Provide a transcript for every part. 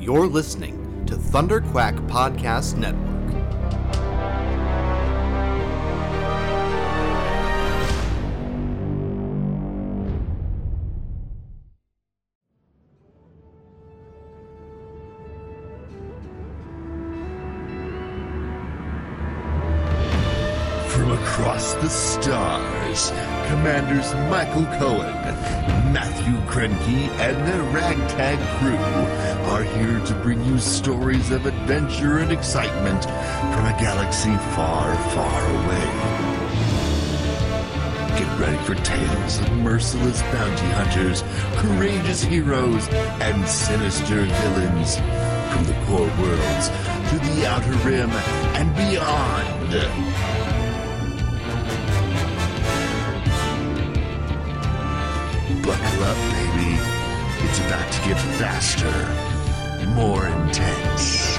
You're listening to Thunder Quack Podcast Network. From across the stars, Commanders Michael Cohen, Matthew Krenke, and their ragtag crew are here to bring you stories of adventure and excitement from a galaxy far, far away. Get ready for tales of merciless bounty hunters, courageous heroes, and sinister villains from the core worlds to the outer rim and beyond. Buckle up, baby. It's about to get faster, more intense.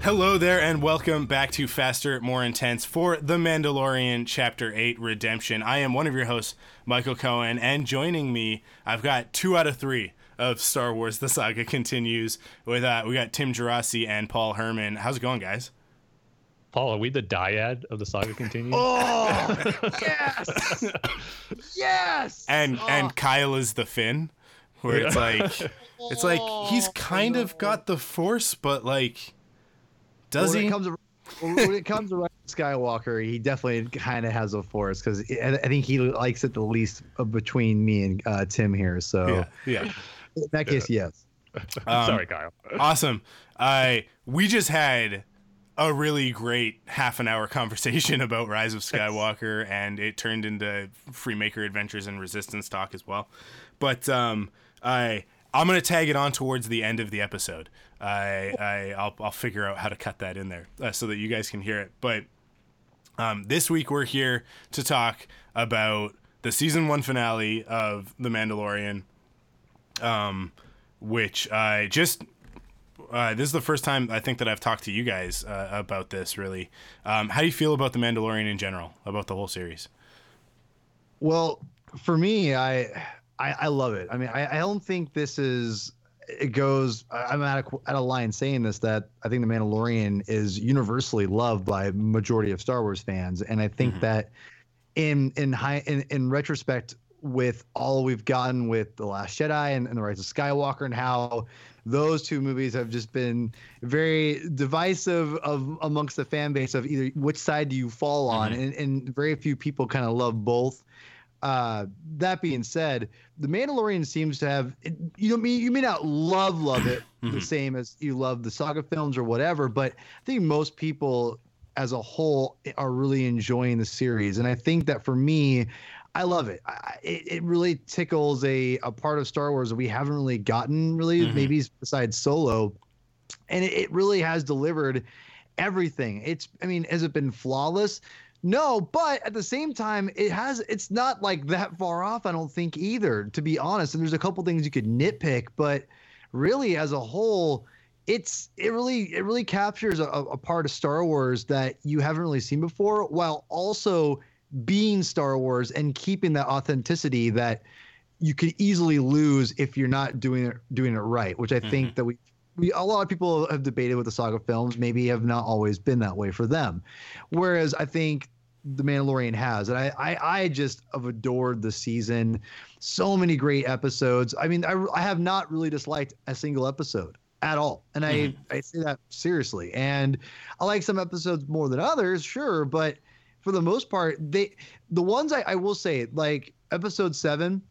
Hello there, and welcome back to Faster, More Intense for The Mandalorian Chapter 8 Redemption. I am one of your hosts, Michael Cohen, and joining me, I've got two out of three of Star Wars The Saga Continues. With uh, We got Tim Gerasi and Paul Herman. How's it going, guys? Paul, are we the dyad of the saga continues? Oh yes, yes. And Oh. and Kyle is the Finn, where it's like it's like he's kind of got the Force, but like, does when he? It comes to, when it comes to Skywalker, he definitely kind of has a force because I I think he likes it the least between me and uh, Tim here. So yeah, yeah. in that case, yes. Um, Sorry, Kyle. awesome. Uh, we just had a really great half an hour conversation about Rise of Skywalker, and it turned into Freemaker Adventures and Resistance talk as well. But um, I I'm gonna tag it on towards the end of the episode. I, I I'll I'll figure out how to cut that in there uh, so that you guys can hear it. But um, this week we're here to talk about the season one finale of The Mandalorian, um, which I just uh, this is the first time I think that I've talked to you guys uh, about this. Really, um, how do you feel about the Mandalorian in general, about the whole series? Well, for me, I I, I love it. I mean, I, I don't think this is. It goes. I'm at a, at a line saying this that I think the Mandalorian is universally loved by majority of Star Wars fans, and I think Mhm. that in in high in, in retrospect, with all we've gotten with the Last Jedi and, and the Rise of Skywalker, and how those two movies have just been very divisive of amongst the fan base of either which side do you fall on, Mhm. and, and very few people kind of love both. Uh, that being said, the Mandalorian seems to have you know me you may not love love it the same as you love the saga films or whatever, but I think most people as a whole are really enjoying the series, and I think that for me, I love it. I, it, it really tickles a, a part of Star Wars that we haven't really gotten really Mhm. maybe besides Solo, and it, it really has delivered everything. It's I mean, has it been flawless? No, but at the same time, it has. It's not like that far off. I don't think either, to be honest. And there's a couple things you could nitpick, but really, as a whole, it's it really it really captures a, a part of Star Wars that you haven't really seen before, while also being Star Wars and keeping that authenticity that you could easily lose if you're not doing it doing it right. Which I think mm-hmm. that we we a lot of people have debated with the saga films maybe have not always been that way for them. Whereas i think the mandalorian has and i i, I just have adored the season. So many great episodes. I mean I, I have not really disliked a single episode at all and i mm-hmm. i say that seriously. And i like some episodes more than others sure but for the most part they the ones i, I will say like episode seven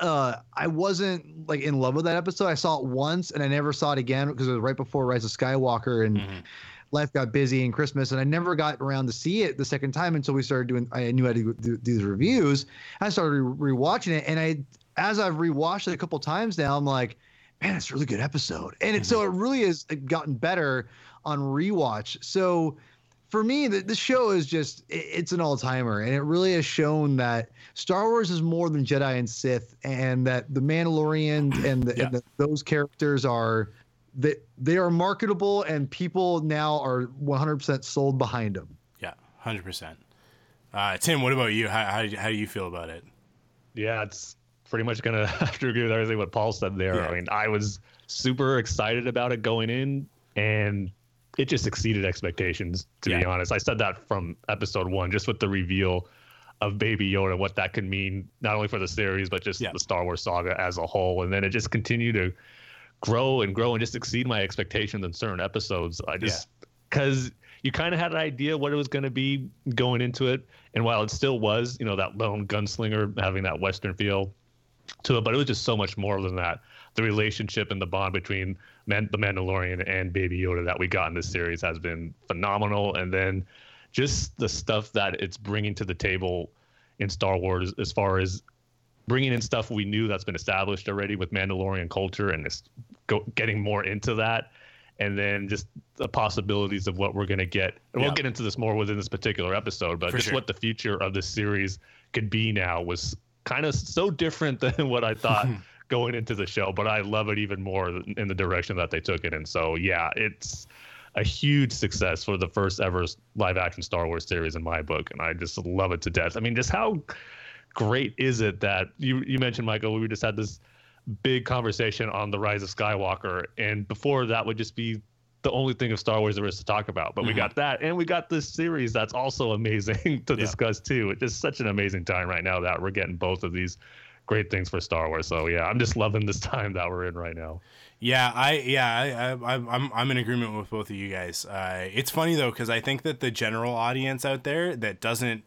uh I wasn't like in love with that episode. I saw it once and I never saw it again because it was right before Rise of Skywalker and Mhm. life got busy and Christmas and I never got around to see it the second time until we started doing I knew I had to do, these reviews. I started re- rewatching it and I as I've rewatched it a couple times now I'm like man it's a really good episode. And it so it really has gotten better on rewatch. So for me, the, the show is just it, it's an all timer, and it really has shown that Star Wars is more than Jedi and Sith, and that the Mandalorian and, the, Yeah. and the, those characters are that they are marketable, and people now are 100% sold behind them. Yeah, hundred percent. Uh, Tim, what about you? How, how how do you feel about it? Yeah, it's pretty much gonna have to agree with everything what Paul said there. Yeah. I mean, I was super excited about it going in, and it just exceeded expectations. To be honest, I said that from episode one, just with the reveal of Baby Yoda, what that could mean not only for the series but just Yeah. the Star Wars saga as a whole, and then it just continued to grow and grow and just exceed my expectations in certain episodes. I just because you kind of had an idea what it was going to be going into it, and while it still was, you know, that lone gunslinger having that Western feel to it, but it was just so much more than that. The relationship and the bond between Man- the Mandalorian and Baby Yoda that we got in this series has been phenomenal, and then just the stuff that it's bringing to the table in Star Wars as far as bringing in stuff we knew that's been established already with Mandalorian culture and it's go, getting more into that. And then just the possibilities of what we're going to get. And Yeah. we'll get into this more within this particular episode, but For just sure. what the future of this series could be now was kind of so different than what I thought going into the show. But I love it even more in the direction that they took it. And so, yeah, it's a huge success for the first ever live action Star Wars series in my book. And I just love it to death. I mean, just how great is it that you you mentioned Michael we just had this big conversation on the rise of Skywalker and before that would just be the only thing of Star Wars there is to talk about but we mm-hmm. got that and we got this series that's also amazing to Yeah. discuss too it's just such an amazing time right now that we're getting both of these great things for Star Wars so yeah I'm just loving this time that we're in right now Yeah, I yeah, I, I I'm- I'm I'm in agreement with both of you guys. Uh, it's funny though because I think that the general audience out there that doesn't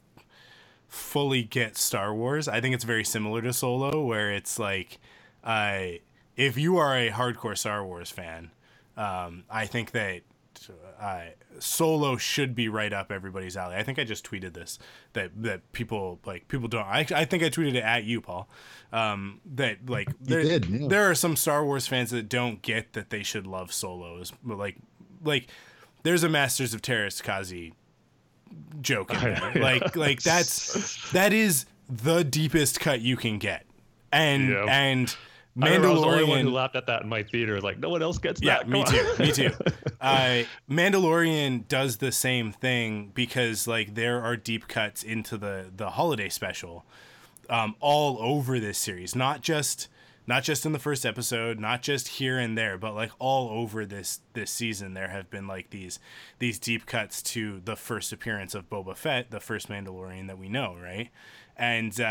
fully get Star Wars, I think it's very similar to Solo, where it's like, uh, if you are a hardcore Star Wars fan, um, I think that uh, Solo should be right up everybody's alley. I think I just tweeted this that that people like people don't. I, I think I tweeted it at you, Paul. Um, that like there, did, yeah. there are some Star Wars fans that don't get that they should love Solos, but like like there's a Masters of Teräs Käsi joke in there. like like that's that is the deepest cut you can get, and and Remember I was the only one who laughed at that in my theater like no one else gets Yeah, that me too. Me too. Uh, Mandalorian does the same thing because like there are deep cuts into the the holiday special, um, all over this series. Not just not just in the first episode, not just here and there, but like all over this this season. There have been like these these deep cuts to the first appearance of Boba Fett, the first Mandalorian that we know, right? And uh,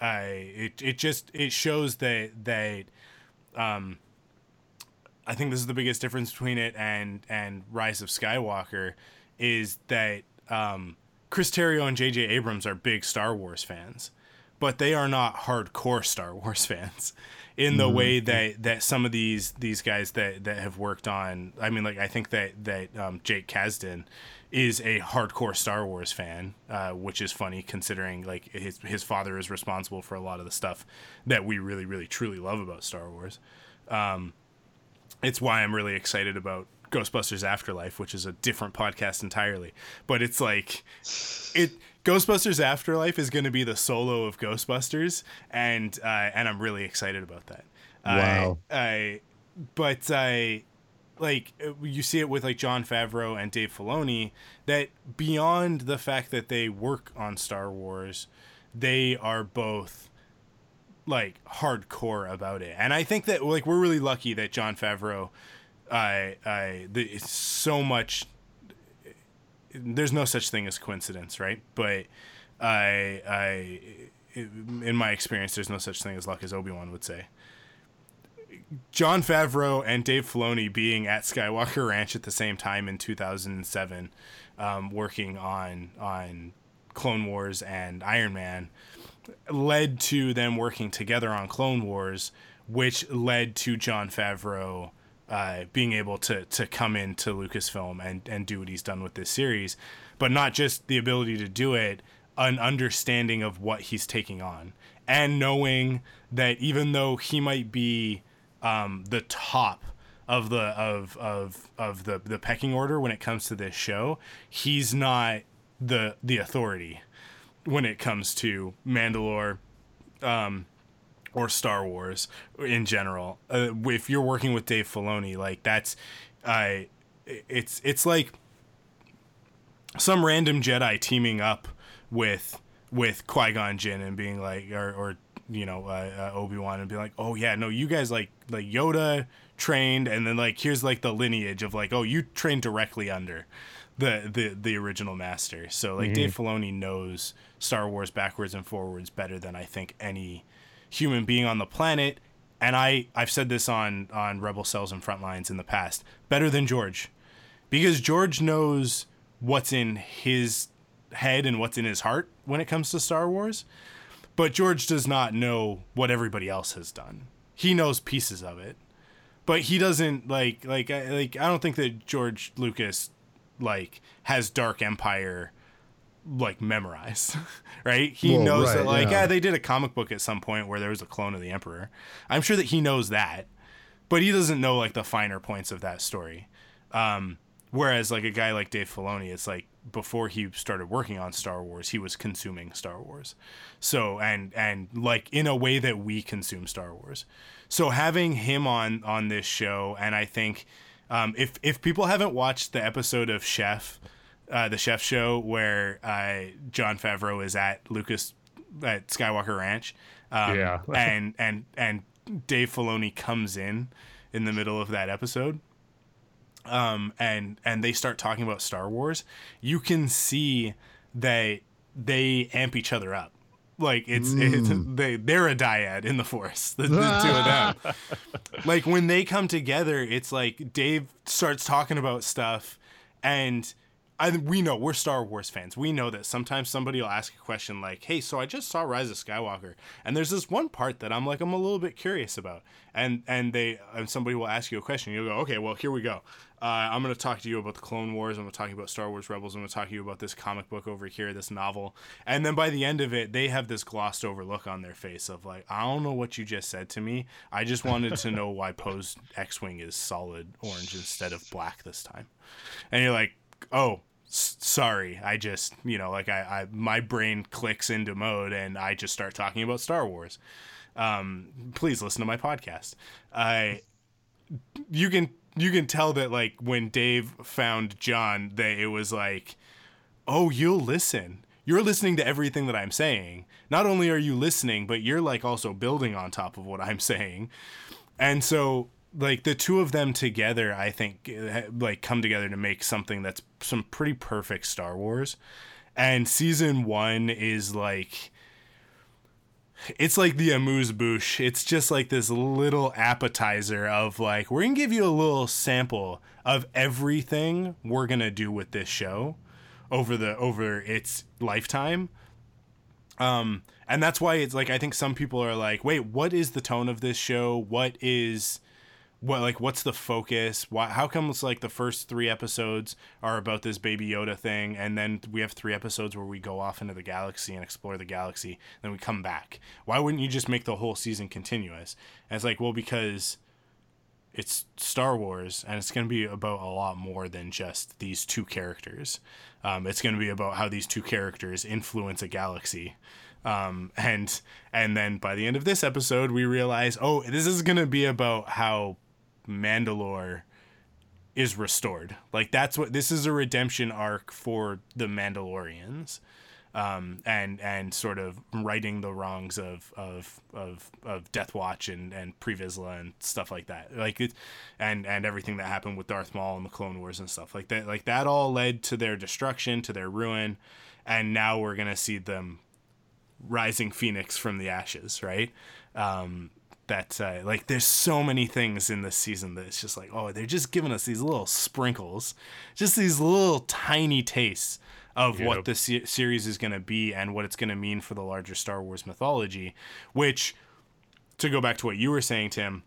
I it it just it shows that that um, I think this is the biggest difference between it and and Rise of Skywalker is that um, Chris Terrio and J.J. Abrams are big Star Wars fans, but they are not hardcore Star Wars fans in the way that that some of these these guys that that have worked on. I mean, like I think that that um, Jake Kasdan is a hardcore Star Wars fan, uh, which is funny considering like his his father is responsible for a lot of the stuff that we really really truly love about Star Wars it's why I'm really excited about Ghostbusters Afterlife, which is a different podcast entirely. But it's like it Ghostbusters Afterlife is going to be the solo of Ghostbusters, and uh, and I'm really excited about that. Wow. I, I but I like uh, you see it with like Jon Favreau and Dave Filoni that beyond the fact that they work on Star Wars, they are both like hardcore about it. And I think that like we're really lucky that Jon Favreau I I the, so much there's no such thing as coincidence, right? But I I in my experience there's no such thing as luck as Obi-Wan would say. Jon Favreau and Dave Filoni being at Skywalker Ranch at the same time in 2007, um, working on on Clone Wars and Iron Man, led to them working together on Clone Wars, which led to Jon Favreau uh, being able to to come into Lucasfilm and and do what he's done with this series, but not just the ability to do it, an understanding of what he's taking on, and knowing that even though he might be um, the top of the of of of the the pecking order when it comes to this show, he's not the the authority when it comes to Mandalore um, or Star Wars in general. Uh, if you're working with Dave Filoni, like that's, uh, it's it's like some random Jedi teaming up with with Qui Gon Jinn and being like, or, or you know uh, uh, Obi Wan and be like, oh yeah, no, you guys like like Yoda trained, and then like here's like the lineage of like, oh, you trained directly under the the the original master. So like Dave Filoni knows Star Wars backwards and forwards better than I think any human being on the planet. And I I've said this on on Rebel Cells and Frontlines in the past, better than George, because George knows what's in his head and what's in his heart when it comes to Star Wars. But George does not know what everybody else has done. He knows pieces of it, but he doesn't like like I- like I don't think that George Lucas like has Dark Empire like memorized, right? He Well, knows that like yeah. yeah, they did a comic book at some point where there was a clone of the Emperor. I'm sure that he knows that, but he doesn't know like the finer points of that story. Um, whereas like a guy like Dave Filoni, it's like before he started working on Star Wars, he was consuming Star Wars. So and and like in a way that we consume Star Wars. So having him on on this show, and I think um, if if people haven't watched the episode of Chef, uh, the Chef Show where uh, Jon Favreau is at Lucas at Skywalker Ranch, um, Yeah. and and and Dave Filoni comes in in the middle of that episode um, and and they start talking about Star Wars, you can see that they amp each other up. Like it's, it's they they're a dyad in the force. The, the two of them. like when they come together, it's like Dave starts talking about stuff, and I we know we're Star Wars fans. We know that sometimes somebody will ask a question like, "Hey, so I just saw Rise of Skywalker, and there's this one part that I'm like I'm a little bit curious about," and and they and somebody will ask you a question. You'll go, "Okay, well here we go. Uh, I'm going to talk to you about the Clone Wars. I'm going to talk about Star Wars Rebels. I'm going to talk to you about this comic book over here, this novel." And then by the end of it, they have this glossed over look on their face of like, "I don't know what you just said to me. I just wanted to know why Poe's X-wing is solid orange instead of black this time." And you're like, "Oh." sorry i just you know like I, I my brain clicks into mode and i just start talking about star wars. Um please listen to my podcast. I you can you can tell that like when dave found john that it was like oh you'll listen. You're listening to everything that i'm saying. Not only are you listening but you're like also building on top of what i'm saying. And so like the two of them together i think eh, like come together to make something that's some pretty perfect star wars. And season one is like it's like the amuse bouche it's just like this little appetizer of like we're gonna give you a little sample of everything we're gonna do with this show over the over its lifetime. Um and that's why it's like i think some people are like wait what is the tone of this show? What is what like what's the focus why how come it's like the first three episodes are about this baby yoda thing and then we have three episodes where we go off into the galaxy and explore the galaxy then we come back why wouldn't you just make the whole season continuous and it's like well because it's Star Wars, and it's going to be about a lot more than just these two characters. Um, it's going to be about how these two characters influence a galaxy. Um, and and then by the end of this episode, we realize, oh, this is going to be about how Mandalore is restored. Like that's what this is a redemption arc for the Mandalorians. Um, and and sort of righting the wrongs of of of, of Death Watch and and Pre Vizsla and stuff like that, like it, and and everything that happened with Darth Maul and the Clone Wars and stuff like that. Like that all led to their destruction, to their ruin, and now we're gonna see them rising phoenix from the ashes, right? Um, that uh, like there's so many things in this season that it's just like oh they're just giving us these little sprinkles, just these little tiny tastes of what Yep. the se- series is going to be and what it's going to mean for the larger Star Wars mythology. Which, to go back to what you were saying, Tim,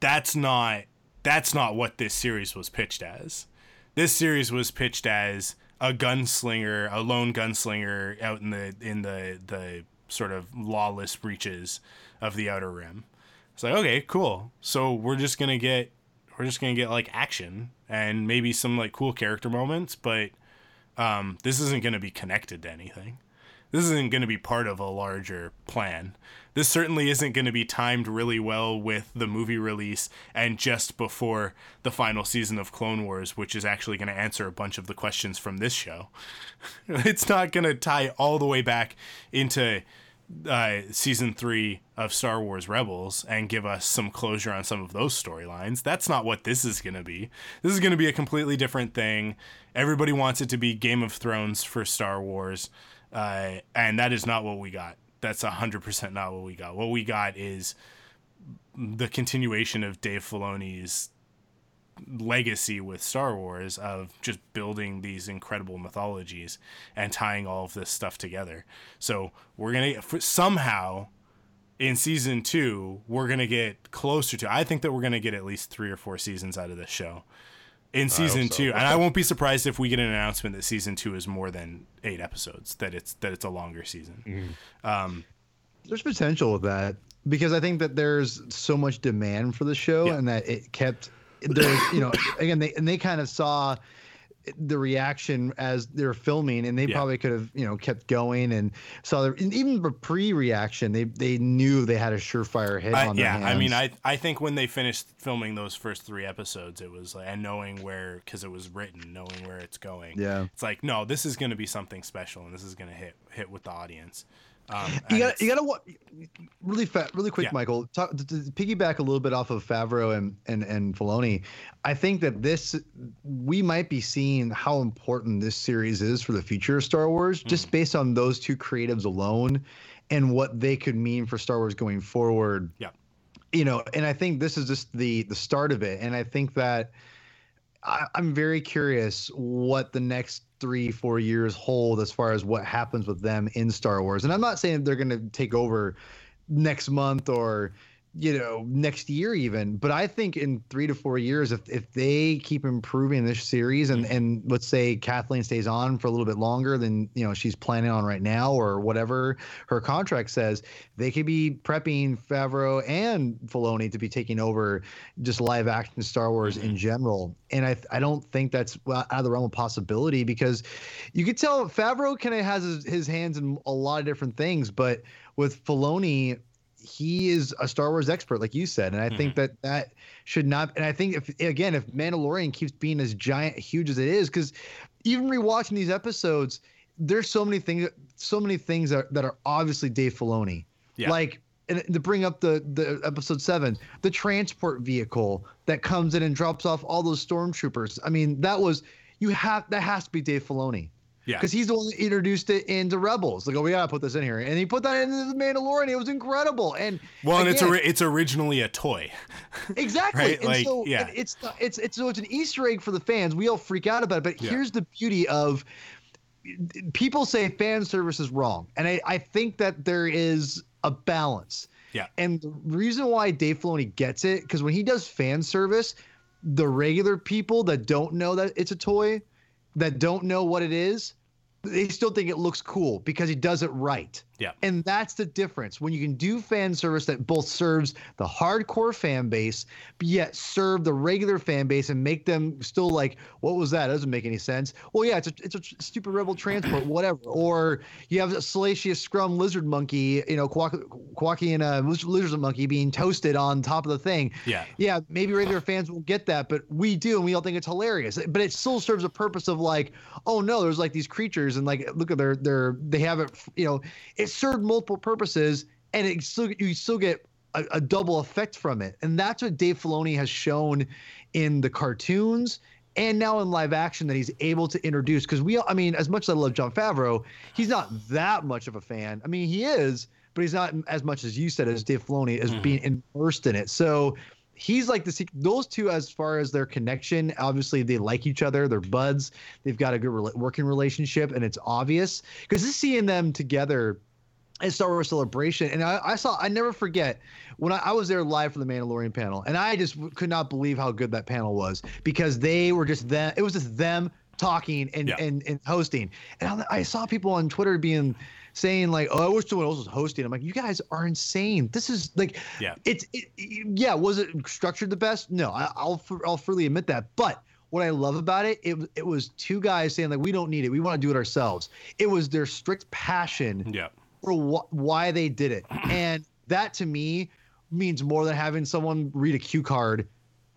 that's not that's not what this series was pitched as. This series was pitched as a gunslinger, a lone gunslinger out in the in the the sort of lawless reaches of the Outer Rim. It's like, okay, cool. So we're just gonna get we're just gonna get like action and maybe some like cool character moments, but um, this isn't gonna be connected to anything. This isn't gonna be part of a larger plan. This certainly isn't to be timed really well with the movie release and just before the final season of Clone Wars, which is actually to answer a bunch of the questions from this show. it's not to tie all the way back into uh, season three of Star Wars Rebels and give us some closure on some of those storylines. That's not what this is going to be. This is going to be a completely different thing. Everybody wants it to be Game of Thrones for Star Wars, uh, and that is not what we got. That's hundred percent not what we got. What we got is the continuation of Dave Filoni's legacy with Star Wars of just building these incredible mythologies and tying all of this stuff together. So we're gonna somehow in season two we're gonna get closer to. I think that we're gonna get at least three or four seasons out of this show in season so. two, and I won't be surprised if we get an announcement that season two is more than eight episodes. That it's that it's a longer season. Um, There's potential with that because I think that there's so much demand for the show Yeah. and that it kept there's you know again they and they kind of saw the reaction as they were filming and they Yeah. probably could have you know kept going and saw the, and even the pre-reaction they they knew they had a surefire hit I, on their yeah, I mean. I I think when they finished filming those first three episodes, it was like, and knowing where, because it was written, knowing where it's going. Yeah. it's like no, this is going to be something special, and this is going to hit hit with the audience. Um, you got you got to really fat, really quick, Yeah. Michael. Talk, to, to piggyback a little bit off of Favreau and and and Filoni. I think that this we might be seeing how important this series is for the future of Star Wars, just Mm. based on those two creatives alone, and what they could mean for Star Wars going forward. Yeah. You know, and I think this is just the the start of it, and I think that. I'm very curious what the next three, four years hold as far as what happens with them in Star Wars. And I'm not saying they're going to take over next month or you know next year even but i think in three to four years if if they keep improving this series and and let's say kathleen stays on for a little bit longer than you know she's planning on right now or whatever her contract says they could be prepping favreau and Filoni to be taking over just live action star wars in mm-hmm. general. And i i don't think that's out of the realm of possibility because you could tell favreau kind of has his, his hands in a lot of different things but with Filoni, he is a Star Wars expert, like you said, and I think mm-hmm. that that should not. And I think if again, if Mandalorian keeps being as giant, huge as it is, because even rewatching these episodes, there's so many things, so many things that, that are obviously Dave Filoni, Yeah. like. And to bring up the the episode seven, the transport vehicle that comes in and drops off all those stormtroopers. I mean, that was you have that has to be Dave Filoni yeah, because he's the one that introduced it into Rebels. Like, oh, we gotta put this in here, and he put that into the Mandalorian. It was incredible, and well, and it's again, it's originally a toy. exactly. right, And like, so yeah. it- it's it's it's so it's an Easter egg for the fans. We all freak out about it, but Yeah. here's the beauty of people say fan service is wrong, and I I think that there is a balance. Yeah. And the reason why Dave Filoni gets it, because when he does fan service, the regular people that don't know that it's a toy, that don't know what it is, they still think it looks cool because he does it right. Yeah. And that's the difference. When you can do fan service that both serves the hardcore fan base, but yet serve the regular fan base and make them still like, what was that? It doesn't make any sense. Well, yeah, it's a, it's a stupid rebel transport, whatever. Or you have a Salacious Crumb lizard monkey, you know, Quacky and uh, a lizard monkey being toasted on top of the thing. Yeah. Yeah, maybe regular fans won't get that, but we do, and we all think it's hilarious. But it still serves a purpose of like, oh no, there's like these creatures, and like, look at their their they have it, you know, it served multiple purposes, and it still you still get a, a double effect from it, and that's what Dave Filoni has shown in the cartoons. And now in live action, that he's able to introduce because we, I mean, as much as I love Jon Favreau, he's not that much of a fan. I mean, he is, but he's not as much as you said as Dave Filoni as mm-hmm. being immersed in it. So he's like the those two as far as their connection obviously they like each other they're buds they've got a good working relationship and it's obvious because just seeing them together at Star Wars Celebration, and I, I saw I never forget when I, I was there live for the Mandalorian panel, and I just could not believe how good that panel was because they were just them. It was just them talking and Yeah. and, and hosting, and I, I saw people on Twitter being saying like, "Oh, I wish someone else was hosting." I'm like, "You guys are insane. This is like, Yeah. it's it, yeah. Was it structured the best? No, I, I'll I'll freely admit that, but." What I love about it, it it was two guys saying like we don't need it, we want to do it ourselves. It was their strict passion Yeah. For wh- why they did it. And that to me means more than having someone read a cue card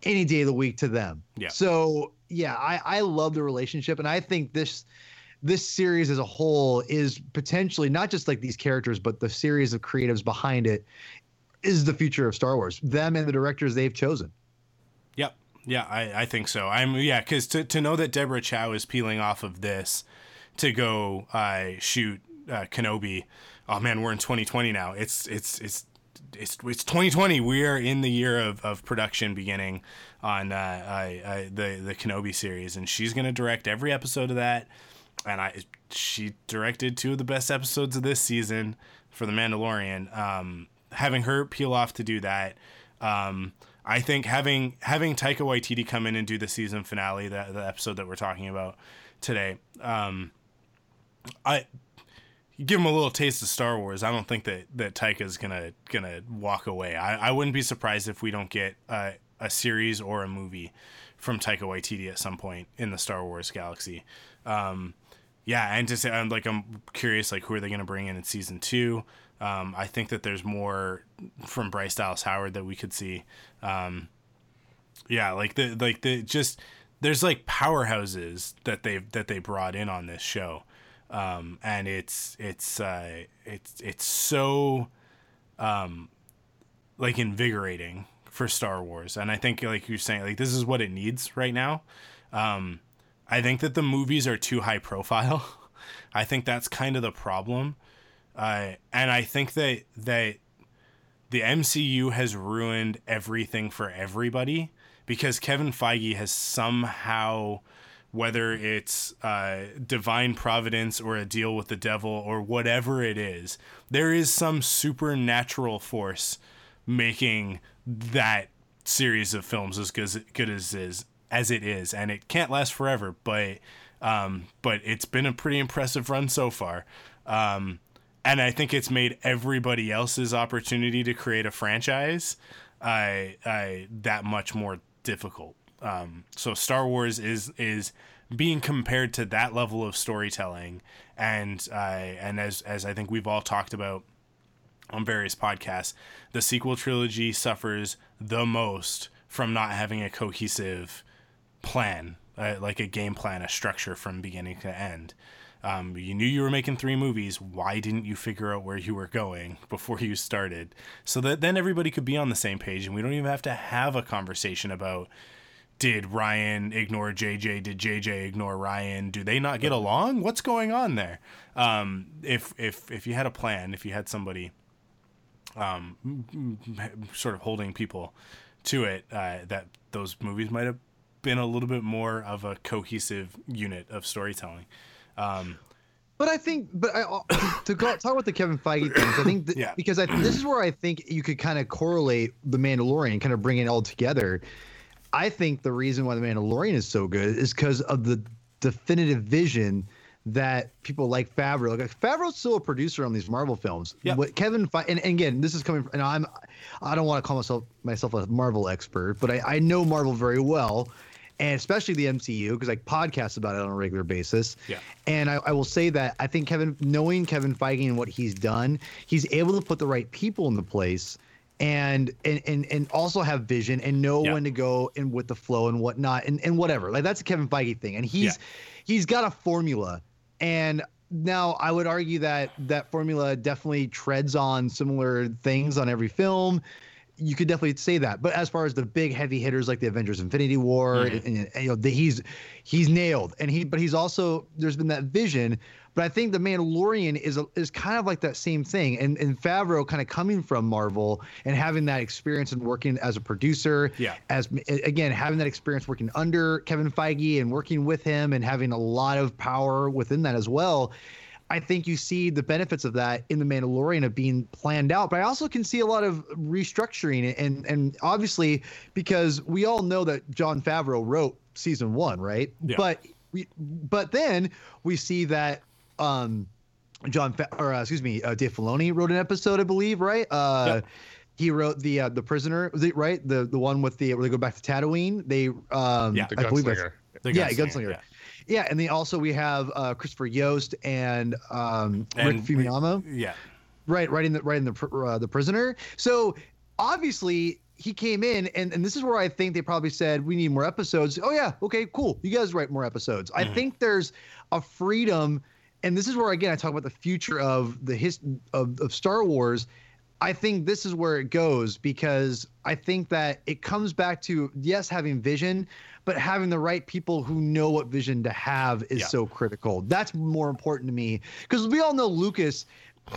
any day of the week to them. Yeah. So yeah, I, I love the relationship and I think this this series as a whole is potentially not just like these characters, but the series of creatives behind it is the future of Star Wars. Them and the directors they've chosen. Yep. Yeah, I, I think so. I'm yeah, because to, to know that Deborah Chow is peeling off of this to go uh, shoot uh, Kenobi. Oh man, we're in 2020 now. It's it's it's it's it's 2020. We are in the year of, of production beginning on uh, uh, the the Kenobi series, and she's gonna direct every episode of that. And I she directed two of the best episodes of this season for The Mandalorian. Um, having her peel off to do that. Um, I think having having Taika Waititi come in and do the season finale, the the episode that we're talking about today, um, I give him a little taste of Star Wars. I don't think that that Taika's gonna gonna walk away. I, I wouldn't be surprised if we don't get a, a series or a movie from Taika Waititi at some point in the Star Wars galaxy. Um, yeah, and to say I'm like I'm curious like who are they gonna bring in in season two. Um, I think that there's more from Bryce Dallas Howard that we could see. Um, yeah, like the like the just there's like powerhouses that they that they brought in on this show, um, and it's it's uh, it's it's so um, like invigorating for Star Wars, and I think like you're saying, like this is what it needs right now. Um, I think that the movies are too high profile. I think that's kind of the problem. Uh, and I think that that the MCU has ruined everything for everybody because Kevin Feige has somehow, whether it's uh, divine providence or a deal with the devil or whatever it is, there is some supernatural force making that series of films as good as, good as is as it is, and it can't last forever. But um, but it's been a pretty impressive run so far. Um, and I think it's made everybody else's opportunity to create a franchise uh, uh, that much more difficult. Um, so Star Wars is is being compared to that level of storytelling, and uh, and as as I think we've all talked about on various podcasts, the sequel trilogy suffers the most from not having a cohesive plan, uh, like a game plan, a structure from beginning to end. Um, you knew you were making three movies. Why didn't you figure out where you were going before you started? So that then everybody could be on the same page and we don't even have to have a conversation about did Rian ignore JJ? Did JJ ignore Rian? Do they not get along? What's going on there? Um, if if if you had a plan, if you had somebody um, sort of holding people to it, uh, that those movies might have been a little bit more of a cohesive unit of storytelling. Um, but I think, but I, to go, talk about the Kevin Feige things, I think th- Yeah. because I, this is where I think you could kind of correlate the Mandalorian, kind of bring it all together. I think the reason why the Mandalorian is so good is because of the definitive vision that people like Favreau. Like Favreau's still a producer on these Marvel films. Yep. What Kevin Feige, and, and again, this is coming. From, and I'm, I don't want to call myself myself a Marvel expert, but I, I know Marvel very well, and especially the MCU because I podcast about it on a regular basis. Yeah. And I, I will say that I think Kevin, knowing Kevin Feige and what he's done, he's able to put the right people in the place. And, and and and also have vision and know Yeah. when to go and with the flow and whatnot and, and whatever like that's a Kevin Feige thing and he's Yeah. he's got a formula and now I would argue that that formula definitely treads on similar things on every film. You could definitely say that, but as far as the big heavy hitters like the Avengers: Infinity War, mm-hmm. and, and, you know, the, he's he's nailed, and he but he's also there's been that vision. But I think the Mandalorian is a, is kind of like that same thing, and and Favreau kind of coming from Marvel and having that experience and working as a producer, Yeah. as again having that experience working under Kevin Feige and working with him and having a lot of power within that as well. I think you see the benefits of that in the Mandalorian of being planned out, but I also can see a lot of restructuring and and obviously because we all know that Jon Favreau wrote season one, right? Yeah. But we but then we see that um John Fa- or uh, excuse me, uh, Dave Filoni wrote an episode, I believe, right? Uh, Yep. He wrote the uh, the prisoner, was it right? The the one with the where they go back to Tatooine. They um, Yeah. The I believe that's- gunslinger. The yeah, Gunslinger, Gunslinger. yeah. Yeah, and then also we have uh, Christopher Yost and um, Rick And we- Famuyiwa, Yeah. right, writing the writing the uh, the prisoner. So obviously, he came in and, and this is where I think they probably said we need more episodes. Oh yeah, okay, cool. You guys write more episodes. Mm-hmm. I think there's a freedom, and this is where again I talk about the future of the his of, of Star Wars. I think this is where it goes because I think that it comes back to yes having vision, but having the right people who know what vision to have is yeah. so critical. That's more important to me because we all know Lucas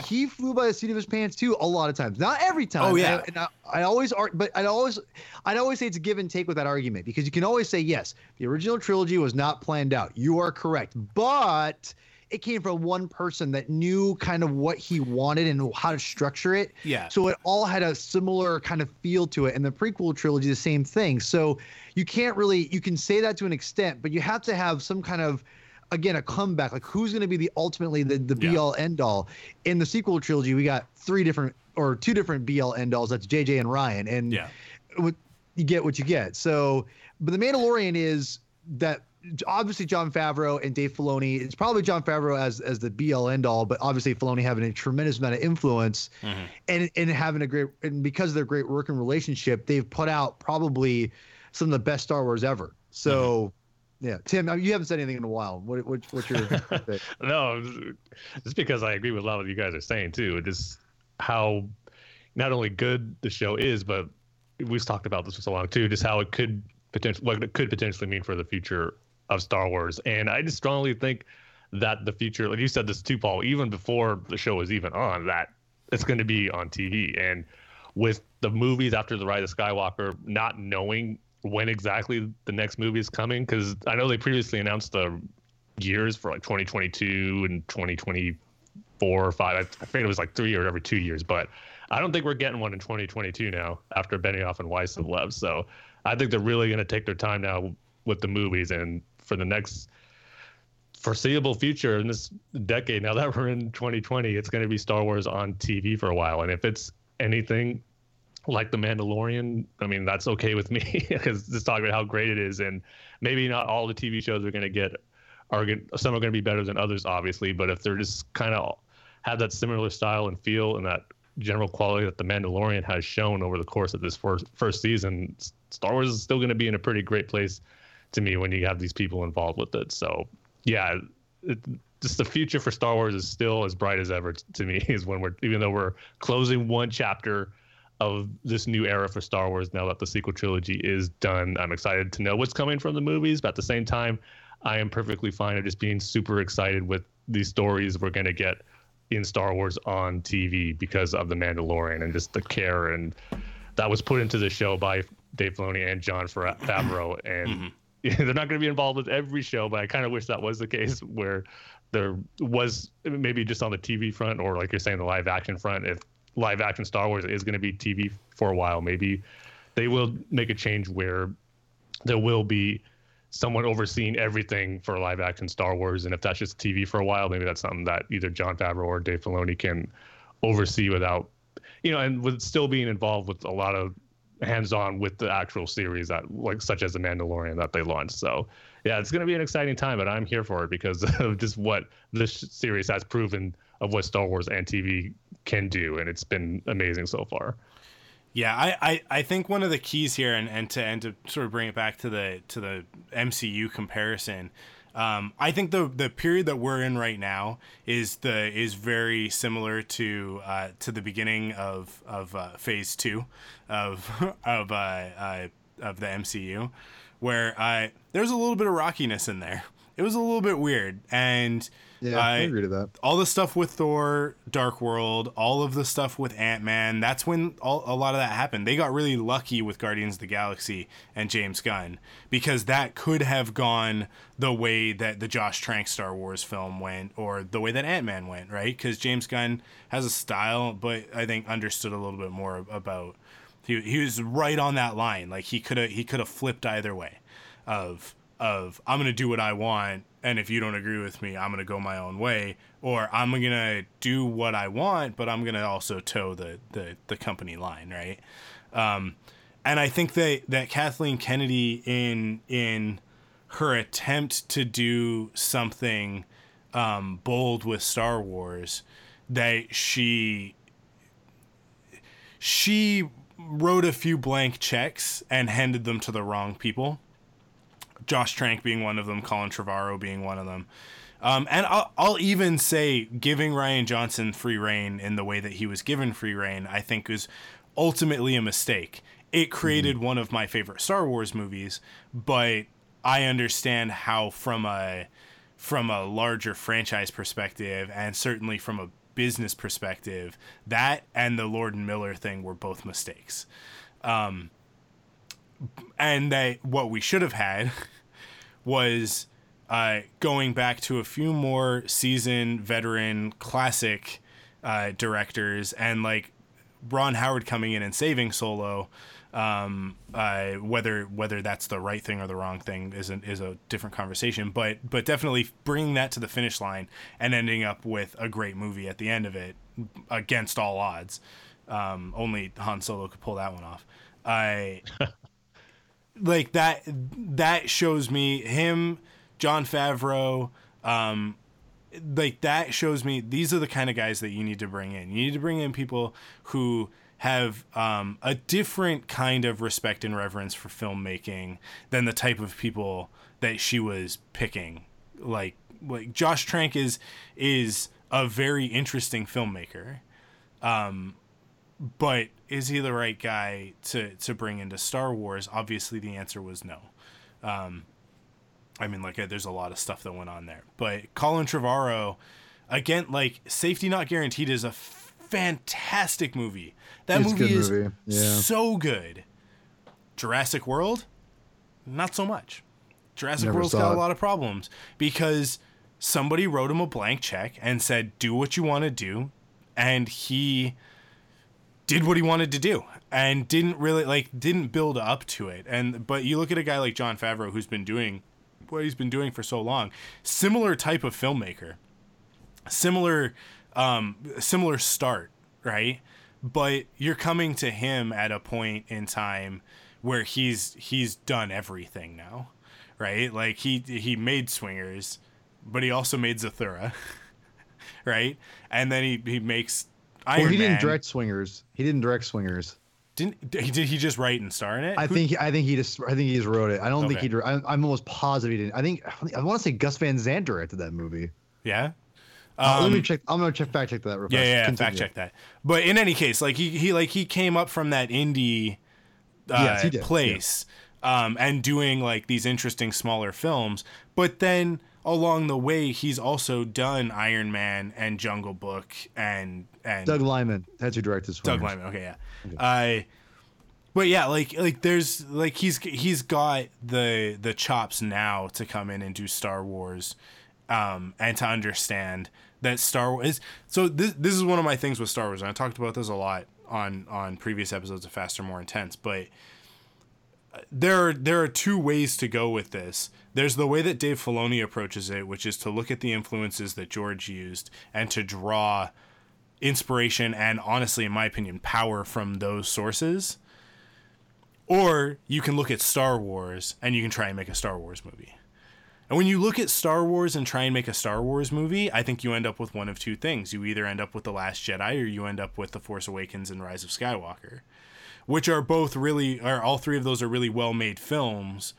he flew by the seat of his pants too a lot of times not every time oh yeah and I, I, always are but i always i'd always say it's a give and take with that argument because you can always say yes the original trilogy was not planned out you are correct but it came from one person that knew kind of what he wanted and how to structure it yeah so it all had a similar kind of feel to it and the prequel trilogy the same thing so you can't really you can say that to an extent but you have to have some kind of again a comeback. Like who's going to be the ultimately the the be all end all in the sequel trilogy? We got three different or two different be all end alls. That's JJ and Rian. and yeah, you get what you get. So, but the Mandalorian is that obviously Jon Favreau and Dave Filoni. It's probably Jon Favreau as as the be all end all, but obviously Filoni having a tremendous amount of influence mm-hmm. and and having a great and because of their great working relationship, they've put out probably some of the best Star Wars ever. So. Mm-hmm yeah, Tim, you haven't said anything in a while. What, what what's your? no, just because I agree with a lot of what you guys are saying too. Just how not only good the show is, but we've talked about this for so long too. Just how it could potentially, what it could potentially mean for the future of Star Wars. And I just strongly think that the future, like you said this too, Paul, even before the show was even on, that it's going to be on TV. And with the movies after the Rise of Skywalker, not knowing when exactly the next movie is coming because I know they previously announced the years for like 2022 and 2024 or five. I, I think it was like three or every two years, but I don't think we're getting one in 2022 now after Benioff and Weiss have left. So I think they're really going to take their time now with the movies and for the next foreseeable future in this decade. Now that we're in 2020 it's going to be star wars on tv for a while. And if it's anything like the Mandalorian, I mean that's okay with me because just talking about how great it is, and maybe not all the TV shows are going to get are some are going to be better than others, obviously, but if they're just kind of have that similar style and feel and that general quality that the Mandalorian has shown over the course of this first first season, Star Wars is still going to be in a pretty great place to me when you have these people involved with it. So yeah, it, just the future for Star Wars is still as bright as ever to me. Is when we're even though we're closing one chapter of this new era for Star Wars now that the sequel trilogy is done. I'm excited to know what's coming from the movies, but at the same time, I am perfectly fine of just being super excited with these stories we're going to get in Star Wars on TV because of the Mandalorian and just the care and that was put into the show by Dave Filoni and Jon Favreau. And mm-hmm. they're not going to be involved with every show, but I kind of wish that was the case where there was maybe just on the TV front or like you're saying the live action front if live action Star Wars is going to be TV for a while. Maybe they will make a change where there will be someone overseeing everything for live action Star Wars. And if that's just TV for a while, maybe that's something that either Jon Favreau or Dave Filoni can oversee without, you know, and with still being involved with a lot of hands-on with the actual series that like such as the Mandalorian that they launched. So yeah, it's going to be an exciting time, but I'm here for it because of just what this series has proven of what Star Wars and TV can do, and it's been amazing so far. Yeah, I, I, I think one of the keys here, and, and to and to sort of bring it back to the to the MCU comparison, um, I think the the period that we're in right now is the is very similar to uh, to the beginning of of uh, Phase Two of of uh, uh of the MCU, where I there's a little bit of rockiness in there. It was a little bit weird, and yeah, I, I agree to that. All the stuff with Thor, Dark World, all of the stuff with Ant Man. That's when all, a lot of that happened. They got really lucky with Guardians of the Galaxy and James Gunn because that could have gone the way that the Josh Trank Star Wars film went, or the way that Ant Man went, right? Because James Gunn has a style, but I think understood a little bit more about. He, he was right on that line. Like he could have he could have flipped either way, of of I'm gonna do what I want and if you don't agree with me, I'm gonna go my own way, or I'm gonna do what I want, but I'm gonna also toe the the, the company line, right? Um, and I think that that Kathleen Kennedy in in her attempt to do something um, bold with Star Wars, that she she wrote a few blank checks and handed them to the wrong people. Josh Trank being one of them, Colin Trevorrow being one of them. Um, and I'll, I'll even say giving Rian Johnson free reign in the way that he was given free reign, I think is ultimately a mistake. It created mm-hmm. one of my favorite Star Wars movies, but I understand how from a from a larger franchise perspective and certainly from a business perspective, that and the Lord and Miller thing were both mistakes. Um, and that what we should have had was uh, going back to a few more seasoned veteran classic uh, directors and like Ron Howard coming in and saving Solo. Um, uh, whether whether that's the right thing or the wrong thing is a, is a different conversation. But but definitely bringing that to the finish line and ending up with a great movie at the end of it against all odds. Um, only Han Solo could pull that one off. I like that. That shows me him Jon Favreau, um, like that shows me these are the kind of guys that you need to bring in. You need to bring in people who have um, a different kind of respect and reverence for filmmaking than the type of people that she was picking. Like like Josh Trank is is a very interesting filmmaker. Um, but is he the right guy to to bring into Star Wars? Obviously, the answer was no. Um, I mean, like, uh, there's a lot of stuff that went on there. But Colin Trevorrow, again, like, Safety Not Guaranteed is a fantastic movie. That it's movie is movie. Yeah. so good. Jurassic World, not so much. Jurassic Never World's got it. a lot of problems because somebody wrote him a blank check and said, do what you want to do. And he did what he wanted to do and didn't really like didn't build up to it and but you look at a guy like Jon Favreau who's been doing what he's been doing for so long. Similar type of filmmaker, similar, um, similar start, right? But you're coming to him at a point in time where he's he's done everything now, right? Like he he made Swingers, but he also made Zathura, right? And then he he makes Iron well, he didn't direct Swingers. He didn't direct Swingers. Didn't he? Did he just write and star in it? I Who, think. I think he just. I think he just wrote it. I don't okay. think he. I'm, I'm almost positive he didn't. I think. I want to say Gus Van Sant directed that movie. Yeah. Um, let me check. I'm gonna check fact check that. Real yeah, yeah, yeah fact check that. But in any case, like he, he like he came up from that indie uh, yes, place, yeah. um, and doing like these interesting smaller films. But then along the way, he's also done Iron Man and Jungle Book and and Doug Liman. That's who directed. Doug Liman. Okay, yeah. I. but yeah, like like there's like he's he's got the the chops now to come in and do Star Wars, um, and to understand that Star Wars is so this this is one of my things with Star Wars, and I talked about this a lot on on previous episodes of Faster More Intense, but there are there are two ways to go with this. There's the way that Dave Filoni approaches it, which is to look at the influences that George used and to draw inspiration and honestly in my opinion power from those sources or you can look at Star Wars and you can try and make a Star Wars movie. And when you look at Star Wars and try and make a Star Wars movie, I think you end up with one of two things. You either end up with The Last Jedi or you end up with The Force Awakens and Rise of Skywalker, which are both really are all three of those are really well-made films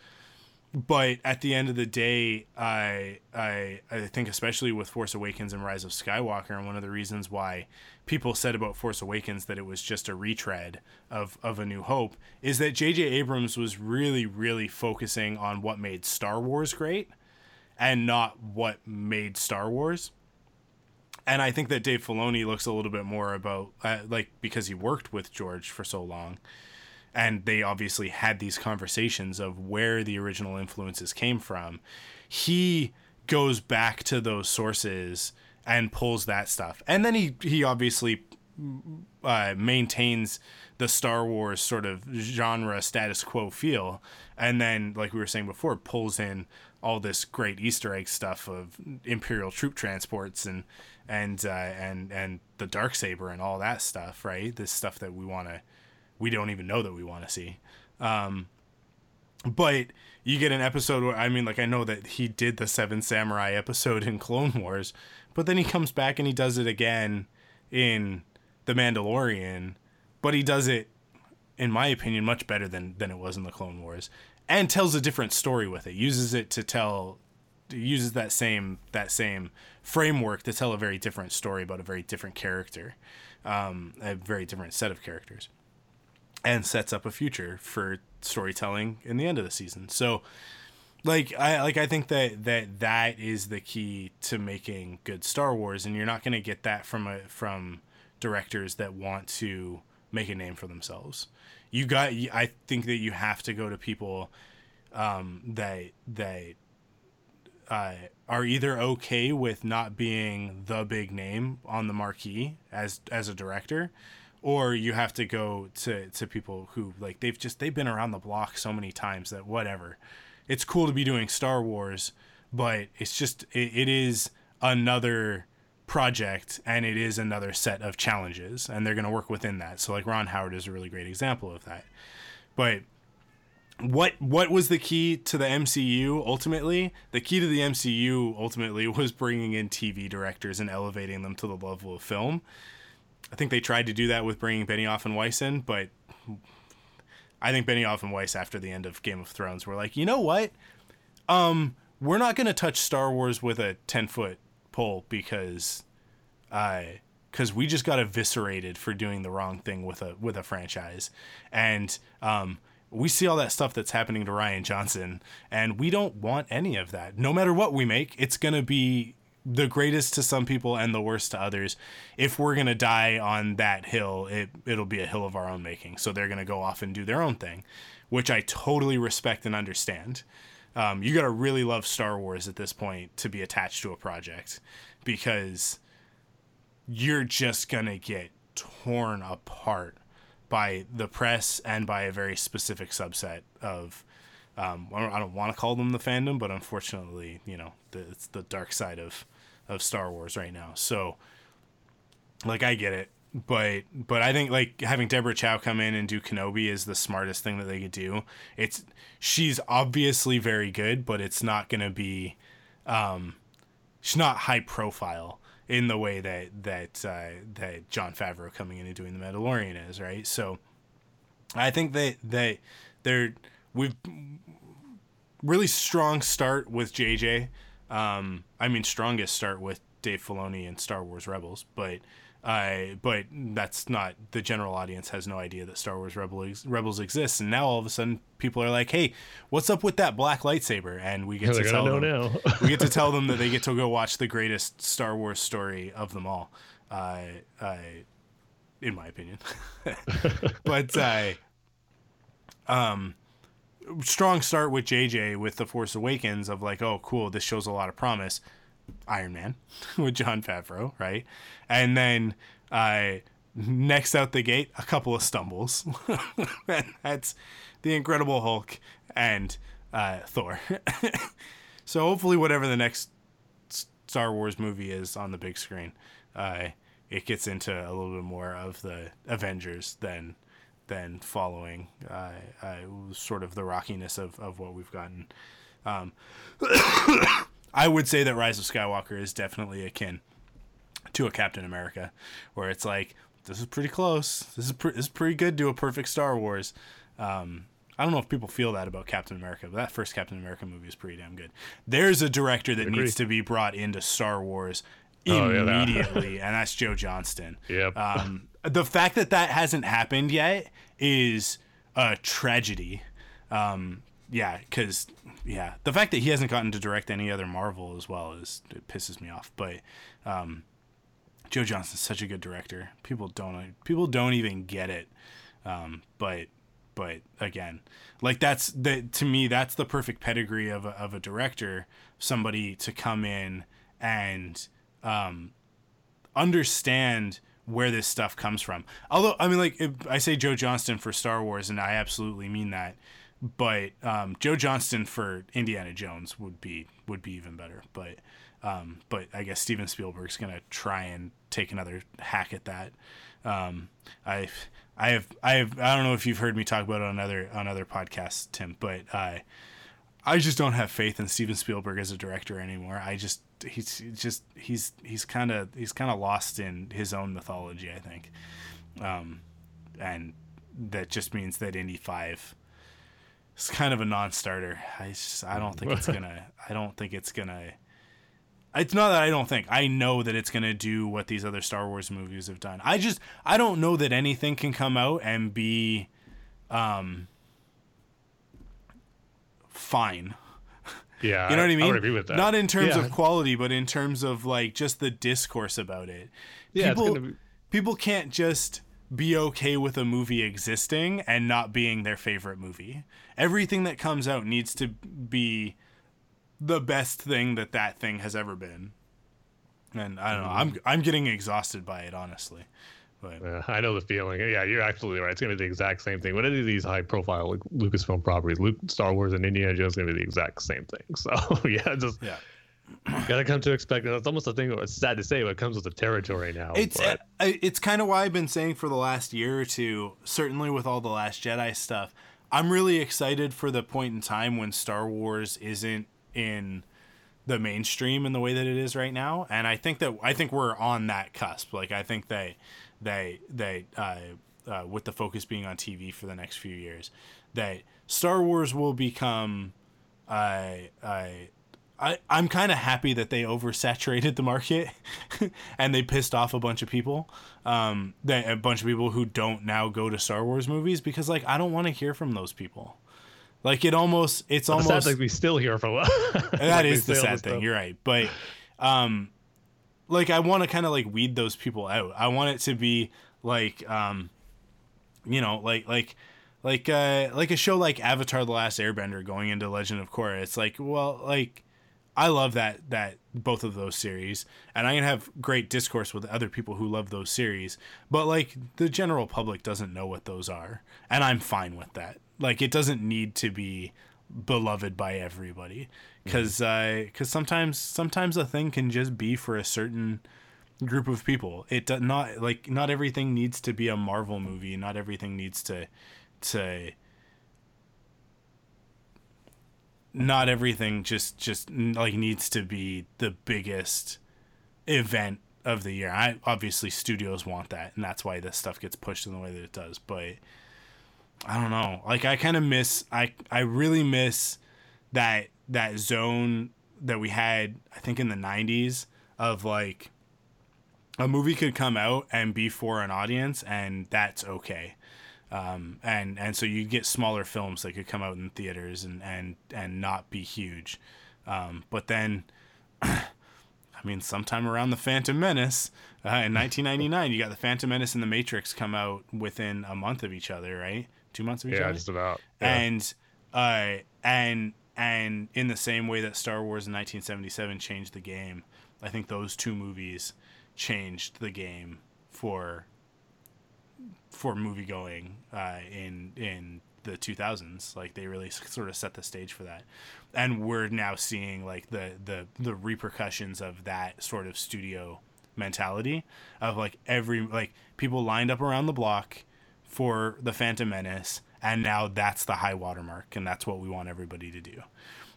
but at the end of the day, I I I think especially with Force Awakens and Rise of Skywalker, and one of the reasons why people said about Force Awakens that it was just a retread of of A New Hope is that J.J. Abrams was really really focusing on what made Star Wars great, and not what made Star Wars. And I think that Dave Filoni looks a little bit more about uh, like because he worked with George for so long and they obviously had these conversations of where the original influences came from he goes back to those sources and pulls that stuff and then he he obviously uh, maintains the Star Wars sort of genre status quo feel, and then, like we were saying before, pulls in all this great Easter egg stuff of Imperial troop transports and and uh, and and the dark saber and all that stuff, right? This stuff that we want to we don't even know that we want to see. Um, but you get an episode where I mean, like I know that he did the Seven Samurai episode in Clone Wars, but then he comes back and he does it again in The Mandalorian, but he does it in my opinion, much better than than it was in the Clone Wars, and tells a different story with it. Uses it to tell, uses that same that same framework to tell a very different story about a very different character, um, a very different set of characters, and sets up a future for storytelling in the end of the season. So like I like I think that that that is the key to making good Star Wars, and you're not going to get that from a from directors that want to make a name for themselves. You got. I think that you have to go to people um, that that uh, are either okay with not being the big name on the marquee as as a director, or you have to go to to people who like they've just they've been around the block so many times that whatever it's cool to be doing Star Wars, but it's just it, it is another project and it is another set of challenges and they're going to work within that. So like Ron Howard is a really great example of that. But what what was the key to the MCU ultimately? The key to the MCU ultimately was bringing in TV directors and elevating them to the level of film. I think they tried to do that with bringing Benioff and Weiss in, but I think Benioff and Weiss after the end of Game of Thrones were like, you know what? Um, we're not gonna touch Star Wars with a ten foot pole because, uh, because we just got eviscerated for doing the wrong thing with a with a franchise, and um, we see all that stuff that's happening to Rian Johnson, and we don't want any of that. No matter what we make, it's gonna be the greatest to some people and the worst to others. If we're gonna die on that hill, it it'll be a hill of our own making. So they're gonna go off and do their own thing, which I totally respect and understand. Um, you gotta really love Star Wars at this point to be attached to a project, because you're just gonna get torn apart by the press and by a very specific subset of um, I don't, want to call them the fandom, but unfortunately, you know, the, it's the dark side of of Star Wars right now. So, like, I get it, but but I think like having Deborah Chow come in and do Kenobi is the smartest thing that they could do. It's she's obviously very good, but it's not gonna be, um, she's not high profile in the way that that uh, that Jon Favreau coming in and doing the Mandalorian is, right? So, I think that that they're we've really strong start with JJ. Um, I mean, strongest start with Dave Filoni and Star Wars Rebels, but uh, but that's not the general audience has no idea that Star Wars Rebels Rebels exists, and now all of a sudden people are like, "Hey, what's up with that black lightsaber?" And we get to tell them we get to tell them that they get to go watch the greatest Star Wars story of them all, uh, uh, in my opinion. but uh, um, strong start with JJ with The Force Awakens of like, oh, cool, this shows a lot of promise. Iron Man with Jon Favreau, right? And then uh, next out the gate, a couple of stumbles. that's The Incredible Hulk and uh, Thor. so hopefully, whatever the next Star Wars movie is on the big screen, uh, it gets into a little bit more of the Avengers than than following uh, uh, sort of the rockiness of, of what we've gotten. Um, I would say that Rise of Skywalker is definitely akin to a Captain America, where it's like this is pretty close. This is pre- this is pretty good to a perfect Star Wars. Um, I don't know if people feel that about Captain America, but that first Captain America movie is pretty damn good. There's a director that needs to be brought into Star Wars immediately, oh, yeah, and that's Joe Johnston. Yep. Um, the fact that that hasn't happened yet is a tragedy. Um, yeah, because yeah, the fact that he hasn't gotten to direct any other Marvel as well is it pisses me off. But um, Joe Johnston's such a good director. People don't people don't even get it. Um, but but again, like that's the to me that's the perfect pedigree of a, of a director. Somebody to come in and um, understand where this stuff comes from. Although I mean, like I say Joe Johnston for Star Wars, and I absolutely mean that. But um, Joe Johnston for Indiana Jones would be would be even better. But um, but I guess Steven Spielberg's gonna try and take another hack at that. Um, I I have I have I don't know if you've heard me talk about it on other on other podcasts, Tim, but I I just don't have faith in Steven Spielberg as a director anymore. I just he's just he's he's kind of he's kind of lost in his own mythology, I think. Um, and that just means that Indy Five is kind of a non-starter. I just I don't think it's gonna. I don't think it's gonna. It's not that I don't think. I know that it's gonna do what these other Star Wars movies have done. I just I don't know that anything can come out and be, um, fine. Yeah, You know what I mean? I would agree with that. Not in terms Yeah. of quality, but in terms of like just the discourse about it. Yeah, people gonna be- people can't just be okay with a movie existing and not being their favorite movie. Everything that comes out needs to be the best thing that that thing has ever been. And I don't know. Mm-hmm. I'm I'm getting exhausted by it honestly. But Yeah, I know the feeling. Yeah, you're absolutely right. It's gonna be the exact same thing. What any of these high-profile like Lucasfilm properties, Luke, Star Wars, and Indiana Jones, is gonna be the exact same thing. So yeah, just yeah. gotta come to expect. it. It's almost a thing. It's sad to say, but it comes with the territory now. It's but, it's kind of why I've been saying for the last year or two, certainly with all the Last Jedi stuff. I'm really excited for the point in time when Star Wars isn't in the mainstream in the way that it is right now, and I think that I think we're on that cusp. Like I think they they they uh, uh, with the focus being on TV for the next few years, that Star Wars will become uh, uh, I, I'm kind of happy that they oversaturated the market and they pissed off a bunch of people. Um, they, a bunch of people who don't now go to Star Wars movies because, like, I don't want to hear from those people. Like, it almost, it's almost, like we still hear from. that is the sad thing. You're right. But, um, like, I want to kind of like weed those people out. I want it to be like, um, you know, like, like, like, uh, like a show like Avatar: The Last Airbender going into Legend of Korra. It's like, well, like, I love that that both of those series, and I can have great discourse with other people who love those series. But like the general public doesn't know what those are, and I'm fine with that. Like it doesn't need to be beloved by everybody, because because sometimes sometimes a thing can just be for a certain group of people. It does not like not everything needs to be a Marvel movie. Not everything needs to to not everything just just like needs to be the biggest event of the year. I obviously studios want that, and that's why this stuff gets pushed in the way that it does. But I don't know. Like I kind of miss. I I really miss that that zone that we had. I think in the '90s of like a movie could come out and be for an audience, and that's okay um, and and so you get smaller films that could come out in theaters and and and not be huge, um, but then. I mean, sometime around the Phantom Menace uh, in 1999, you got the Phantom Menace and the Matrix come out within a month of each other, right? Two months of each Yeah, other. just about. Yeah. And uh, and and in the same way that Star Wars in 1977 changed the game, I think those two movies changed the game for for movie going uh, in in the 2000s like they really sort of set the stage for that. And we're now seeing like the the the repercussions of that sort of studio mentality of like every like people lined up around the block for the phantom menace and now that's the high watermark and that's what we want everybody to do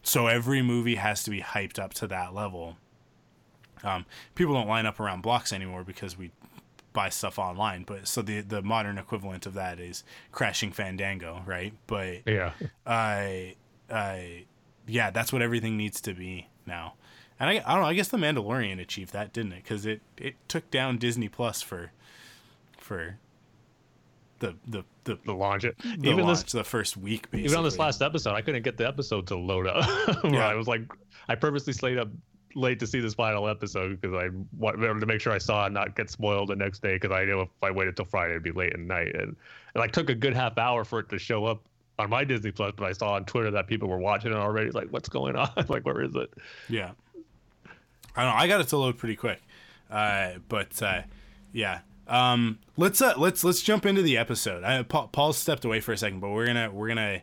so every movie has to be hyped up to that level um, people don't line up around blocks anymore because we buy stuff online. But so the the modern equivalent of that is crashing Fandango, right? But yeah. I I yeah, that's what everything needs to be now. And I, I don't know. I guess the Mandalorian achieved that, didn't it? Because it it took down Disney Plus for for the the the, The launch it. the even launch, this the first week. Basically. even on this last episode, I couldn't get the episode to load up. Yeah. I was like, I purposely stayed up late to see this final episode because I wanted to make sure I saw it and not get spoiled the next day because I knew if I waited till Friday it'd be late at night and it like took a good half hour for it to show up on my Disney Plus, but I saw on Twitter that people were watching it already. Like, what's going on? like, where is it? Yeah. I don't know. I got it to load pretty quick. Uh, but uh, yeah. Um, let's uh, let's let's jump into the episode. I, Paul, Paul stepped away for a second, but we're gonna we're gonna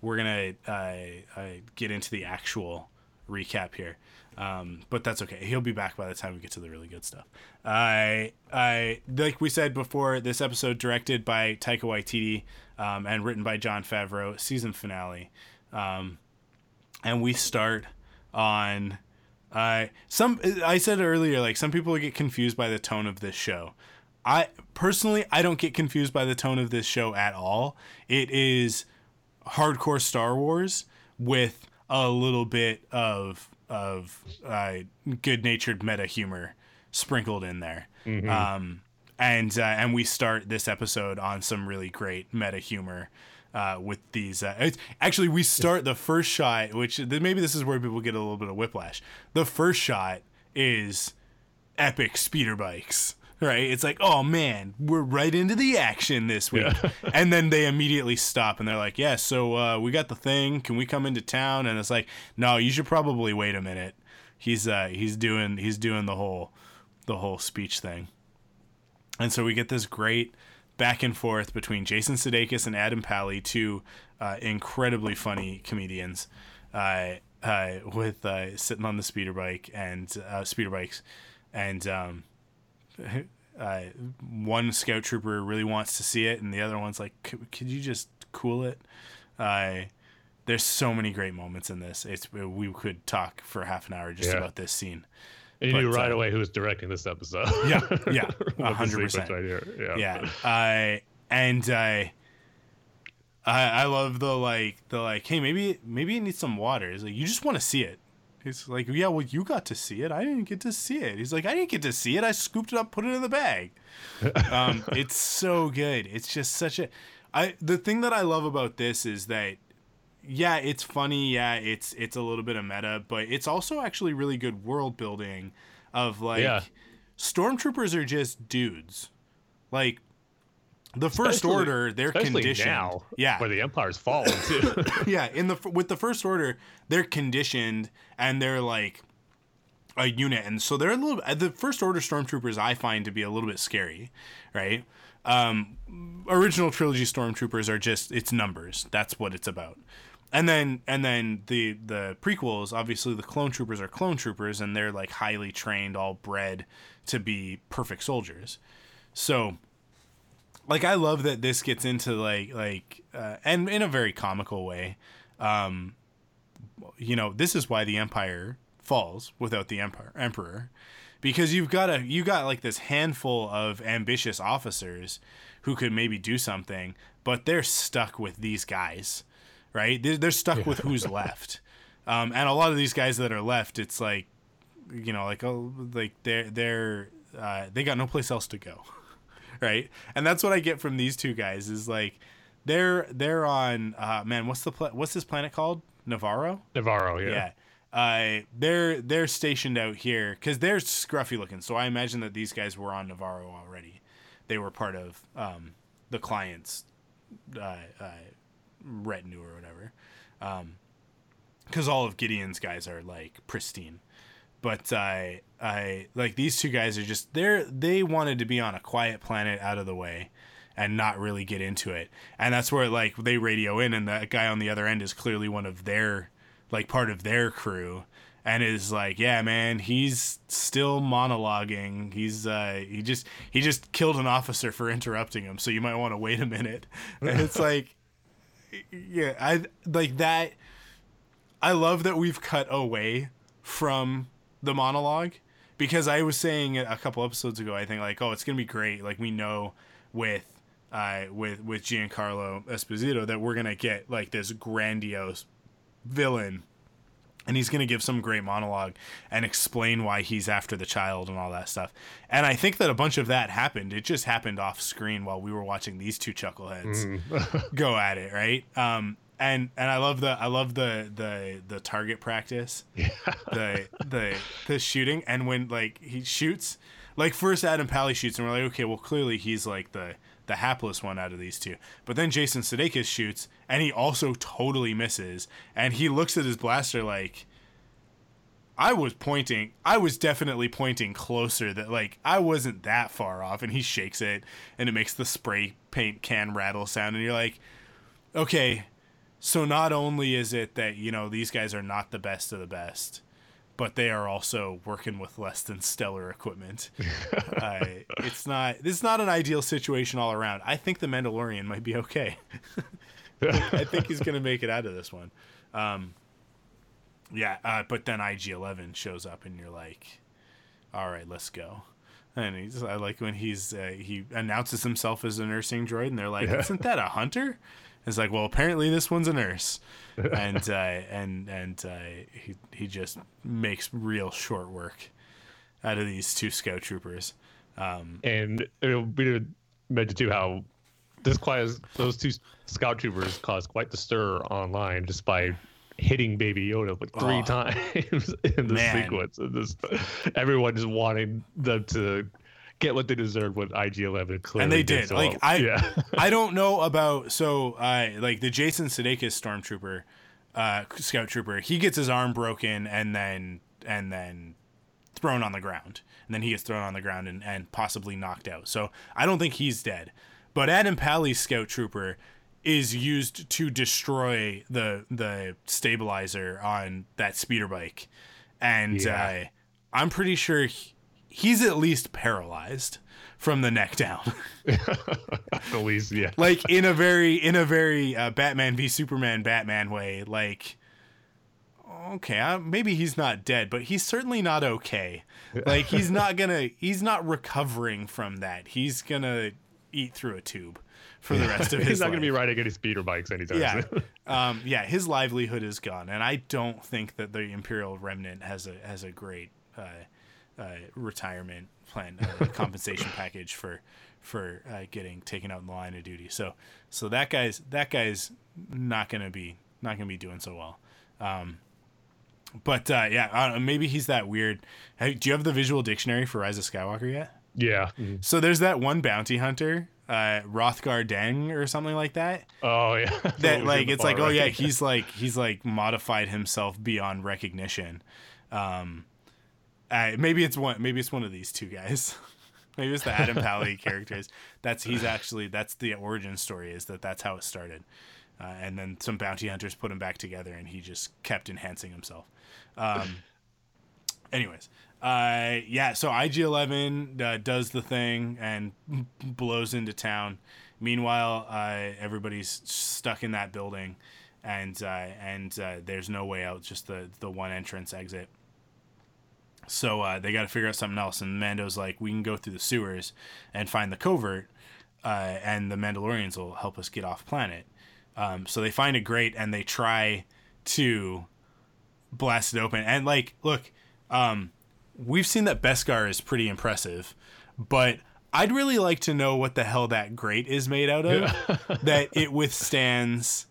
we're gonna uh, get into the actual recap here. Um, but that's okay. He'll be back by the time we get to the really good stuff. I I like we said before, this episode directed by Taika Waititi um, and written by Jon Favreau, season finale. Um, and we start on uh, some. I said earlier, like some people get confused by the tone of this show. I personally I don't get confused by the tone of this show at all. It is hardcore Star Wars with a little bit of of uh, good natured meta humor sprinkled in there. Mm-hmm. Um, and uh, and we start this episode on some really great meta humor uh, with these. Uh, it's, actually, we start the first shot, which maybe this is where people get a little bit of whiplash. The first shot is epic speeder bikes. Right, it's like, oh man, we're right into the action this week, Yeah. and then they immediately stop and they're like, yeah, so uh, we got the thing. Can we come into town? And it's like, no, you should probably wait a minute. He's uh, he's doing he's doing the whole the whole speech thing. And so we get this great back and forth between Jason Sudeikis and Adam Pally, two uh, incredibly funny comedians, uh, uh, with uh, sitting on the speeder bike and uh, speeder bikes, and um, uh, one scout trooper really wants to see it, and the other one's like, "Could you just cool it?" Uh, there's so many great moments in this. It's we could talk for half an hour just Yeah. about this scene. And you knew right uh, away who was directing this episode. Yeah, yeah, hundred percent. Yeah. yeah i and i i i love the like the like hey maybe maybe it needs some water it's like you just want to see it it's like yeah well you got to see it. I didn't get to see it. He's like i didn't get to see it. I scooped it up put it in the bag. Um it's so good. It's just such a i the thing that i love about this is that yeah it's funny. Yeah it's it's a little bit of meta but it's also actually really good world building of like Yeah. stormtroopers are just dudes. Like the first Especially- order they're conditioned. now, yeah. where the empire's fallen too. yeah in the with the first order they're conditioned and they're like a unit. And so they're a little uh, the first order stormtroopers i find to be a little bit scary right? Um original trilogy stormtroopers are just it's numbers. That's what it's about. And then and then the the prequels obviously the clone troopers are clone troopers and they're like highly trained all bred to be perfect soldiers. So like I love that this gets into like like uh, and in a very comical way. Um, you know, this is why the empire falls without the empire emperor, because you've got a you got like this handful of ambitious officers who could maybe do something, but they're stuck with these guys, right? They're, they're stuck with who's left, um, and a lot of these guys that are left, it's like, you know, like oh, like they're they're uh, they got no place else to go right? And that's what I get from these two guys is like they're they're on uh man, what's the pla- what's this planet called? Nevarro? Nevarro, yeah. Yeah. Uh they're they're stationed out here cuz they're scruffy looking. So I imagine that these guys were on Nevarro already. They were part of um the client's uh, uh retinue or whatever. Um cuz all of Gideon's guys are like pristine but I I like these two guys are just they're they wanted to be on a quiet planet out of the way and not really get into it. And that's where like they radio in and that guy on the other end is clearly one of their like part of their crew and is like, "Yeah, man, he's still monologuing. He's uh he just he just killed an officer for interrupting him, so you might want to wait a minute." And it's like yeah, I like that I love that we've cut away from the monologue because I was saying a couple episodes ago, I think like, oh, it's gonna be great. Like we know with uh with with Giancarlo Esposito that we're gonna get like this grandiose villain and he's going to give some great monologue and explain why he's after the child and all that stuff. And I think that a bunch of that happened. It just happened off screen while we were watching these two chuckleheads go at it, right? Um, and and I love the I love the the the target practice, the the the shooting, and when like he shoots, like first Adam Pally shoots, and we're like, okay, well clearly he's like the the hapless one out of these two. But then Jason Sudeikis shoots, and he also totally misses, and he looks at his blaster like. I was pointing. I was definitely pointing closer. That like I wasn't that far off, and he shakes it, and it makes the spray paint can rattle sound, and you're like, okay, so not only is it that you know these guys are not the best of the best, but they are also working with less than stellar equipment. uh, it's not. It's not an ideal situation all around. I think the Mandalorian might be okay. I think he's gonna make it out of this one. Um, yeah, uh, but then IG Eleven shows up, and you're like, all right, let's go. And he's I like when he's uh, he announces himself as a nursing droid, and they're like, "Isn't that a hunter?" It's like, well, apparently this one's a nurse, and uh, and and uh, he he just makes real short work out of these two scout troopers. Um, and it'll be to mention too how this quite those two scout troopers caused quite the stir online just by hitting Baby Yoda like three Oh. times in the Man. sequence. And just everyone just wanting them to get what they deserve with IG-11. Clearly and they did. so Like. I, yeah. I don't know about so uh, like the Jason Sudeikis stormtrooper, uh, scout trooper. He gets his arm broken and then and then thrown on the ground, and then he gets thrown on the ground and, and possibly knocked out. So I don't think he's dead. But Adam Pally's scout trooper is used to destroy the the stabilizer on that speeder bike, and Yeah. uh, I'm pretty sure he, he's at least paralyzed from the neck down. At least, yeah. like in a very in a very uh, Batman v Superman Batman way. Like, okay, uh, maybe he's not dead, but he's certainly not okay. Like he's not gonna he's not recovering from that. He's gonna eat through a tube for the rest of his life. He's not life. going to be riding any speeder bikes anytime Yeah, soon. um, yeah, his livelihood is gone, and I don't think that the Imperial Remnant has a has a great uh, uh, retirement plan, uh, compensation package for for uh, getting taken out in the line of duty. So, so that guy's that guy's not gonna be not gonna be doing so well. Um, but uh, yeah, I know, maybe he's that weird. Hey, do you have the visual dictionary for Rise of Skywalker yet? yeah. So there's that one bounty hunter, uh, Rothgar Deng or something like that Oh, yeah. that like it's far like oh yeah he's like he's like modified himself beyond recognition um uh, maybe it's one maybe it's one of these two guys. Maybe it's the adam pally characters. That's he's actually that's the origin story is that that's how it started. Uh, and then some bounty hunters put him back together and he just kept enhancing himself. Um anyways uh yeah so ig11 uh, does the thing and blows into town. Meanwhile uh everybody's stuck in that building and uh and uh, there's no way out just the the one entrance exit so uh, they got to figure out something else and mando's like we can go through the sewers and find the covert uh, and the mandalorians will help us get off planet um, so they find a grate and they try to blast it open. And like, look, um, we've seen that Beskar is pretty impressive, but I'd really like to know what the hell that grate is made out of. that it withstands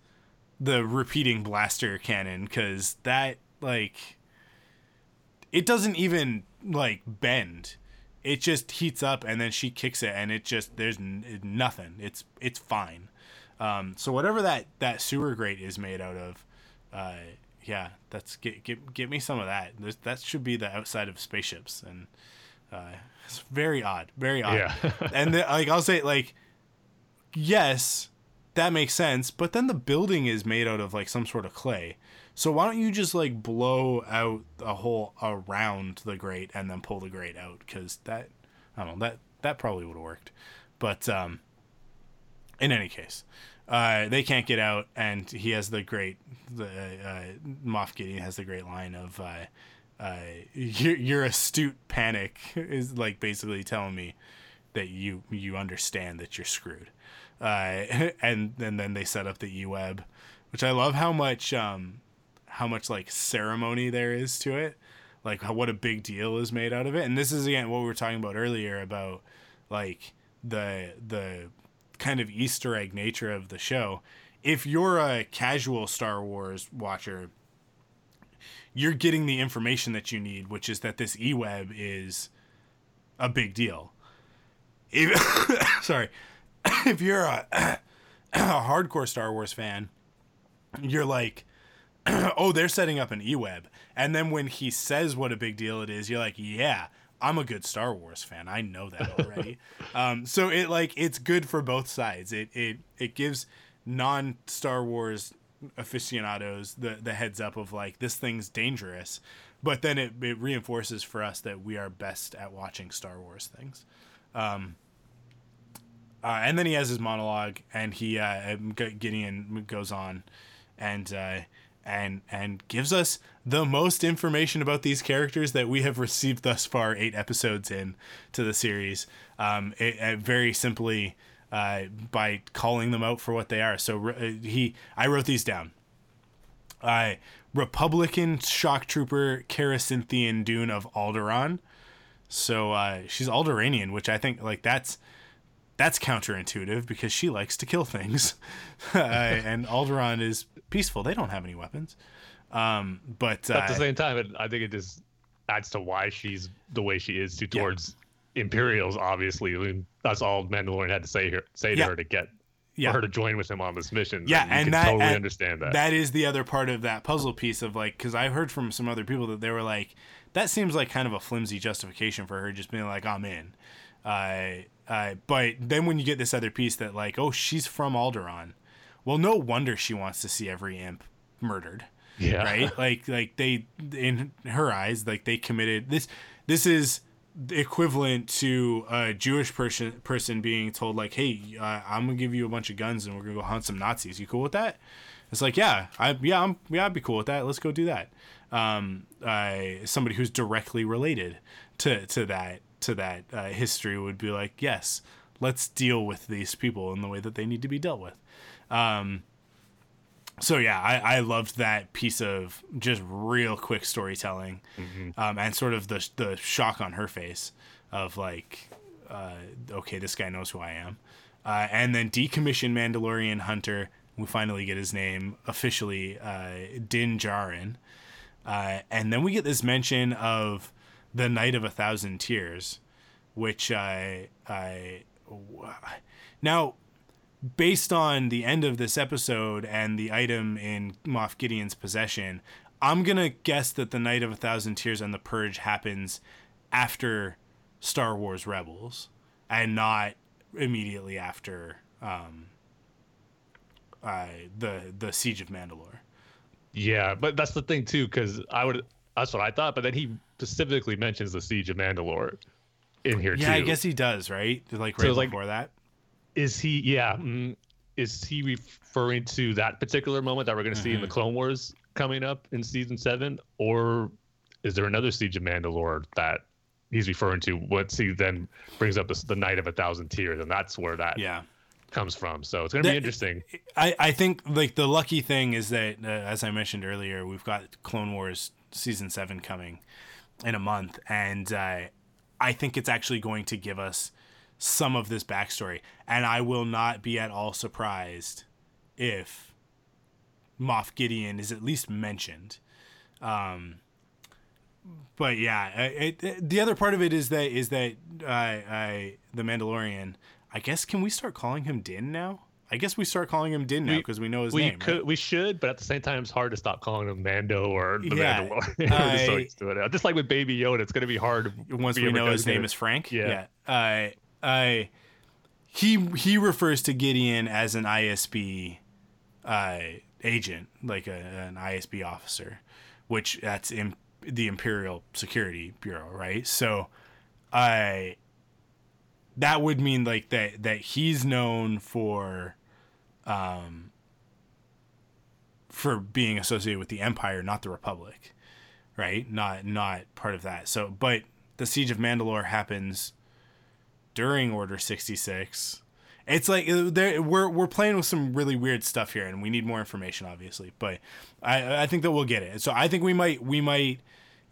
the repeating blaster cannon, because that like it doesn't even like bend. It just heats up and then she kicks it and it just there's n- nothing. It's it's fine. Um, so whatever that that sewer grate is made out of, uh, yeah, that's get get get me some of that. There's, that should be the outside of spaceships, and uh, it's very odd, very odd. Yeah. and the, like I'll say, like, yes, that makes sense, but then the building is made out of like some sort of clay. So why don't you just like blow out a hole around the grate and then pull the grate out? Because that I don't know that that probably would have worked. But um, in any case, uh, they can't get out, and he has the great the uh, Moff Gideon has the great line of uh, uh, your, your astute panic is like basically telling me that you you understand that you're screwed. Uh, and and then they set up the E-web, which I love how much um, how much like ceremony there is to it, like how, what a big deal is made out of it. And this is again what we were talking about earlier about like the the kind of Easter egg nature of the show. If you're a casual Star Wars watcher, you're getting the information that you need, which is that this E-web is a big deal. If, sorry, if you're a, a hardcore Star Wars fan, you're like, oh, they're setting up an E-web, and then when he says what a big deal it is, you're like, yeah, I'm a good Star Wars fan. I know that already. um, so it like it's good for both sides. It it it gives non Star Wars aficionados the the heads up of like this thing's dangerous, but then it it reinforces for us that we are best at watching Star Wars things. Um, uh, and then he has his monologue, and he uh, Gideon goes on, and uh, and and gives us the most information about these characters that we have received thus far. Eight episodes in to the series, um, it, it very simply uh, by calling them out for what they are. So uh, he, I wrote these down. Uh, Republican shock trooper Carasynthia Dune of Alderaan. So uh, she's Alderanian, which I think like that's that's counterintuitive because she likes to kill things, uh, and Alderaan is peaceful. They don't have any weapons. Um, but uh, at the same time, it, I think it just adds to why she's the way she is to, towards yeah. Imperials. Obviously, I mean, that's all Mandalorian had to say here, say to yeah. her to get yeah. for her to join with him on this mission. Yeah, and, and that totally and understand that. That is the other part of that puzzle piece of like because I heard from some other people that they were like, that seems like kind of a flimsy justification for her just being like, I'm in. Uh, uh, but then when you get this other piece that like, oh, she's from Alderaan, well, no wonder she wants to see every imp murdered. Yeah. Right. Like like they in her eyes like they committed this. This is equivalent to a Jewish person person being told like, "Hey, uh, I'm gonna give you a bunch of guns and we're gonna go hunt some Nazis. You cool with that?" It's like, yeah, I yeah, I'm yeah, I'd be cool with that. Let's go do that. Um, uh, somebody who's directly related to to that to that uh, history would be like, yes, let's deal with these people in the way that they need to be dealt with. Um, so yeah, I, I loved that piece of just real quick storytelling, mm-hmm. um, and sort of the the shock on her face of like, uh, okay, this guy knows who I am, uh, and then decommissioned Mandalorian hunter. We finally get his name officially, uh, Din Djarin, uh, and then we get this mention of the Night of a Thousand Tears, which I I now based on the end of this episode and the item in Moff Gideon's possession, I'm gonna guess that the Night of a Thousand Tears and the Purge happens after Star Wars Rebels and not immediately after um, uh, the the Siege of Mandalore. Yeah, but that's the thing too, because I would that's what I thought, but then he specifically mentions the Siege of Mandalore in here too. yeah, too. I guess he does, right? Like right so, before like, that is he? Yeah, mm, is he referring to that particular moment that we're going to see mm-hmm. in the mm-hmm. Clone Wars coming up in season seven, or is there another Siege of Mandalore that he's referring to? What he then brings up the, the Night of a Thousand Tears, and that's where that yeah comes from. So it's going to be interesting. I, I think like the lucky thing is that uh, as I mentioned earlier, we've got Clone Wars season seven coming in a month, and uh, I think it's actually going to give us some of this backstory, and I will not be at all surprised if Moff Gideon is at least mentioned. Um, but yeah, it, it, the other part of it is that is that uh, I the Mandalorian. I guess can we start calling him Din now? I guess we start calling him Din now because we, we, know his we name. Could, right? We should, but at the same time, it's hard to stop calling him Mando or the yeah, Mandalorian. I, so used to it. Just like with Baby Yoda, it's going to be hard once we know his name is Frank. Yeah. yeah. Uh, I he he refers to Gideon as an ISB uh, agent, like a, an ISB officer, which that's in the Imperial Security Bureau, right? So, I that would mean like that that he's known for um for being associated with the empire not the republic right? Not not part of that. So but the siege of mandalore happens during order 66 it's like uh, we're we're playing with some really weird stuff here and we need more information obviously but i i think that we'll get it. So i think we might we might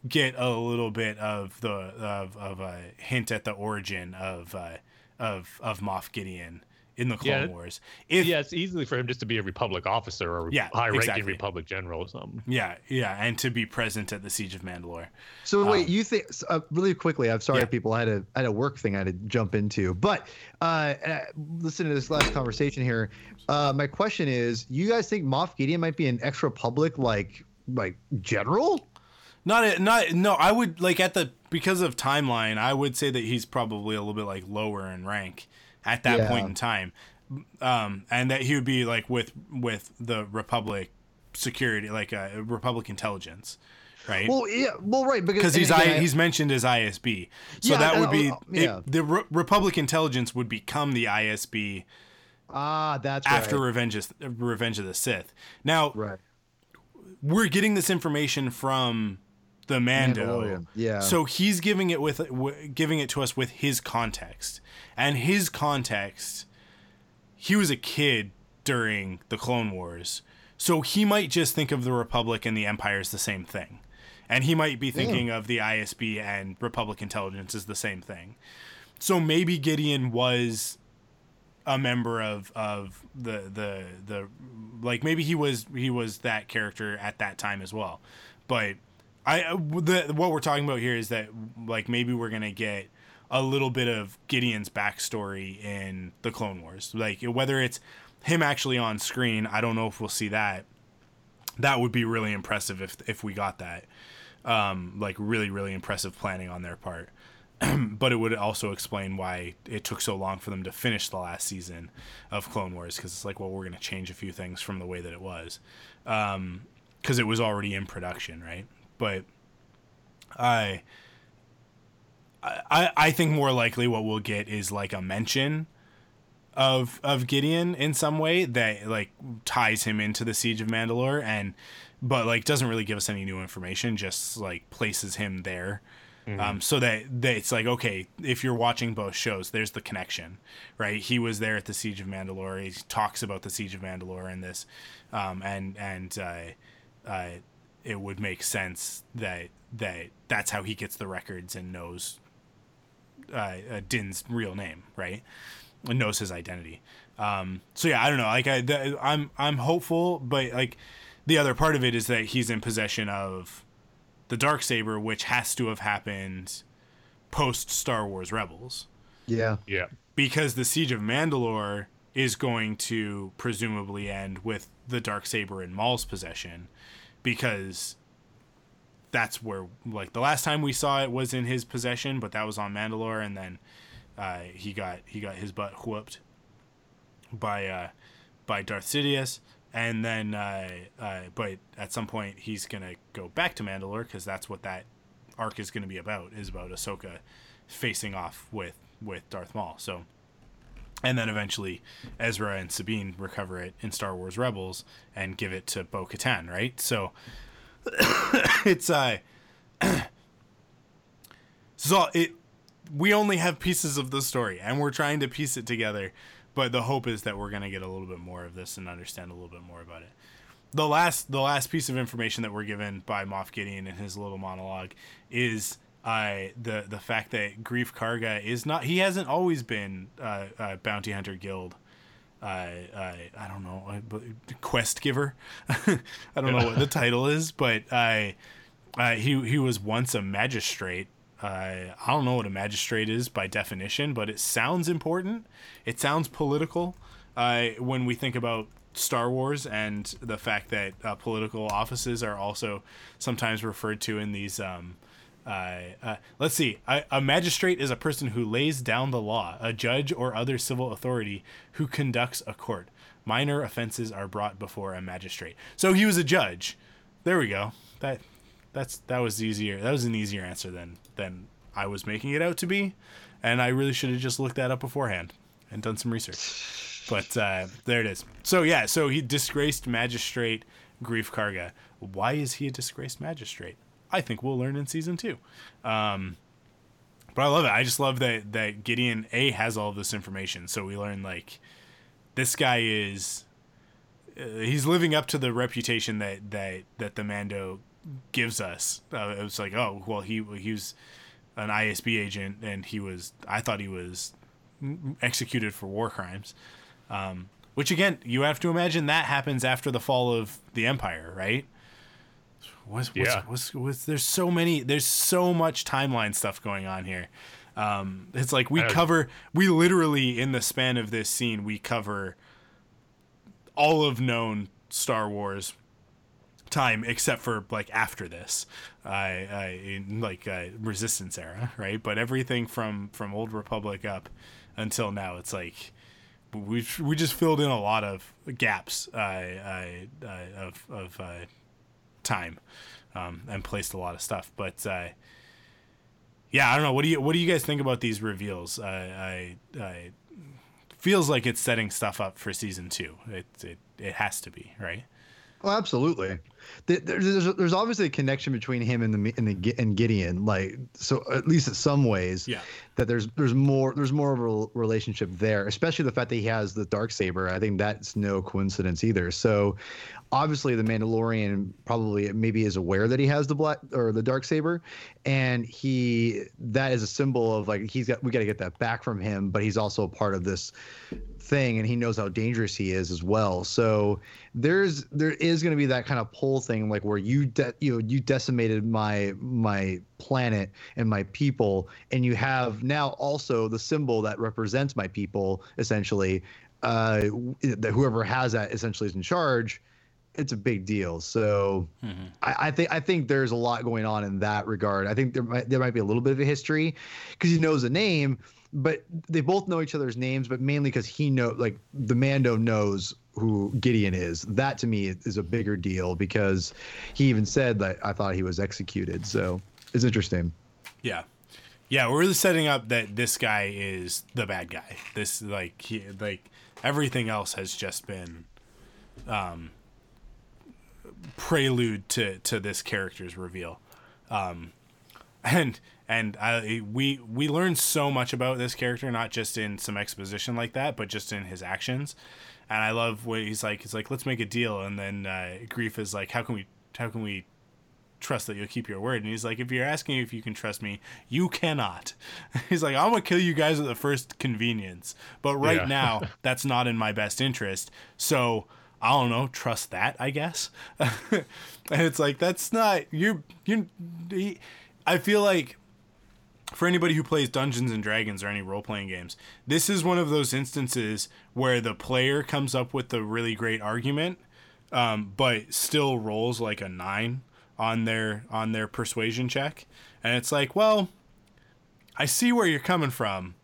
get a little bit of the of, of a hint at the origin of uh, of of Moff Gideon in the Clone yeah, Wars. If, yeah, it's easily for him just to be a Republic officer or yeah, high-ranking exactly. Republic general or something. Yeah, yeah, and to be present at the Siege of Mandalore. So um, wait, you think uh, really quickly? I'm sorry, yeah. people. I had a I had a work thing I had to jump into, but uh, uh listen to this last conversation here. Uh, my question is, you guys think Moff Gideon might be an ex-Republic like like general? Not a, not no. I would like at the because of timeline. I would say that he's probably a little bit like lower in rank at that yeah. point in time, um, and that he would be like with with the Republic security, like a uh, Republic intelligence. Right. Well, yeah. Well, right because he's I, he's mentioned as ISB, so yeah, that would be uh, yeah. it, the Re- Republic intelligence would become the ISB. Ah, that's after right. Revenge of, Revenge of the Sith. Now, right we're getting this information from the Mando. Mandalorian, yeah. So he's giving it with w- giving it to us with his context, and his context. He was a kid during the Clone Wars, so he might just think of the Republic and the Empire as the same thing, and he might be thinking of the ISB and Republic intelligence as the same thing. So maybe Gideon was a member of of the the the like maybe he was he was that character at that time as well but i the what we're talking about here is that like maybe we're gonna get a little bit of gideon's backstory in the clone wars. Like whether it's him actually on screen i don't know if we'll see that. That would be really impressive if if we got that. Um like really really impressive planning on their part. But it would also explain why it took so long for them to finish the last season of Clone Wars because it's like, well, we're going to change a few things from the way that it was. Because um, it was already in production, right? But I, I, I think more likely what we'll get is like a mention of of Gideon in some way that like ties him into the Siege of Mandalore and but like doesn't really give us any new information, just like places him there Mm-hmm. Um, so that, that it's like okay, if you're watching both shows, there's the connection, right? He was there at the Siege of Mandalore. He talks about the Siege of Mandalore in this, um, and and uh, uh, it would make sense that that that's how he gets the records and knows uh, uh Din's real name, right? And knows his identity. Um, so yeah, I don't know. Like I, the, I'm I'm hopeful, but like the other part of it is that he's in possession of the dark saber, which has to have happened post Star Wars Rebels. Yeah. Yeah. Because the siege of Mandalore is going to presumably end with the dark saber in Maul's possession, because that's where like the last time we saw it was in his possession, but that was on Mandalore, and then uh, he got he got his butt whooped by uh, by Darth Sidious and then uh, uh, but at some point he's gonna go back to Mandalore because that's what that arc is gonna be about is about Ahsoka facing off with with Darth Maul. So, and then eventually Ezra and Sabine recover it in Star Wars Rebels and give it to Bo Katan, right? So it's uh, so it we only have pieces of the story and we're trying to piece it together but the hope is that we're to get a little bit more of this and understand a little bit more about it. The last the last piece of information that we're given by Moff Gideon in his little monologue is uh, the the fact that Greef Karga is not he hasn't always been uh, a bounty hunter guild. I uh, I don't know, uh, quest giver. I don't know what the title is, but I uh, he he was once a magistrate uh, I don't know what a magistrate is by definition, but it sounds important. It sounds political uh, when we think about Star Wars and the fact that uh, political offices are also sometimes referred to in these. Um, uh, let's see. A, magistrate is a person who lays down the law, a judge or other civil authority who conducts a court. Minor offenses are brought before a magistrate. So he was a judge. There we go. That that's that was easier. That was an easier answer than than I was making it out to be, and I really should have just looked that up beforehand and done some research. But uh, there it is. So yeah, so he disgraced magistrate Greef Karga. Why is he a disgraced magistrate? I think we'll learn in season two. Um, but I love it. I just love that that Gideon A has all this information. So we learn like this guy is uh, he's living up to the reputation that that that the Mando gives us. Uh, it was like, oh, well, he he was an ISB agent, and he was. I thought he was executed for war crimes. Um, which again, you have to imagine that happens after the fall of the empire, right? What's, what's, yeah. What's, what's, there's so many. There's so much timeline stuff going on here. Um, it's like we cover. We literally in the span of this scene, we cover all of known Star Wars time except for like after this I, I in like uh, resistance era right but everything from from old republic up until now it's like we we just filled in a lot of gaps uh, uh, of of uh, time um, and placed a lot of stuff but uh, yeah I don't know what do you what do you guys think about these reveals I, I feels like it's setting stuff up for season two it it, it has to be right Oh, absolutely. there's there's obviously a connection between him and the and the and Gideon, like so at least in some ways. Yeah. That there's there's more there's more of a relationship there, especially the fact that he has the dark saber. I think that's no coincidence either. So, obviously, the Mandalorian probably maybe is aware that he has the black or the dark saber, and he that is a symbol of like he's got we got to get that back from him. But he's also a part of this thing and he knows how dangerous he is as well so there's there is going to be that kind of pull thing like where you de- you know you decimated my my planet and my people and you have now also the symbol that represents my people essentially uh that whoever has that essentially is in charge it's a big deal. So mm-hmm. I, I, think I think there's a lot going on in that regard. I think there might there might be a little bit of a history because he knows the name, but they both know each other's names, but mainly because he know like the Mando knows who Gideon is. That to me is a bigger deal because he even said that I thought he was executed. So it's interesting. Yeah. Yeah, we're really setting up that this guy is the bad guy. This like he like everything else has just been um prelude to to this character's reveal. Um and and I, we we learn so much about this character, not just in some exposition like that, but just in his actions. And I love what he's like. He's like, let's make a deal, and then uh, Greef is like, how can we how can we trust that you'll keep your word? And he's like, if you're asking if you can trust me, you cannot. he's like, I'm gonna kill you guys at the first convenience, but right yeah. now that's not in my best interest. So. I don't know, trust that, I guess. and it's like that's not you're you're I feel like for anybody who plays Dungeons and Dragons or any role playing games, this is one of those instances where the player comes up with a really great argument, um, but still rolls like a nine on their on their persuasion check, and it's like, well, I see where you're coming from,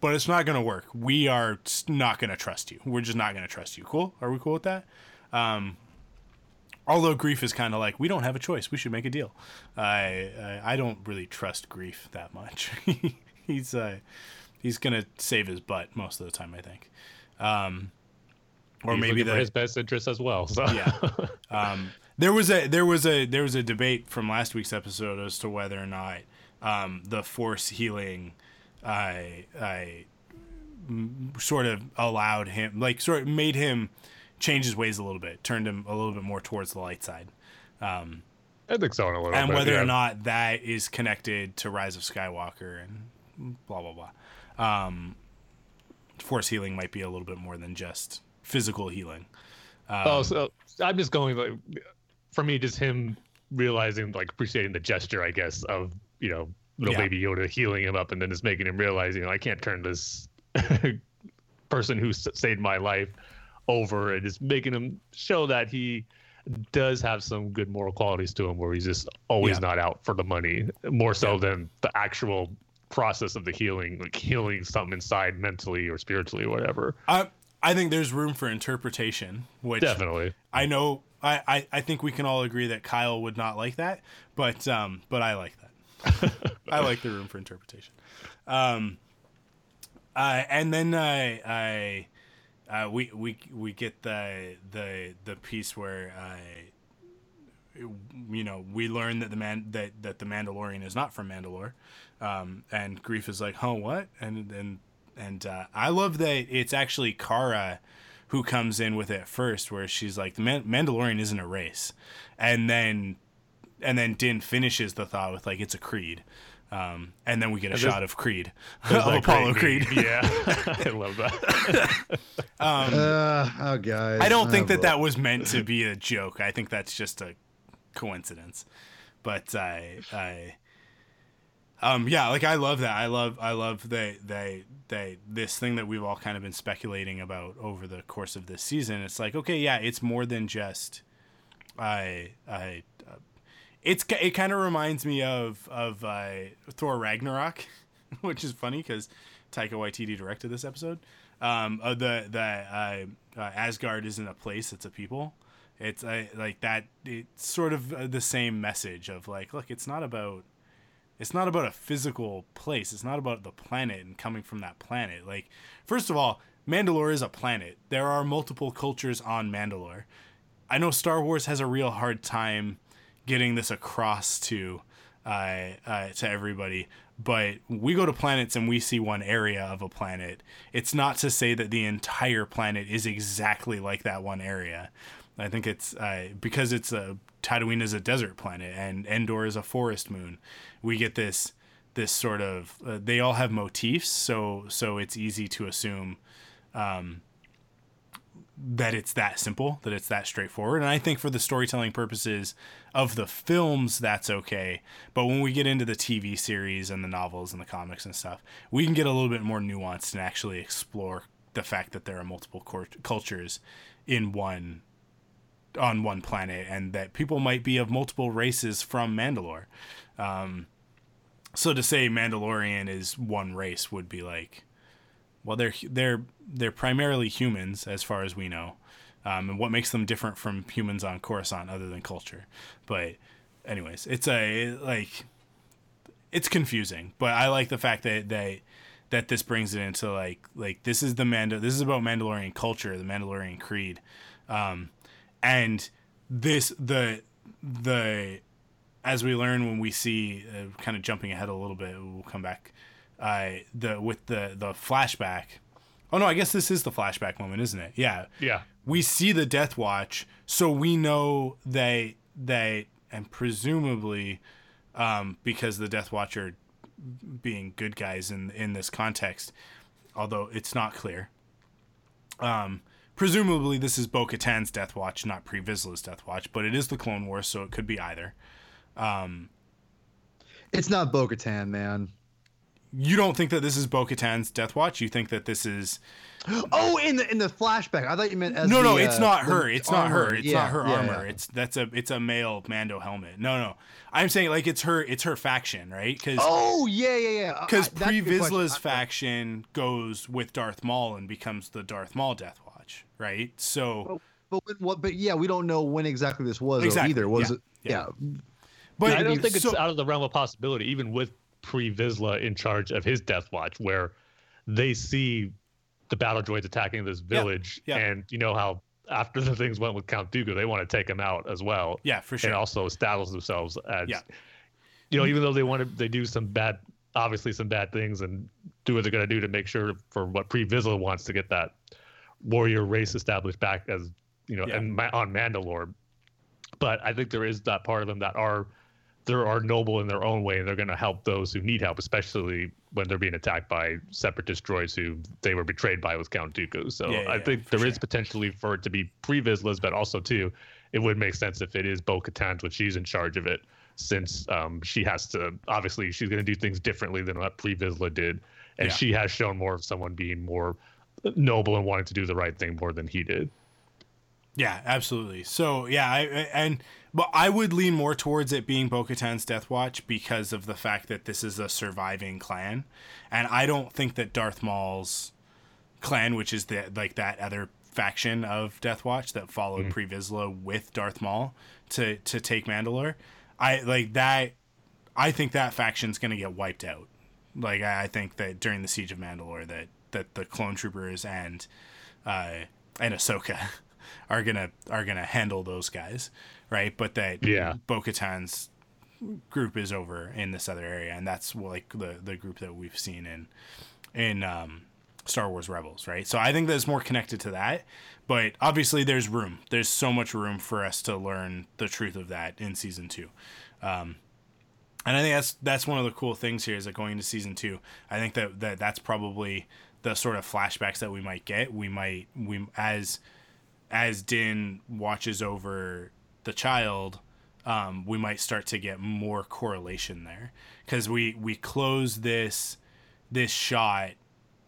but it's not gonna work. We are not gonna trust you. We're just not gonna trust you. Cool? Are we cool with that? Um, Although Greef is kind of like, we don't have a choice. We should make a deal. I I, I don't really trust Greef that much. he's uh, he's gonna save his butt most of the time, I think. Um, or he's maybe the, his best interest as well. So. yeah. Um, there was a there was a there was a debate from last week's episode as to whether or not um, the force healing I I sort of allowed him like sort of made him changed his ways a little bit, turned him a little bit more towards the light side. Um, I think so in a little bit. and bit. whether yeah. or not that is connected to Rise of Skywalker and blah blah blah. Um, force healing might be a little bit more than just physical healing. Um, oh, so I'm just going like for me, just him realizing like appreciating the gesture, I guess, of you know little yeah. baby Yoda healing him up, and then just making him realize, you know, I can't turn this person who saved my life over and just making him show that he does have some good moral qualities to him where he's just always yeah. not out for the money more so yeah. than the actual process of the healing like healing something inside mentally or spiritually or whatever i i think there's room for interpretation which definitely i know I, I i think we can all agree that kyle would not like that but um but i like that i like the room for interpretation um uh and then i i uh, we we we get the the the piece where uh, you know we learn that the man that that the Mandalorian is not from Mandalore, um, and Greef is like, "Oh, what?" and and and uh, I love that it's actually Cara who comes in with it first, where she's like, "The Man- Mandalorian isn't a race," and then and then Din finishes the thought with like, "It's a creed." Um, and then we get a shot of Creed, of Apollo Creed. yeah, I love that. um, uh, oh, guys. I don't think oh, that boy. that was meant to be a joke. I think that's just a coincidence. But I, I, um, yeah, like I love that. I love, I love they, they, they, this thing that we've all kind of been speculating about over the course of this season. It's like, okay, yeah, it's more than just, I, I, it's it kind of reminds me of of uh, Thor Ragnarok, which is funny because Taika Waititi directed this episode. Um, uh, the the uh, uh, Asgard isn't a place; it's a people. It's uh, like that. It's sort of uh, the same message of like, look, it's not about it's not about a physical place. It's not about the planet and coming from that planet. Like, first of all, Mandalore is a planet. There are multiple cultures on Mandalore. I know Star Wars has a real hard time getting this across to uh, uh, to everybody. But we go to planets and we see one area of a planet. It's not to say that the entire planet is exactly like that one area. I think it's uh, because it's a Tatooine is a desert planet and Endor is a forest moon. We get this this sort of uh, they all have motifs, so so it's easy to assume um, that it's that simple, that it's that straightforward. And I think for the storytelling purposes of the films, that's okay. But when we get into the TV series and the novels and the comics and stuff, we can get a little bit more nuanced and actually explore the fact that there are multiple cultures in one on one planet and that people might be of multiple races from Mandalore. Um, so to say Mandalorian is one race would be like well they're they're they're primarily humans as far as we know. Um, and what makes them different from humans on Coruscant other than culture. But anyways it's a like it's confusing. But I like the fact that that that this brings it into like like this is the Mando this is about Mandalorian culture the Mandalorian creed. Um, and this the the as we learn when we see uh, kind of jumping ahead a little bit we'll come back uh, the with the the flashback. Oh no, I guess this is the flashback moment, isn't it? Yeah. Yeah. We see the Death Watch, so we know they they and presumably um, because the Death Watch are being good guys in in this context, although it's not clear. Um, presumably this is Bo Katan's Death Watch, not Pre Vizsla's Death Watch, but it is the Clone Wars, so it could be either. Um, it's not Bo Katan, man you don't think that this is Bo Katan's Death Watch? You think that this is Oh, in the in the flashback. I thought you meant as No, the, no, it's uh, not her. It's not her. It's Yeah, not her yeah, armor. yeah. It's that's a it's a male Mando helmet. No, no. I'm saying like it's her it's her faction, right? Cuz Oh, yeah, yeah, yeah. Cuz I- Pre good. Vizsla's faction goes with Darth Maul and becomes the Darth Maul Death Watch, right? So But when, what? But yeah, we don't know when exactly this was Exactly, either. Was yeah, it? yeah. Yeah. but I don't think it's so- out of the realm of possibility, even with Pre Vizsla in charge of his Death Watch, where they see the battle droids attacking this village, yeah. and you know how after the things went with Count Dooku, they want to take him out as well. Yeah, for sure. And also establish themselves as, Yeah. you know, even though they want to, they do some bad, obviously some bad things, and do what they're going to do to make sure for what Pre Vizsla wants to get that warrior race established back as you know, Yeah. and on Mandalore. But I think there is that part of them that are there are noble in their own way, and they're going to help those who need help, especially when they're being attacked by separatist droids who they were betrayed by with Count Dooku. So Yeah, yeah, I think there is sure. potentially for it to be pre Vizsla's, but also too, it would make sense if it is Bo Katan's when she's in charge of it, since um, she has to obviously she's going to do things differently than what pre Vizsla did, and Yeah. she has shown more of someone being more noble and wanting to do the right thing more than he did. Yeah, absolutely. So yeah, I, I- and but I would lean more towards it being Bo-Katan's Death Watch because of the fact that this is a surviving clan, and I don't think that Darth Maul's clan, which is the like that other faction of Death Watch that followed Pre Vizsla with Darth Maul to to take Mandalore, I like that. I think that faction's gonna get wiped out. Like I I think that during the siege of Mandalore, that that the clone troopers and uh, and Ahsoka are gonna are gonna handle those guys, right? But that Yeah. Bo-Katan's group is over in this other area, and that's like the the group that we've seen in in um, Star Wars Rebels, right? So I think that's more connected to that. But obviously, there's room. There's so much room for us to learn the truth of that in season two. Um, and I think that's that's one of the cool things here is that going into season two, I think that, that that's probably the sort of flashbacks that we might get. We might we as as Din watches over the child, um, we might start to get more correlation there. Because we we close this this shot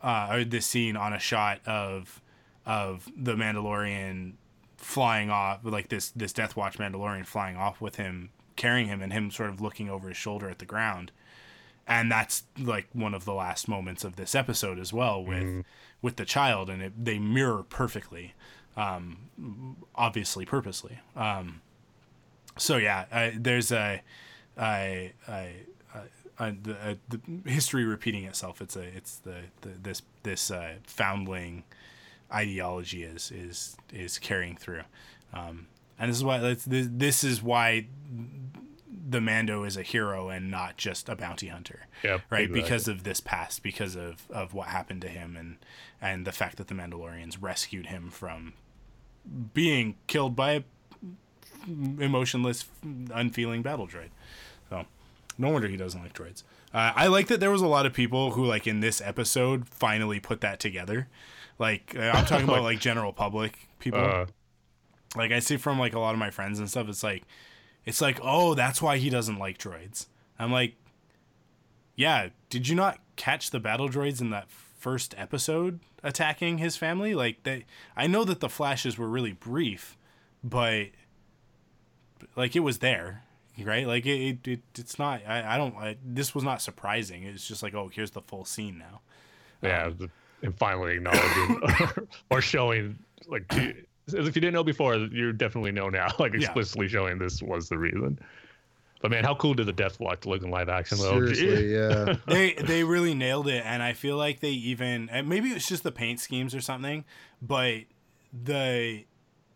uh, or this scene on a shot of of the Mandalorian flying off like this this Death Watch Mandalorian flying off with him carrying him and him sort of looking over his shoulder at the ground. And that's like one of the last moments of this episode as well with with the child and it, they mirror perfectly um obviously purposely um so yeah I, there's a I I the, uh, the history repeating itself it's a it's the, the this this uh, foundling ideology is is is carrying through um and this is why this, this is why the Mando is a hero and not just a bounty hunter. Yep, right. exactly. Because of this past, because of of what happened to him, and and the fact that the Mandalorians rescued him from being killed by a emotionless, unfeeling battle droid. So, no wonder he doesn't like droids. Uh, I like that there was a lot of people who, like in this episode, finally put that together. Like uh, I'm talking about like general public people. Uh, like I see from like a lot of my friends and stuff. It's like, it's like, oh, that's why he doesn't like droids. I'm like, yeah. Did you not catch the battle droids in that first episode attacking his family? Like they, I know that the flashes were really brief, but like it was there, right? Like it, it, it it's not. I, I don't. I, this was not surprising. It's just like, oh, here's the full scene now. yeah, um, the, and finally acknowledging or showing like as if you didn't know before, you definitely know now. Like Yeah. explicitly showing this was the reason. But man, how cool did the Death Watch look in live action though? Seriously, yeah. they they really nailed it and i feel like they even and maybe it's just the paint schemes or something but the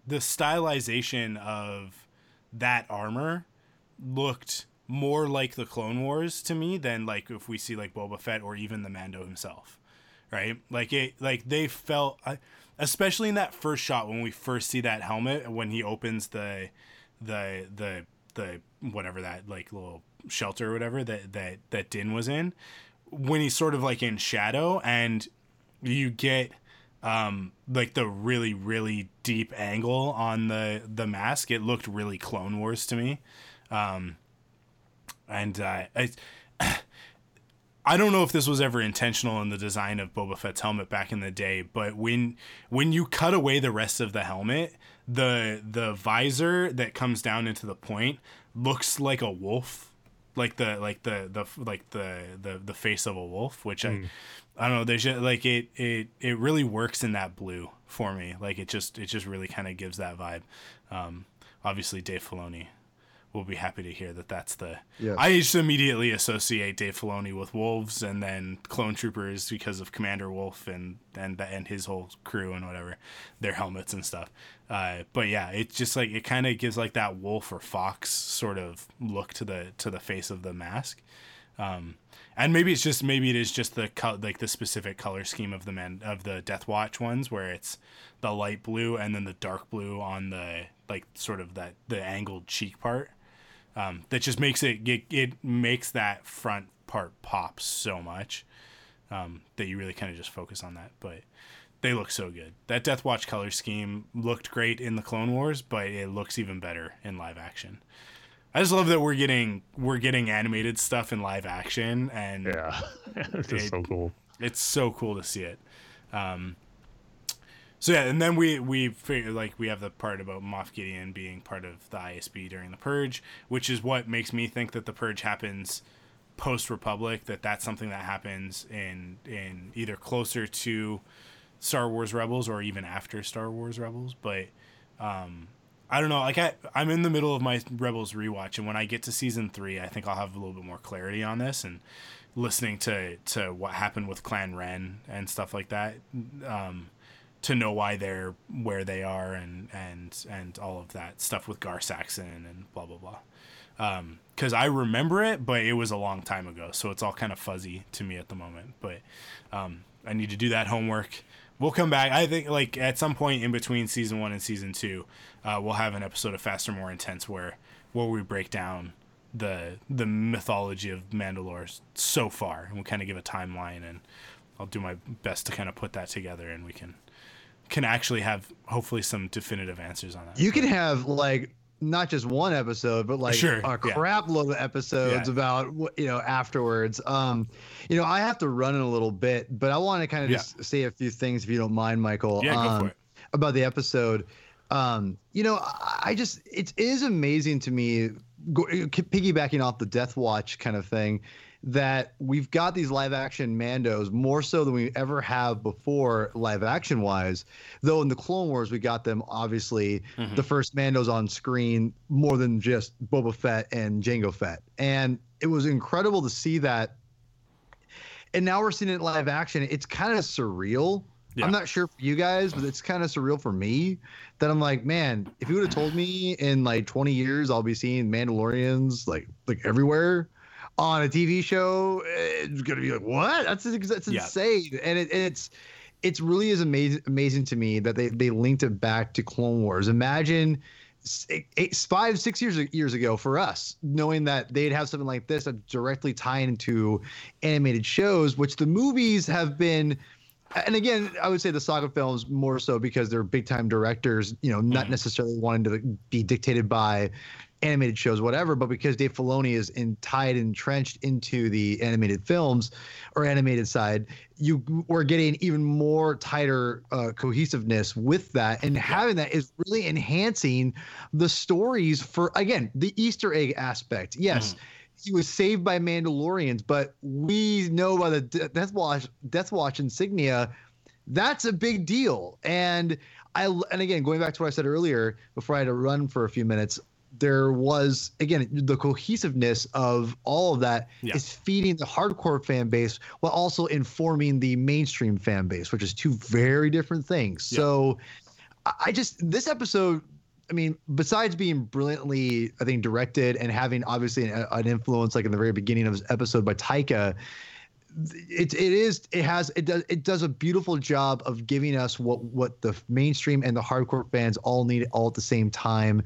the stylization of that armor looked more like the clone wars to me than like if we see like boba fett or even the mando himself right like it like they felt especially in that first shot when we first see that helmet when he opens the the the the whatever that like little shelter or whatever that that that Din was in when he's sort of like in shadow and you get um like the really really deep angle on the the mask it looked really clone wars to me. Um and uh I I don't know if this was ever intentional in the design of Boba Fett's helmet back in the day, but when when you cut away the rest of the helmet, the the visor that comes down into the point looks like a wolf, like the like the the like the the, the face of a wolf, which I I don't know. There's just, like it it it really works in that blue for me. Like it just it just really kind of gives that vibe. Um, obviously, Dave Filoni will be happy to hear that that's the. Yes. I just immediately associate Dave Filoni with wolves and then clone troopers because of Commander Wolf and and and his whole crew and whatever, their helmets and stuff. Uh, but yeah, it's just like it kind of gives like that wolf or fox sort of look to the to the face of the mask. Um, and maybe it's just maybe it is just the co- like the specific color scheme of the man of the Death Watch ones where it's the light blue and then the dark blue on the like sort of that the angled cheek part. Um, that just makes it, it it makes that front part pop so much um, that you really kind of just focus on that. But they look so good. That Death Watch color scheme looked great in the Clone Wars, but it looks even better in live action. I just love that we're getting we're getting animated stuff in live action, and Yeah, it's just It- so cool. it's so cool to see it. Um, so yeah, and then we we figure, like we have the part about Moff Gideon being part of the ISB during the Purge, which is what makes me think that the Purge happens post Republic. That that's something that happens in in either closer to Star Wars Rebels or even after Star Wars Rebels. But um, I don't know. Like I, I'm in the middle of my Rebels rewatch, and when I get to season three, I think I'll have a little bit more clarity on this and listening to to what happened with Clan Wren and stuff like that. Um, to know why they're where they are and and and all of that stuff with Gar Saxon and blah blah blah. Because I remember it, but it was a long time ago, so it's all kind of fuzzy to me at the moment. But um, I need to do that homework. We'll come back. I think like at some point in between season one and season two, uh, we'll have an episode of Faster, More Intense where where we break down the the mythology of Mandalore so far, and we'll kind of give a timeline, and I'll do my best to kind of put that together, and we can can actually have hopefully some definitive answers on that. You can have like not just one episode, but like Sure, a yeah. load of episodes Yeah. about you know afterwards. Um, you know, I have to run in a little bit, but I want to kind of Yeah. just say a few things if you don't mind, Michael. Yeah, go for um, it. About the episode. Um, you know, I I just it is amazing to me, go, piggybacking off the Death Watch kind of thing, that we've got these live action Mandos more so than we ever have before, live action wise. Though in the Clone Wars, we got them obviously mm-hmm. the first Mandos on screen more than just Boba Fett and Jango Fett. And it was incredible to see that. And now we're seeing it live action. It's kind of surreal Yeah. I'm not sure for you guys, but it's kind of surreal for me that I'm like, man, if you would have told me in like 20 years I'll be seeing Mandalorians like like everywhere on a TV show, eh, it's gonna be like, what? That's that's Yeah. insane, and it, it's it's really is amazing amazing to me that they they linked it back to Clone Wars. Imagine s- eight, five six years years ago for us knowing that they'd have something like this that directly tie into animated shows which the movies have been and again i would say the saga films more so because they're big time directors you know not mm-hmm. necessarily wanting to be dictated by animated shows whatever but because dave filoni is in, tied entrenched into the animated films or animated side you we're getting even more tighter uh, cohesiveness with that. And having that is really enhancing the stories for again the easter egg aspect. Yes he was saved by Mandalorians, but we know by the Death Watch Death Watch insignia, that's a big deal. And I and again going back to what I said earlier before I had to run for a few minutes, there was again the cohesiveness of all of that is Yeah. feeding the hardcore fan base while also informing the mainstream fan base, which is two very different things. Yeah. So I I just this episode. I mean, besides being brilliantly, I think directed and having obviously an, an influence, like in the very beginning of this episode by Taika, it it is it has it does it does a beautiful job of giving us what what the mainstream and the hardcore fans all need all at the same time,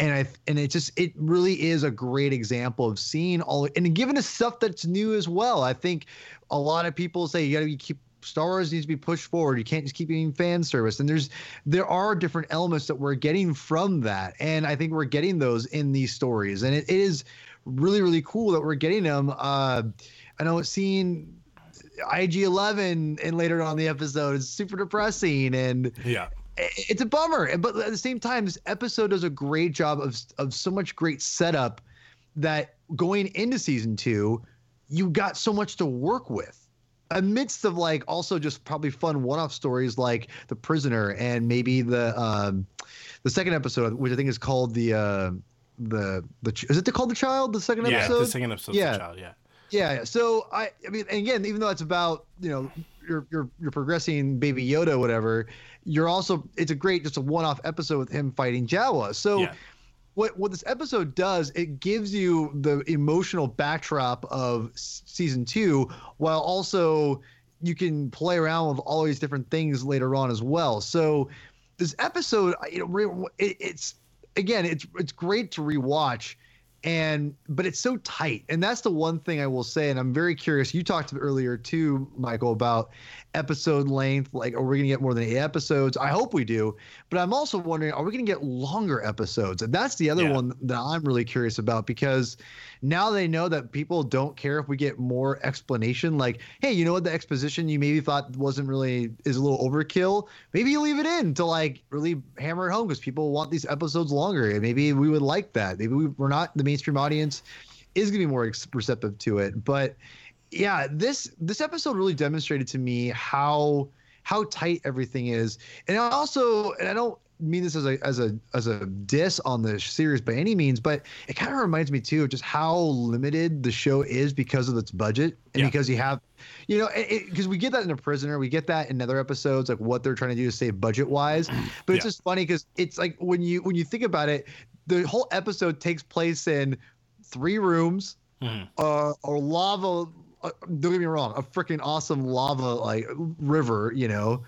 and I and it just it really is a great example of seeing all and giving us stuff that's new as well. I think a lot of people say you got to keep Star Wars needs to be pushed forward. You can't just keep getting fan service. And there's there are different elements that we're getting from that. And I think we're getting those in these stories. And it, it is really, really cool that we're getting them. Uh I know seeing IG Eleven and later on the episode is super depressing and Yeah. it's a bummer. But at the same time, this episode does a great job of of so much great setup that going into season two, you got so much to work with. Amidst of like also just probably fun one-off stories like the prisoner and maybe the um the second episode, which I think is called the uh the the is it called the child the second Yeah. episode The second episode Yeah. the child. Yeah. Yeah. yeah. So I, I mean, again, even though it's about you know you're you're you're progressing Baby Yoda, whatever, you're also it's a great just a one-off episode with him fighting Jawa. So. Yeah. What, what this episode does, it gives you the emotional backdrop of season two, while also you can play around with all these different things later on as well. So this episode, you know, it, it's again, it's it's great to rewatch, and but it's so tight, and that's the one thing I will say. And I'm very curious. You talked earlier too, Michael, about episode length. Like, are we gonna get more than eight episodes? I hope we do. But I'm also wondering, are we gonna get longer episodes? And that's the other Yeah. one that I'm really curious about because now they know that people don't care if we get more explanation. Like, hey, you know what? The exposition you maybe thought wasn't really is a little overkill. Maybe you leave it in to like really hammer it home because people want these episodes longer. And maybe we would like that. Maybe we, we're not the mainstream audience is going to be more receptive to it. But yeah, this this episode really demonstrated to me how how tight everything is, and I also and I don't mean this as a as a as a diss on the series by any means, but it kind of reminds me too of just how limited the show is because of its budget and Yeah. because you have, you know, because we get that in a prisoner, we get that in other episodes, like what they're trying to do to save budget wise, but it's Yeah. just funny because it's like when you when you think about it, the whole episode takes place in three rooms Mhm. uh, a lava. Uh, don't get me wrong, a freaking awesome lava like river, you know.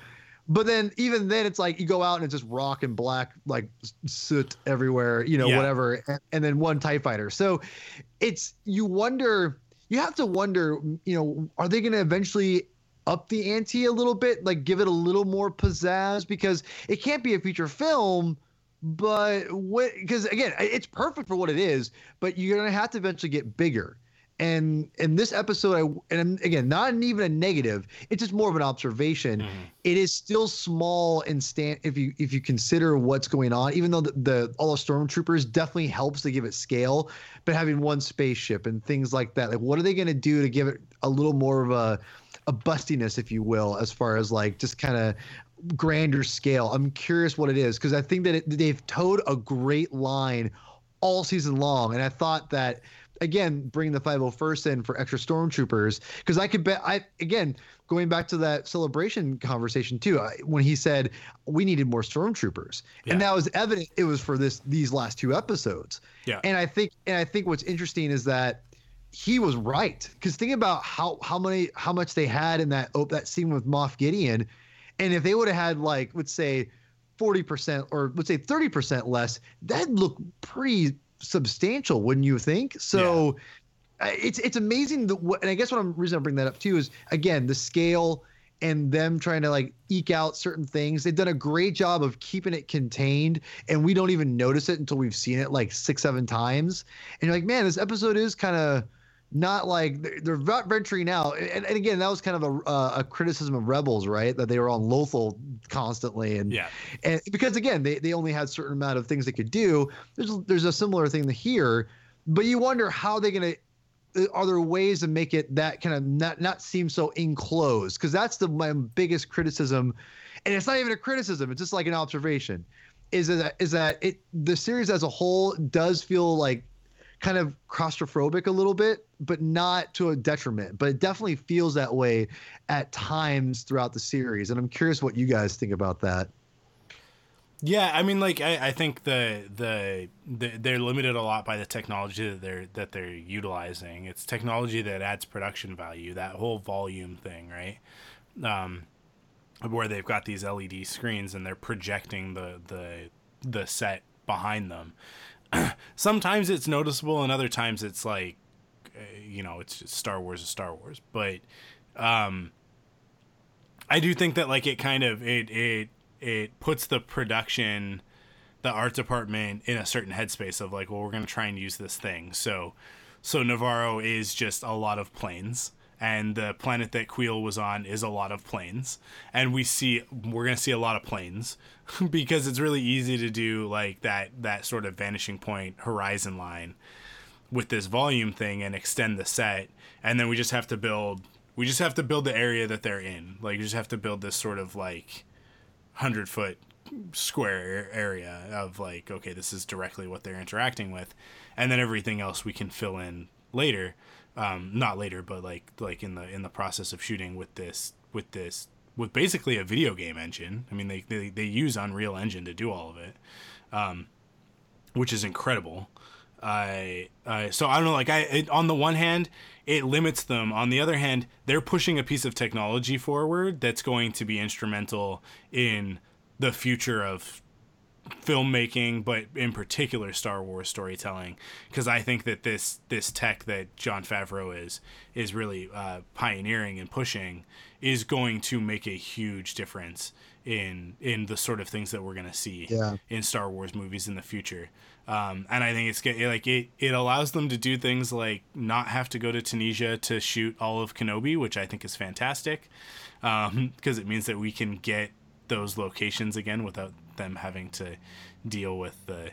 But then even then, it's like you go out and it's just rock and black like soot everywhere, you know, Yeah. whatever, and, and then one Tie Fighter. So it's you wonder, you have to wonder, you know, are they going to eventually up the ante a little bit, like give it a little more pizzazz because it can't be a feature film but what because again it's perfect for what it is but you're gonna have to eventually get bigger and in this episode i and again not even a negative it's just more of an observation mm-hmm. It is still small and stand if you if you consider what's going on even though the, the all the stormtroopers definitely helps to give it scale but having one spaceship and things like that like what are they going to do to give it a little more of a a bustiness if you will as far as like just kind of grander scale. I'm curious what it is because I think that it, they've towed a great line all season long, and I thought that again bring the 501st in for extra stormtroopers because I could bet I again going back to that celebration conversation too I, when he said we needed more stormtroopers Yeah. and that was evident it was for this these last two episodes Yeah. and I think and I think what's interesting is that he was right because think about how how many how much they had in that oh, that scene with Moff Gideon and if they would have had like let's say 40% or let's say 30% less that'd look pretty substantial wouldn't you think? So uh, it's it's amazing that what and i guess what i'm reason i bring that up too is again the scale and them trying to like eke out certain things. They've done a great job of keeping it contained and we don't even notice it until we've seen it like six seven times. And you're like man this episode is kind of not like they're, they're not venturing out and, and again that was kind of a, uh, a criticism of rebels right? That they were on lothal constantly. And Yeah. and because again they, they only had certain amount of things they could do there's there's a similar thing here. But you wonder how they're gonna uh, are there ways to make it that kind of not not seem so enclosed? Because that's the my biggest criticism. And it's not even a criticism. It's just like an observation. Is that is that it the series as a whole does feel like kind of claustrophobic a little bit but not to a detriment but it definitely feels that way at times throughout the series and i'm curious what you guys think about that Yeah, I mean, like I, I think the, the the they're limited a lot by the technology that they're that they're utilizing. It's technology that adds production value. That whole volume thing, right? Um, where they've got these LED screens and they're projecting the the the set behind them. Sometimes it's noticeable, and other times it's like, uh, you know, it's just Star Wars is Star Wars. But um, I do think that like it kind of it it it puts the production the art department in a certain headspace of like well we're to try and use this thing so so Nevarro is just a lot of planes and the planet that Kuiil was on is a lot of planes. And we see we're to see a lot of planes because it's really easy to do like that that sort of vanishing point horizon line with this volume thing and extend the set. And then we just have to build we just have to build the area that they're in. Like you just have to build this sort of like 100 foot square area of like okay this is directly what they're interacting with. And then everything else we can fill in later um not later but like like in the in the process of shooting with this with this with basically a video game engine i mean they they, they use unreal engine to do all of it um which is incredible I uh, so I don't know. Like I, it, on the one hand, it limits them. On the other hand, they're pushing a piece of technology forward that's going to be instrumental in the future of filmmaking, but in particular Star Wars storytelling. Because I think that this this tech that Jon Favreau is is really uh, pioneering and pushing is going to make a huge difference in in the sort of things that we're going to see Yeah. in Star Wars movies in the future. Um, and I think it's like it, it allows them to do things like not have to go to Tunisia to shoot all of Kenobi, which I think is fantastic because it means that we can get those locations again without them having to deal with the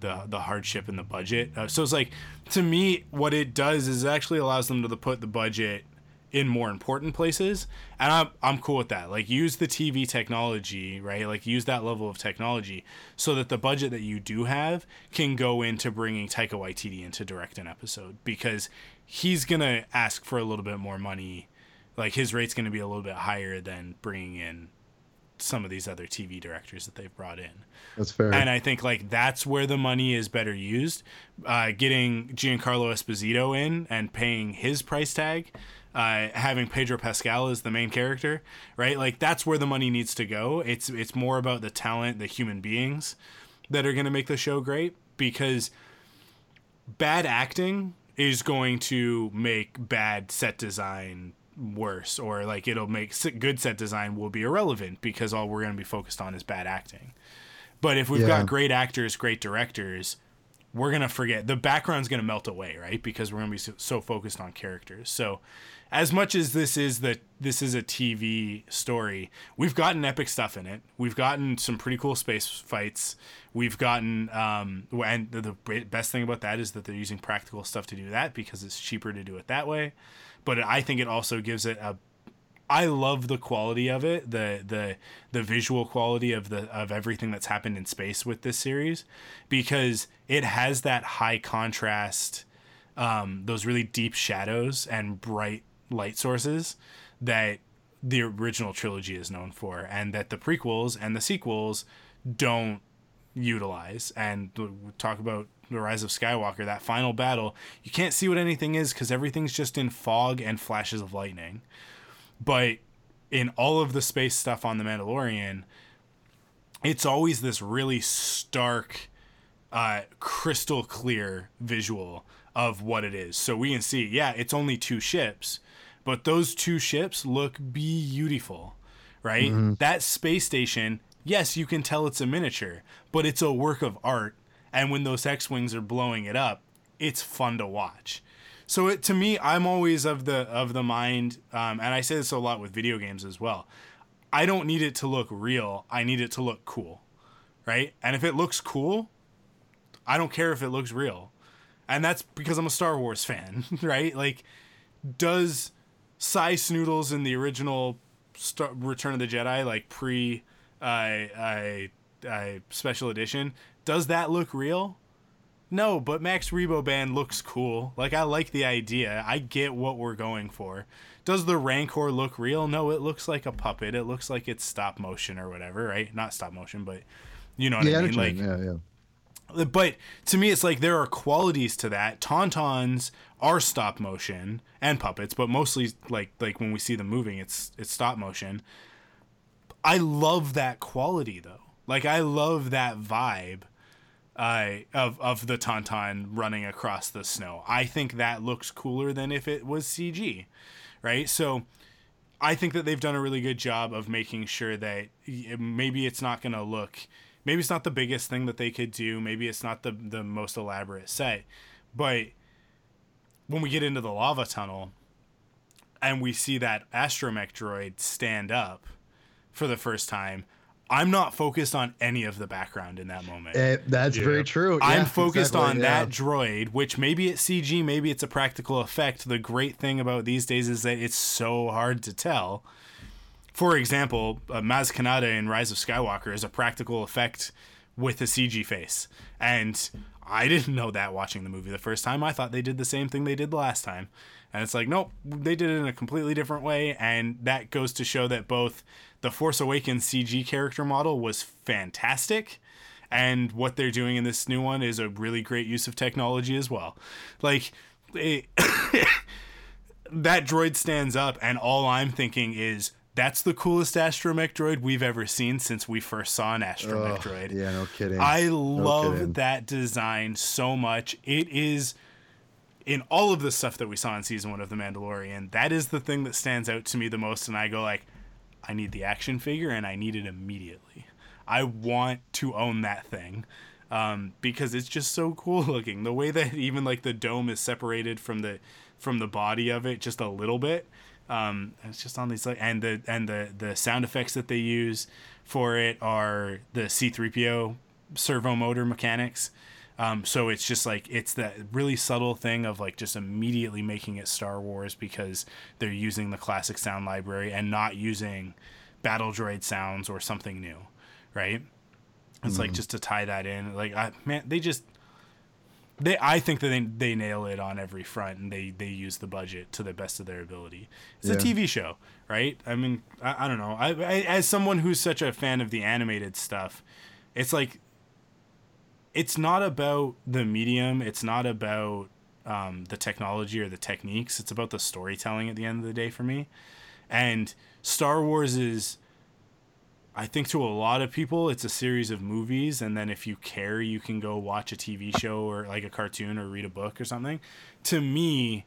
the, the hardship and the budget. Uh, so it's like to me, what it does is it actually allows them to put the budget in more important places. And I'm, I'm cool with that. Like use the tv technology right? Like use that level of technology so that the budget that you do have can go into bringing taika waititi in to direct an episode because he's gonna ask for a little bit more money. Like his rate's gonna be a little bit higher than bringing in some of these other tv directors that they've brought in that's fair and I think like that's where the money is better used. Uh, getting Giancarlo Esposito in and paying his price tag, uh, having Pedro Pascal as the main character, right? Like that's where the money needs to go. It's it's more about the talent, the human beings that are going to make the show great because bad acting is going to make bad set design worse or like it'll make good set design will be irrelevant because all we're going to be focused on is bad acting. But if we've Yeah. got great actors, great directors, we're gonna forget the background's gonna melt away, right? Because we're gonna be so, so focused on characters. So, as much as this is the this is a TV story, we've gotten epic stuff in it. We've gotten some pretty cool space fights. We've gotten um, and the, the best thing about that is that they're using practical stuff to do that because it's cheaper to do it that way. But I think it also gives it a I love the quality of it, the the the visual quality of the of everything that's happened in space with this series, because it has that high contrast um, those really deep shadows and bright light sources that the original trilogy is known for, and that the prequels and the sequels don't utilize. And talk about the Rise of Skywalker, that final battle, you can't see what anything is because everything's just in fog and flashes of lightning. But in all of the space stuff on The Mandalorian, it's always this really stark, uh, crystal clear visual of what it is. So we can see, yeah, it's only two ships, but those two ships look beautiful, right? Mm-hmm. That space station, yes, you can tell it's a miniature, but it's a work of art. And when those X Wings are blowing it up, it's fun to watch. So it, to me, I'm always of the of the mind, um, and I say this a lot with video games as well. I don't need it to look real. I need it to look cool, right? And if it looks cool, I don't care if it looks real, and that's because I'm a Star Wars fan, right? Like, does Sy Snootles in the original Star- Return of the Jedi, like pre, I, I, uh, special edition, does that look real? No, but Max Rebo Band looks cool. Like I like the idea. I get what we're going for. Does the Rancor look real? No, it looks like a puppet. It looks like it's stop motion or whatever, right? Not stop motion, but you know what yeah, I mean. Like, yeah, yeah. But to me, it's like there are qualities to that. Tauntauns are stop motion and puppets, but mostly like like when we see them moving, it's it's stop motion. I love that quality though. Like I love that vibe uh, of of the tauntaun running across the snow. I think that looks cooler than if it was CG, right? So I think that they've done a really good job of making sure that maybe it's not going to look maybe it's not the biggest thing that they could do, maybe it's not the the most elaborate set, but when we get into the lava tunnel and we see that astromech droid stand up for the first time, I'm not focused on any of the background in that moment. Uh, that's yeah. very true. I'm focused exactly, on yeah. that droid, which maybe it's CG, maybe it's a practical effect. The great thing about these days is that it's so hard to tell. For example, uh, Maz Kanata in Rise of Skywalker is a practical effect with a CG face. And I didn't know that watching the movie the first time. I thought they did the same thing they did the last time. And it's like, nope, they did it in a completely different way. And that goes to show that both the Force Awakens CG character model was fantastic. And what they're doing in this new one is a really great use of technology as well. Like, it, that droid stands up, and all I'm thinking is, that's the coolest astromech droid we've ever seen since we first saw an astromech oh, droid. Yeah, no kidding. I love kidding. that design so much. It is in all of the stuff that we saw in season one of The Mandalorian. That is the thing that stands out to me the most, and I go like, I need the action figure and I need it immediately. I want to own that thing um, because it's just so cool looking. The way that even like the dome is separated from the from the body of it just a little bit. Um, it's just on these like and the and the the sound effects that they use for it are the C3PO servo motor mechanics. Um, so it's just like it's that really subtle thing of like just immediately making it Star Wars because they're using the classic sound library and not using battle droid sounds or something new, right? It's mm like just to tie that in. Like I man, they just they I think that they they nail it on every front and they they use the budget to the best of their ability. It's yeah. a TV show, right? I mean, I, I don't know. I, I as someone who's such a fan of the animated stuff, it's like it's not about the medium. It's not about um, the technology or the techniques. It's about the storytelling at the end of the day for me. And Star Wars is, I think, to a lot of people, it's a series of movies. And then if you care, you can go watch a TV show or like a cartoon or read a book or something. To me,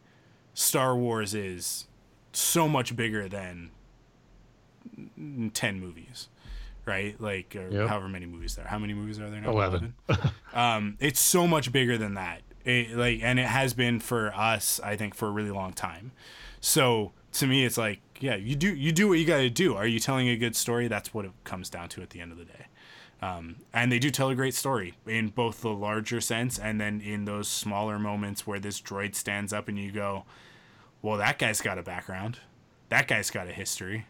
Star Wars is so much bigger than 10 movies right? Like yep. however many movies there. How many movies are there now? Eleven. um, it's so much bigger than that. It, like, and it has been for us, I think, for a really long time. So to me, it's like, yeah, you do you do what you got to do. Are you telling a good story? That's what it comes down to at the end of the day. Um, and they do tell a great story in both the larger sense and then in those smaller moments where this droid stands up and you go, well, that guy's got a background. That guy's got a history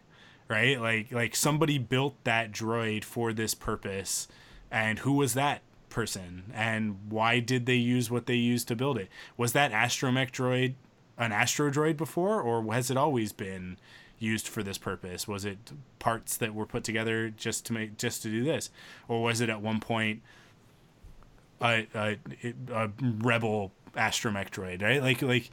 right? Like like somebody built that droid for this purpose, and who was that person and why did they use what they used to build it? Was that astromech droid an astro droid before, or has it always been used for this purpose? Was it parts that were put together just to make just to do this, or was it at one point a a, a rebel astromech droid? Right, like like.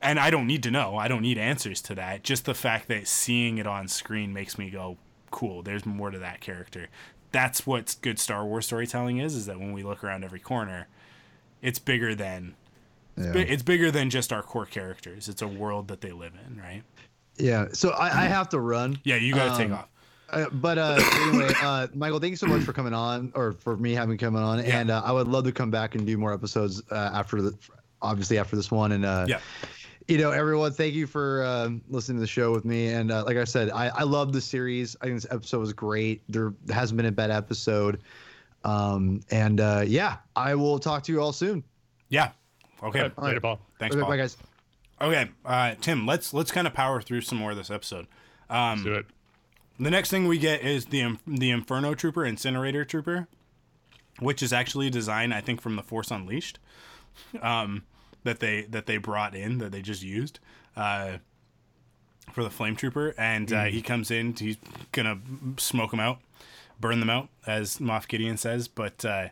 And I don't need to know. I don't need answers to that. Just the fact that seeing it on screen makes me go, cool. There's more to that character. That's what good Star Wars storytelling is. Is that when we look around every corner, it's bigger than Yeah. Bi- It's bigger than just our core characters. It's a world that they live in, right? Yeah. So I, I have to run. Yeah, you got to take Um, off. Uh, but uh, anyway, uh, Michael, thank you so much for coming on, or for me having coming on, Yeah. and uh, I would love to come back and do more episodes uh, after the, obviously after this one, and uh, Yeah. You know, everyone, thank you for um, listening to the show with me, and uh, like I said, I I love the series. I think this episode was great. There hasn't been a bad episode, um, and uh, yeah, I will talk to you all soon. Yeah. Okay. Later. Paul. Thanks, Okay, Paul. bye, guys. Okay, uh, Tim. Let's let's kind of power through some more of this episode. Um, Let's do it. The next thing we get is the the Inferno Trooper, Incinerator Trooper, which is actually a design I think from the Force Unleashed, um, that they that they brought in that they just used uh, for the Flame Trooper, and uh, he comes in. He's gonna smoke them out, burn them out, as Moff Gideon says. But uh,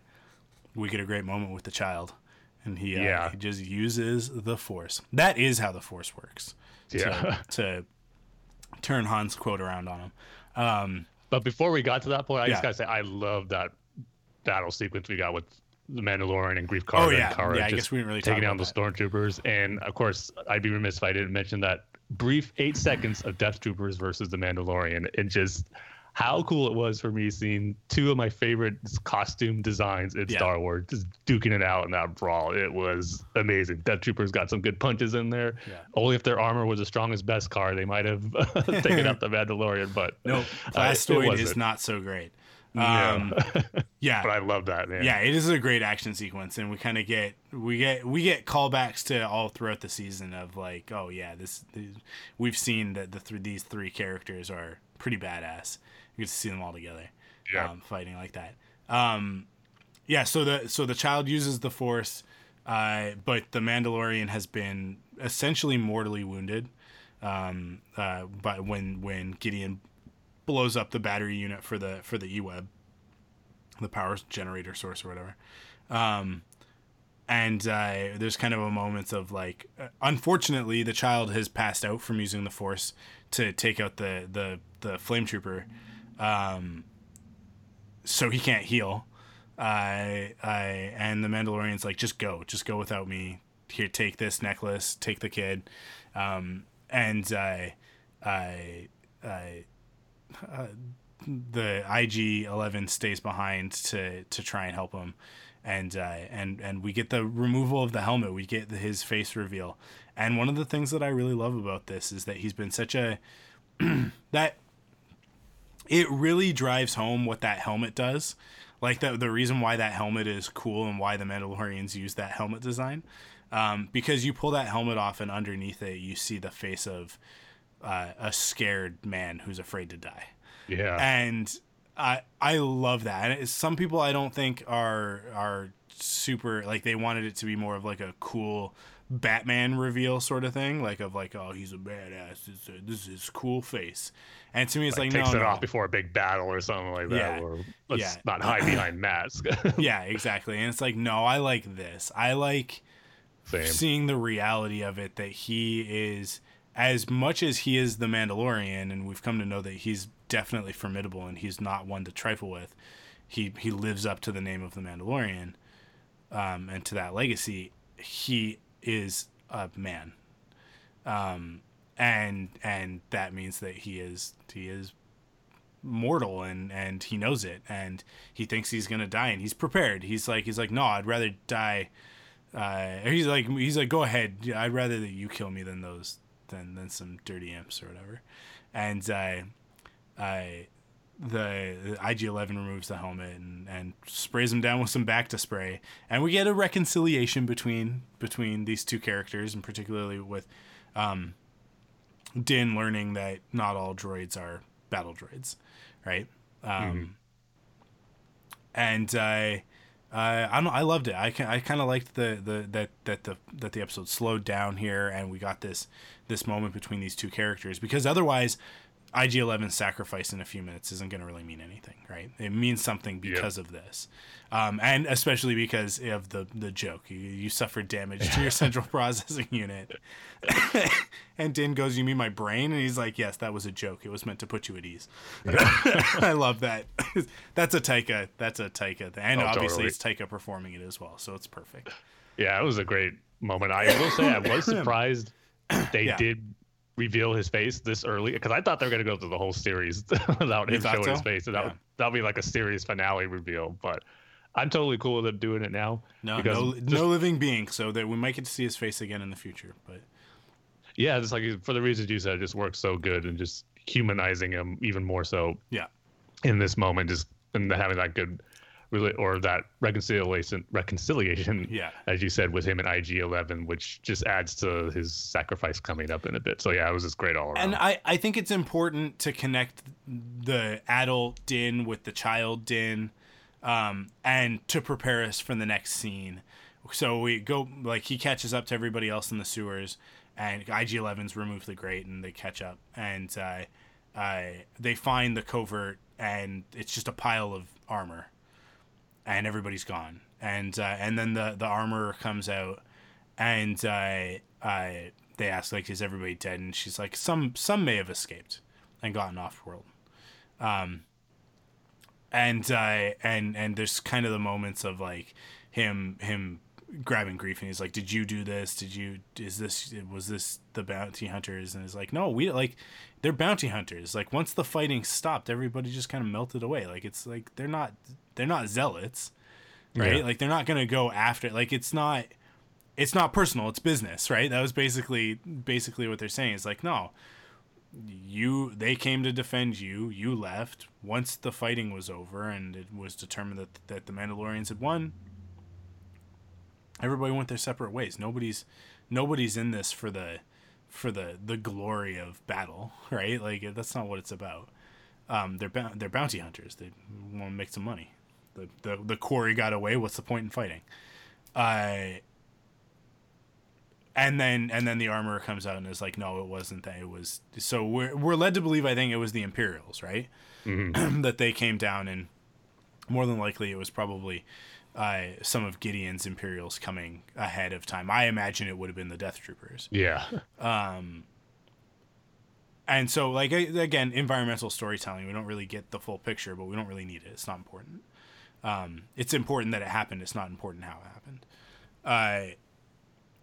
we get a great moment with the child, and he uh, Yeah. he just uses the Force. That is how the Force works. to- Yeah. to turn Han's quote around on him. Um, But before we got to that point, I Yeah. just gotta say I love that battle sequence we got with the Mandalorian and Greef Karga Oh, yeah. and Cara Yeah, I just guess we didn't really taking down the stormtroopers. And of course, I'd be remiss if I didn't mention that brief eight seconds of Death Troopers versus the Mandalorian. And just how cool it was for me seeing two of my favorite costume designs in Yeah. Star Wars just duking it out in that brawl. It was amazing. Death Troopers got some good punches in there. Yeah. Only if their armor was as strong as beskar, they might have taken out the Mandalorian. But no, uh, plastoid it is not so great. Yeah. Um, yeah, but I love that man. yeah, it is a great action sequence, and we kind of get we get we get callbacks to all throughout the season of like, oh yeah, this, this we've seen that the th- these three characters are pretty badass. You get to see them all together, Yeah. um, fighting like that. Um, yeah, so the so the child uses the force, uh, but the Mandalorian has been essentially mortally wounded. Um, uh, but when when Gideon blows up the battery unit for the for the E-web, the power generator source or whatever. Um, and uh, there's kind of a moment of like, uh, unfortunately, the child has passed out from using the force to take out the the the flame trooper, um, so he can't heal. I I and the Mandalorian's like, just go, just go without me. Here, take this necklace, take the kid, um, and I, I, I, the IG Eleven stays behind to to try and help him, and uh, and and we get the removal of the helmet. We get his face reveal, and one of the things that I really love about this is that he's been such a that it really drives home what that helmet does. Like the the reason why that helmet is cool and why the Mandalorians use that helmet design, um, because you pull that helmet off and underneath it you see the face of uh, a scared man who's afraid to die Yeah. and I I love that. And some people I don't think are are super like they wanted it to be more of like a cool Batman reveal sort of thing, like of like oh he's a badass. This is, this is his cool face, and to me it's like, takes no it no off before a big battle or something like that. Yeah. Or let's Yeah. not hide behind mask. yeah exactly, and it's like no I like this. I like Same. seeing the reality of it that he is as much as he is the Mandalorian, and we've come to know that he's definitely formidable and he's not one to trifle with. He he lives up to the name of the Mandalorian, um, and to that legacy. He is a man, um, and and that means that he is he is mortal and and he knows it and he thinks he's gonna die and he's prepared. He's like he's like no, I'd rather die uh, he's like he's like go ahead i'd rather that you kill me than those than than some dirty imps or whatever and uh, I the, the IG11 removes the helmet and, and sprays him down with some bacta spray, and we get a reconciliation between between these two characters, and particularly with um, Din learning that not all droids are battle droids, right? Um, And uh, Uh, I don't. I loved it. I can, I kind of liked the, the that that the that the episode slowed down here, and we got this this moment between these two characters because otherwise, IG 11 sacrifice in a few minutes isn't going to really mean anything, right? It means something because of this, um, and especially because of the the joke. You, you suffered damage to your central processing unit, and Din goes, "You mean my brain?" And he's like, "Yes, that was a joke. It was meant to put you at ease." I love that. that's a Taika. That's a Taika, and Oh, obviously totally. it's Taika performing it as well, so it's perfect. Yeah, it was a great moment. I will say I was surprised they Yeah. did reveal his face this early because I thought they were going to go through the whole series without him showing his face, and that Yeah. would that'll be like a series finale reveal. But I'm totally cool with them doing it now. No, no, just- no living being, so that we might get to see his face again in the future. But yeah, just like for the reasons you said, it just works so good and just humanizing him even more so yeah, in this moment, just and having that good or that reconciliation reconciliation Yeah. as you said with him and IG Eleven, which just adds to his sacrifice coming up in a bit. So yeah, it was just great all around. and I, I think it's important to connect the adult Din with the child Din, um, and to prepare us for the next scene. So we go like he catches up to everybody else in the sewers, and IG 11's remove the grate, and they catch up, and uh, uh, they find the covert, and it's just a pile of armor, and everybody's gone, and uh, and then the the armor comes out, and uh, uh, they ask like, "Is everybody dead?" And she's like, "Some some may have escaped and gotten off world." Um, and uh, and and there's kind of the moments of like him him grabbing Greef and he's like did you do this? Did you is this was this the bounty hunters? And he's like no we like they're bounty hunters. Like once the fighting stopped everybody just kind of melted away. Like it's like they're not they're not zealots right? Yeah. like they're not gonna go after like it's not it's not personal it's business right? That was basically basically what they're saying. Is like no you they came to defend you you left. Once the fighting was over and it was determined that that the mandalorians had won everybody went their separate ways. Nobody's nobody's in this for the for the the glory of battle right? Like that's not what it's about. Um they're they're bounty hunters. They want to make some money. The the the quarry got away. What's the point in fighting? Uh and then and then the armor comes out and is like no it wasn't that. It was so we're we're led to believe i think it was the imperials right? That they came down and more than likely it was probably uh, some of gideon's imperials coming ahead of time. I imagine it would have been the death troopers. Yeah, and so like again environmental storytelling we don't really get the full picture but we don't really need it. It's not important. Um, it's important that it happened. It's not important how it happened. Uh,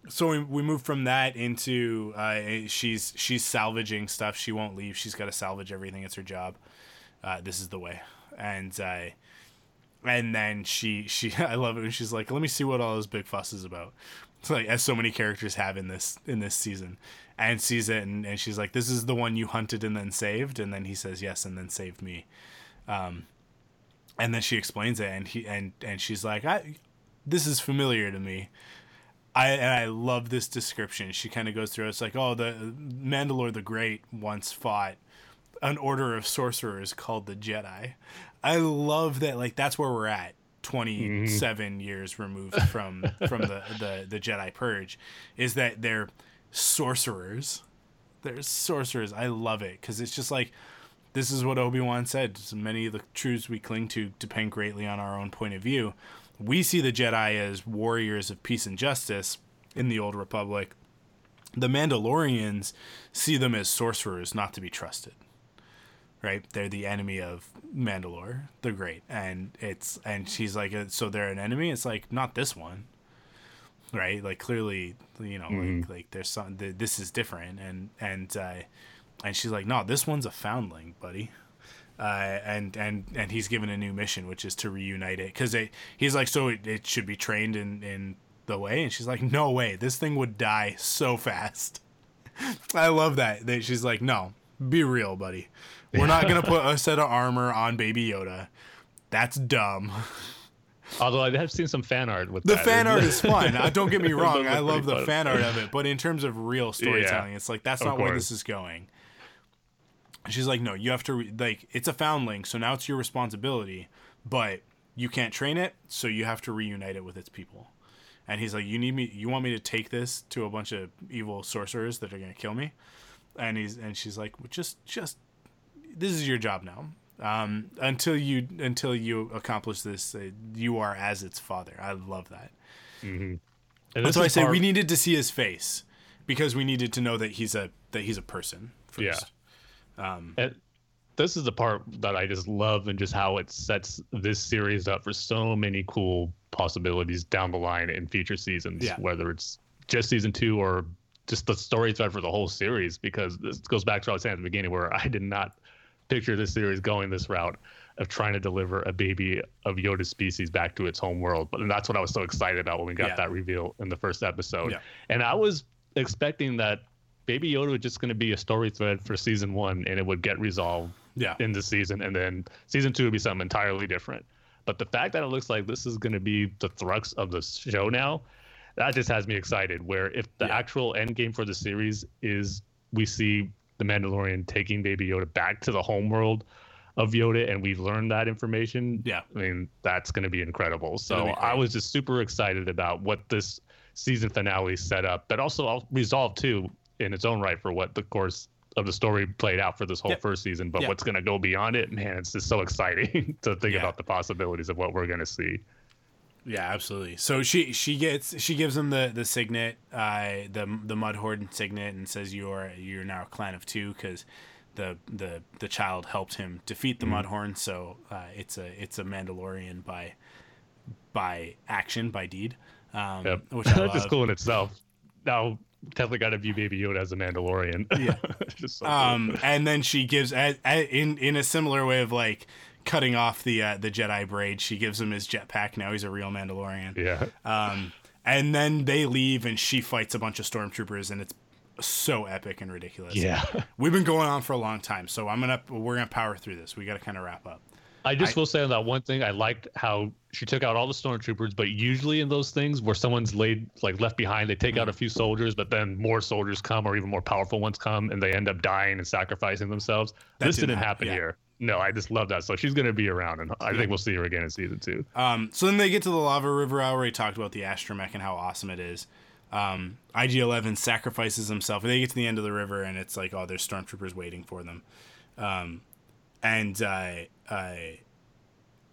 so we, we move from that into uh, she's she's salvaging stuff. She won't leave. She's got to salvage everything. It's her job. Uh, this is the way. And uh, and then she she I love it when she's like let me see what all this big fuss is about it's like as so many characters have in this in this season and sees it and, and she's like this is the one you hunted and then saved and then he says yes and then saved me um and then she explains it and he and and she's like I this is familiar to me I and I love this description. She kind of goes through. It's like, oh, the Mandalore the Great once fought an order of sorcerers called the Jedi. I love that. Like that's where we're at. Mm-hmm. 27 years removed from from the, the the Jedi Purge, is that they're sorcerers. They're sorcerers. I love it because it's just like this is what Obi Wan said. Many of the truths we cling to depend greatly on our own point of view. We see the Jedi as warriors of peace and justice in the Old Republic. The Mandalorians see them as sorcerers not to be trusted. Right? They're the enemy of Mandalore, the Great, and it's and she's like, uh, so they're an enemy. It's like not this one, right? Like clearly, you know, like like there's some th- this is different, and and uh, and she's like, no, this one's a foundling, buddy uh, and and and he's given a new mission, which is to reunite it. Because he's like, so it, it should be trained in in the way, and she's like, no way, this thing would die so fast. I love that. That she's like, no, be real, buddy. We're not gonna put a set of armor on Baby Yoda. That's dumb. although I have seen some fan art with The that. fan art is fun. Uh, don't get me wrong. I love the fun. fan art of it, but in terms of real storytelling, it's like that's not where this is going. She's like, no, you have to re- like it's a foundling, so now it's your responsibility, but you can't train it, so you have to reunite it with its people. And he's like, you need me, you want me to take this to a bunch of evil sorcerers that are gonna kill me? And he's and she's like, well, just just this is your job now. Um, until you until you accomplish this, uh, you are as its father. I love that. And That's why I say we needed to see his face because we needed to know that he's a that he's a person. First. And this is the part that I just love and just how it sets this series up for so many cool possibilities down the line in future seasons, Yeah. whether it's just season two or just the story thread for the whole series. Because this goes back to what I was saying at the beginning, where I did not picture this series going this route of trying to deliver a baby of Yoda species back to its home world. But and that's what I was so excited about when we got Yeah. that reveal in the first episode. Yeah. And I was expecting that Baby Yoda was just going to be a story thread for season one, and it would get resolved Yeah. in the season, and then season two would be something entirely different. But the fact that it looks like this is going to be the thrust of the show now, that just has me excited. Where if the Yeah. actual end game for the series is we see the Mandalorian taking Baby Yoda back to the homeworld of Yoda, and we've learned that information. Yeah. I mean that's going to be incredible. So be I was just super excited about what this season finale set up, but also I'll too in its own right for what the course of the story played out for this whole Yep. first season. But Yeah. what's going to go beyond it, man, it's just so exciting to think Yeah. about the possibilities of what we're going to see. Yeah, absolutely. So she she gets she gives him the the signet, uh, the the Mudhorn signet, and says you are you're now a clan of two because the the the child helped him defeat the Mudhorn. So uh, it's a it's a Mandalorian by by action by deed. Um, Yep. which I That's just cool in itself. Now, definitely got to view Baby Yoda as a Mandalorian. Yeah. so cool. um, and then she gives a, a, in in a similar way of like cutting off the uh, the Jedi braid. She gives him his jetpack. Now he's a real Mandalorian. yeah. Um, and then they leave, and she fights a bunch of stormtroopers, and it's so epic and ridiculous. Yeah. we've been going on for a long time, so I'm gonna we're gonna power through this. We got to kind of wrap up. I just I- will say on that one thing, I liked how she took out all the stormtroopers, but usually in those things where someone's laid like left behind, they take out a few soldiers, but then more soldiers come or even more powerful ones come and they end up dying and sacrificing themselves. This didn't didn't happen yeah. here. No, I just love that. So she's gonna be around and I think we'll see her again in season two. Um, so then they get to the lava river. I already talked about the astromech and how awesome it is. Um, IG-11 sacrifices himself. And they get to the end of the river, and it's like, oh, there's stormtroopers waiting for them. Um, and uh, uh,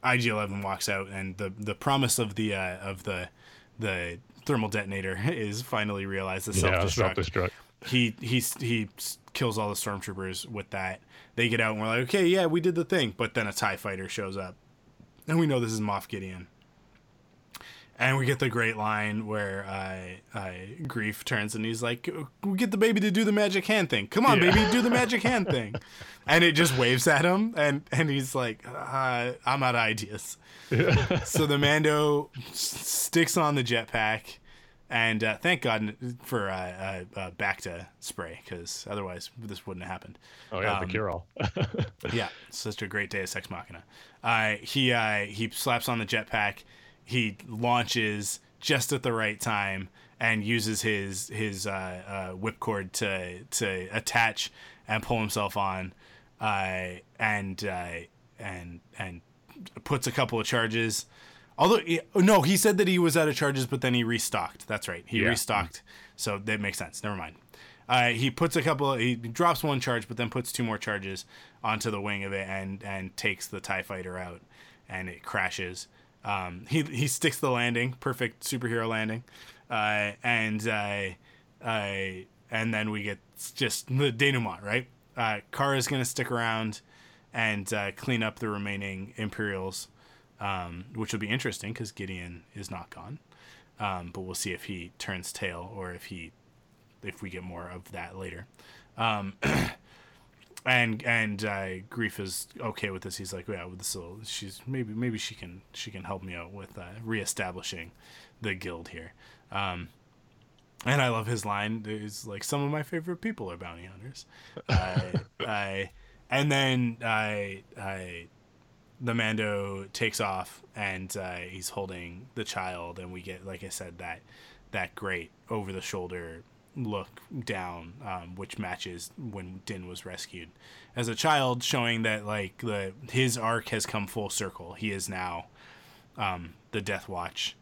IG-11 walks out, and the the promise of the uh, of the the thermal detonator is finally realized. The Yeah, self-destruct. self-destruct. he he he kills all the stormtroopers with that. They get out and we're like, okay, yeah, we did the thing. But then a Tie fighter shows up, and we know this is Moff Gideon. And we get the great line where I, uh, Greef turns and he's like, "We get the baby to do the magic hand thing. Come on, Yeah. baby, do the magic hand thing." And it just waves at him, and and he's like, uh, "I'm out of ideas." so the Mando s- sticks on the jetpack, and uh, thank God for uh, uh, uh, Bacta spray, because otherwise this wouldn't have happened. Oh yeah, Um, the cure all. Yeah, such a great deus ex machina. Uh, he uh, he slaps on the jetpack. He launches just at the right time and uses his his uh, uh, whipcord to to attach and pull himself on, uh, and uh, and and puts a couple of charges. Although no, he said that he was out of charges, but then he restocked. That's right, he Yeah. restocked. So that makes sense. Never mind. Uh, he puts a couple. He drops one charge, but then puts two more charges onto the wing of it, and and takes the Tie Fighter out, and it crashes. Um, he he sticks the landing, perfect superhero landing, uh, and uh, uh, and then we get just the denouement, right? Uh, Cara's gonna stick around and uh, clean up the remaining Imperials, um, which will be interesting because Gideon is not gone. Um, but we'll see if he turns tail or if he if we get more of that later. Um, and and uh, Greef is okay with this. He's like, yeah, with this little, she's maybe maybe she can she can help me out with uh, reestablishing the guild here. Um, and I love his line. Is like some of my favorite people are bounty hunters. uh, I, and then I I the Mando takes off and uh, he's holding the child, and we get, like I said, that that great over the shoulder look down, um, which matches when Din was rescued as a child, showing that like the his arc has come full circle. He is now um, the Death Watch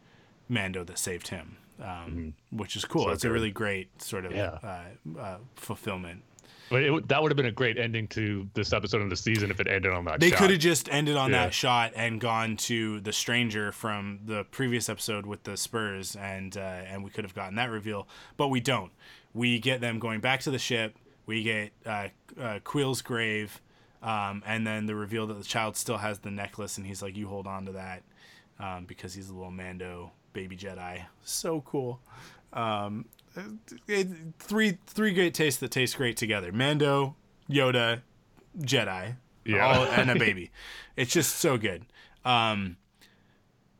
Mando that saved him, um, which is cool. So it's a really great sort of Yeah. uh, uh, fulfillment. But it, that would have been a great ending to this episode of the season if it ended on that. Shot. They could have just ended on Yeah. that shot and gone to the stranger from the previous episode with the Spurs, and uh, and we could have gotten that reveal, but we don't. We get them going back to the ship. We get uh, uh, Kuiil's grave, um, and then the reveal that the child still has the necklace, and he's like, "You hold on to that," um, because he's a little Mando baby Jedi. So cool. Um, three three great tastes that taste great together: Mando, Yoda, Jedi, Yeah. all, and a baby. It's just so good. Um,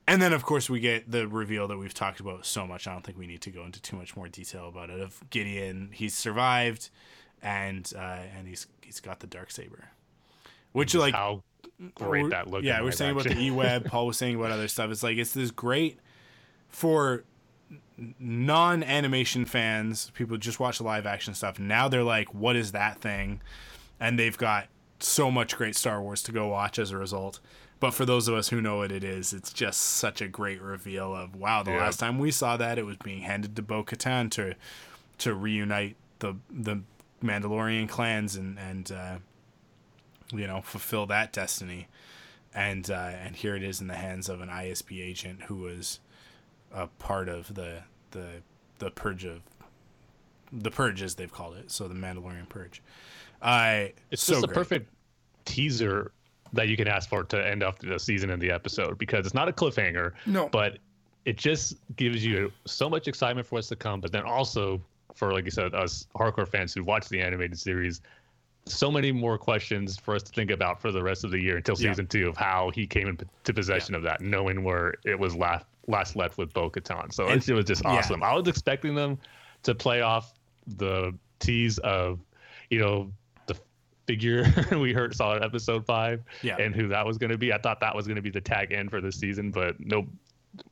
and then of course we get the reveal that we've talked about so much. I don't think we need to go into too much more detail about it. Of Gideon, he's survived, and uh, and he's he's got the dark saber, which like how great that looked. Yeah, in we're saying about the E-Web. Paul was saying about other stuff. It's like it's this great for n- non-animation fans. People just watch the live action stuff. Now they're like, "What is that thing?" And they've got so much great Star Wars to go watch as a result. But for those of us who know what it is, it's just such a great reveal of wow. The Yeah. last time we saw that, it was being handed to Bo-Katan to to reunite the the Mandalorian clans and and uh, you know fulfill that destiny and uh, and here it is in the hands of an ISB agent who was a part of the the the purge of the purge as they've called it so the Mandalorian purge I It's so just a great. perfect teaser that you can ask for to end off the season and the episode because it's not a cliffhanger. No. But it just gives you so much excitement for what's to come. But then also for like you said, us hardcore fans who watch the animated series, so many more questions for us to think about for the rest of the year until Yeah. season two of how he came into possession of that, knowing where it was last last left with Bo Katan. So And- it was just yeah. awesome. I was expecting them to play off the tease of, you know, the figure we heard saw in episode five Yeah. and who that was going to be. I thought that was going to be the tag end for this season, but nope.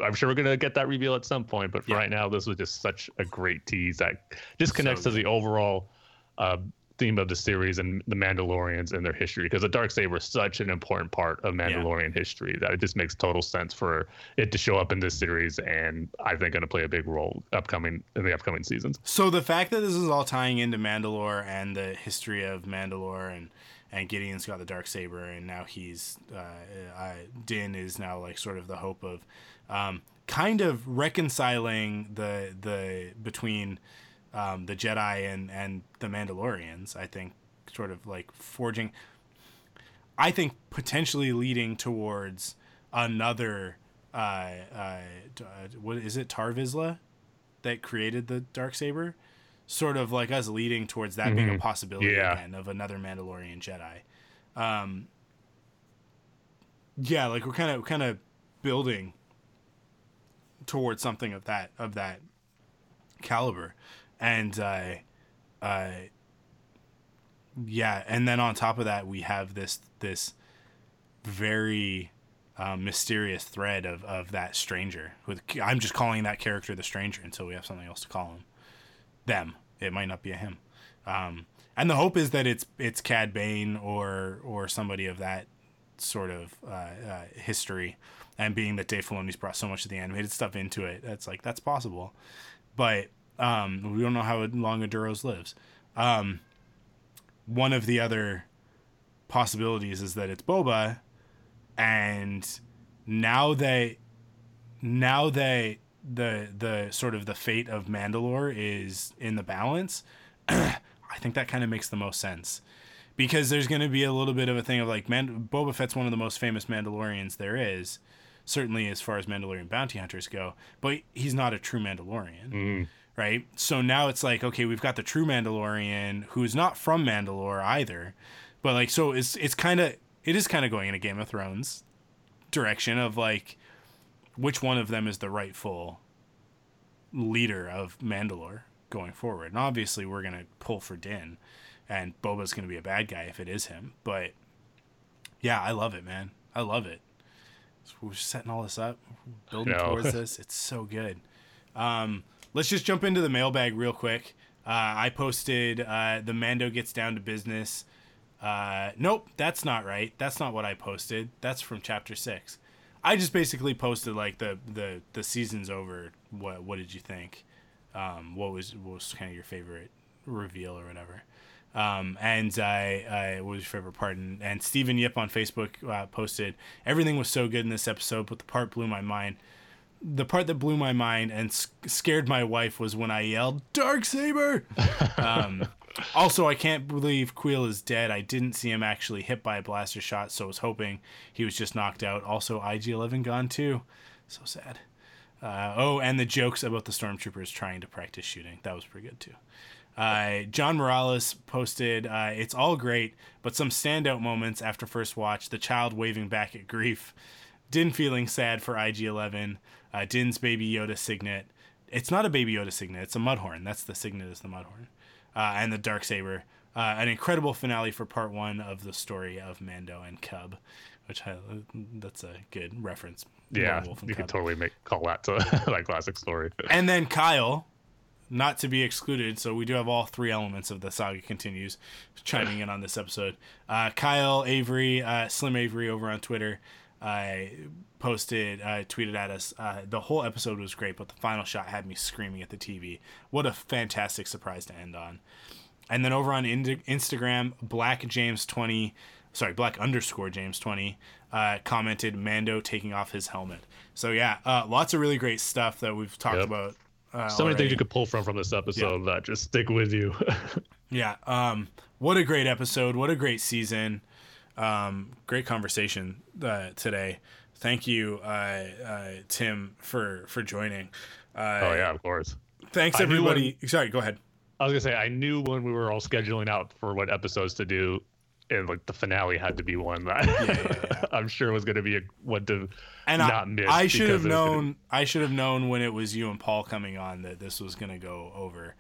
I'm sure we're going to get that reveal at some point. But for Yeah. right now, this was just such a great tease that just connects So to the overall uh, theme of the series and the Mandalorians and their history. Because the dark saber is such an important part of Mandalorian history that it just makes total sense for it to show up in this series, and I think going to play a big role upcoming in the upcoming seasons. So the fact that this is all tying into Mandalore and the history of Mandalore and and Gideon's got the dark saber and now he's uh, uh, Din is now like sort of the hope of um, kind of reconciling the the between um, the Jedi and and the Mandalorians. I think sort of like forging. I think potentially leading towards another. Uh, uh, uh, what is it? Tarre Vizsla that created the dark saber, sort of like us leading towards that being a Mhm. possibility Yeah. again of another Mandalorian Jedi. Um, yeah, like we're kind of kind of building towards something of that of that caliber, and uh, uh, yeah, and then on top of that we have this this very um, mysterious thread of, of that stranger. With I'm just calling that character the stranger until we have something else to call him. Them. It might not be a him. Um, and the hope is that it's it's Cad Bane or or somebody of that sort of uh, uh, history. And being that Dave Filoni's brought so much of the animated stuff into it, that's like that's possible. But um, we don't know how long a Duros lives. Um, one of the other possibilities is that it's Boba, and now they now they the the sort of the fate of Mandalore is in the balance. I think that kind of makes the most sense because there's going to be a little bit of a thing of like Man- Boba Fett's one of the most famous Mandalorians there is, certainly as far as Mandalorian bounty hunters go, but he's not a true Mandalorian right? So now it's like, okay, we've got the true Mandalorian who's not from Mandalore either, but like, so it's it's kind of it is kind of going in a Game of Thrones direction of like, which one of them is the rightful leader of Mandalore going forward? And obviously, we're gonna pull for Din, and Boba's gonna be a bad guy if it is him. But yeah, I love it, man. I love it. So we're setting all this up, building No. towards this. It's so good. Um, let's just jump into the mailbag real quick. Uh, I posted uh, the Mando gets down to business. Uh, nope, that's not right. That's not what I posted. That's from chapter six. I just basically posted like the the the season's over. What what did you think? Um, what was what was kind of your favorite reveal or whatever? Um, and I, I what was your favorite part? And, and Stephen Yip on Facebook uh, posted everything was so good in this episode, but the part blew my mind. The part that blew my mind and scared my wife was when I yelled "Dark Saber." um, also, I can't believe Kuiil is dead. I didn't see him actually hit by a blaster shot, so I was hoping he was just knocked out. Also, IG-11 gone too. So sad. Uh, oh, and the jokes about the stormtroopers trying to practice shooting. That was pretty good too. Uh, John Morales posted, uh, "It's all great, but some standout moments after first watch: the child waving back at Greef, Din feeling sad for IG-11, uh, Din's baby Yoda signet. It's not a baby Yoda signet; it's a Mudhorn. That's the signet is the Mudhorn, uh, and the dark saber. Uh, an incredible finale for part one of the story of Mando and Cub, which I, that's a good reference. Yeah, Lone Wolf and you could totally make call that to that classic story. And then Kyle, not to be excluded, so we do have all three elements of the saga continues chiming in on this episode. Uh, Kyle Avery, uh, Slim Avery over on Twitter, uh, posted, uh, tweeted at us. Uh, the whole episode was great, but the final shot had me screaming at the TV. What a fantastic surprise to end on. And then over on Ind- Instagram, Black James twenty, sorry, Black underscore James twenty, uh, commented Mando taking off his helmet. So yeah, uh, lots of really great stuff that we've talked Yep. about. Uh, so many already. things you could pull from from this episode that just stick with you. Yeah. Um, what a great episode. What a great season. Um, great conversation uh, today. Thank you, uh, uh, Tim, for for joining. Uh, oh yeah, of course. Thanks everybody. Sorry, go ahead. I was gonna say I knew when we were all scheduling out for what episodes to do, and like the finale had to be one that yeah, I'm sure was gonna be a one to And not I, miss. I should have was gonna- known. I should have known when it was you and Paul coming on that this was going to go over.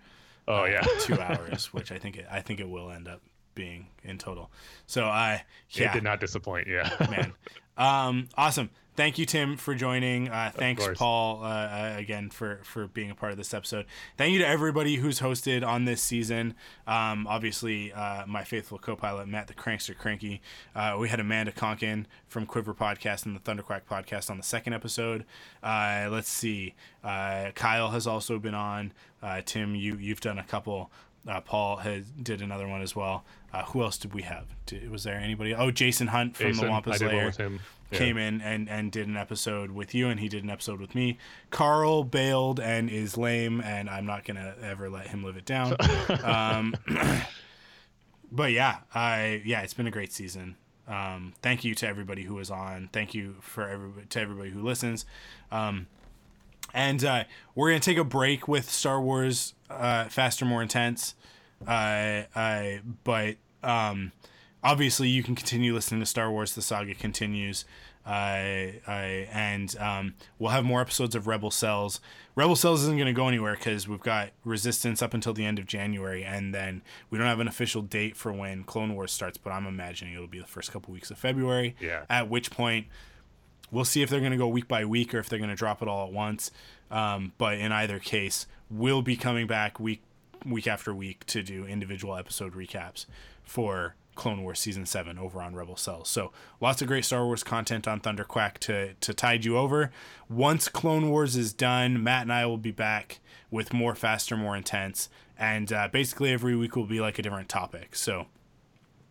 Oh uh, yeah, two hours, which I think it, I think it will end up being in total. So I yeah, it did not disappoint. Yeah, man. Um, awesome. Thank you, Tim, for joining. Uh, thanks. Paul, uh, uh, again for for being a part of this episode. Thank you to everybody who's hosted on this season. Um, obviously, uh, my faithful co-pilot Matt the Crankster Cranky. Uh, we had Amanda Conkin from Quiver Podcast and the Thunderquack Podcast on the second episode. Uh, let's see. Uh, Kyle has also been on. Uh, Tim, you you've done a couple. Uh, Paul has did another one as well. Uh, who else did we have? Did, was there anybody? Oh, Jason Hunt from Jason, the Wampus Lair. Yeah. came in and and did an episode with you and he did an episode with me carl bailed and is lame and i'm not gonna ever let him live it down um but yeah i yeah it's been a great season um thank you to everybody who was on thank you for everybody to everybody who listens um and uh, we're gonna take a break with Star Wars uh, Faster, More Intense. Uh, uh, but um, obviously, you can continue listening to Star Wars. The saga continues, uh, uh, and um, we'll have more episodes of Rebel Cells. Rebel Cells isn't gonna go anywhere because we've got Resistance up until the end of January, and then we don't have an official date for when Clone Wars starts. But I'm imagining it'll be the first couple weeks of February. Yeah. At which point We'll see if they're going to go week by week or if they're going to drop it all at once. Um, but in either case, we'll be coming back week week after week to do individual episode recaps for Clone Wars season seven over on Rebel Cells. So lots of great Star Wars content on Thunderquack to to tide you over. Once Clone Wars is done, Matt and I will be back with more faster, more intense, and uh, basically every week will be like a different topic. So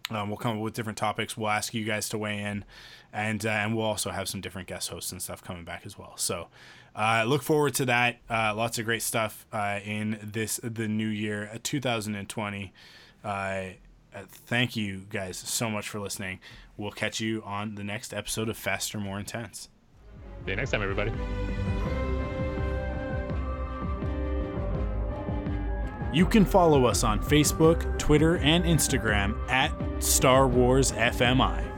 um, we'll come up with different topics. We'll ask you guys to weigh in, and uh, and we'll also have some different guest hosts and stuff coming back as well. So uh, look forward to that. Uh, lots of great stuff uh, in this the new year, uh, 2020. Uh, uh, thank you guys so much for listening. We'll catch you on the next episode of Faster, More Intense. See you next time, everybody. You can follow us on Facebook, Twitter, and Instagram at Star Wars FMI.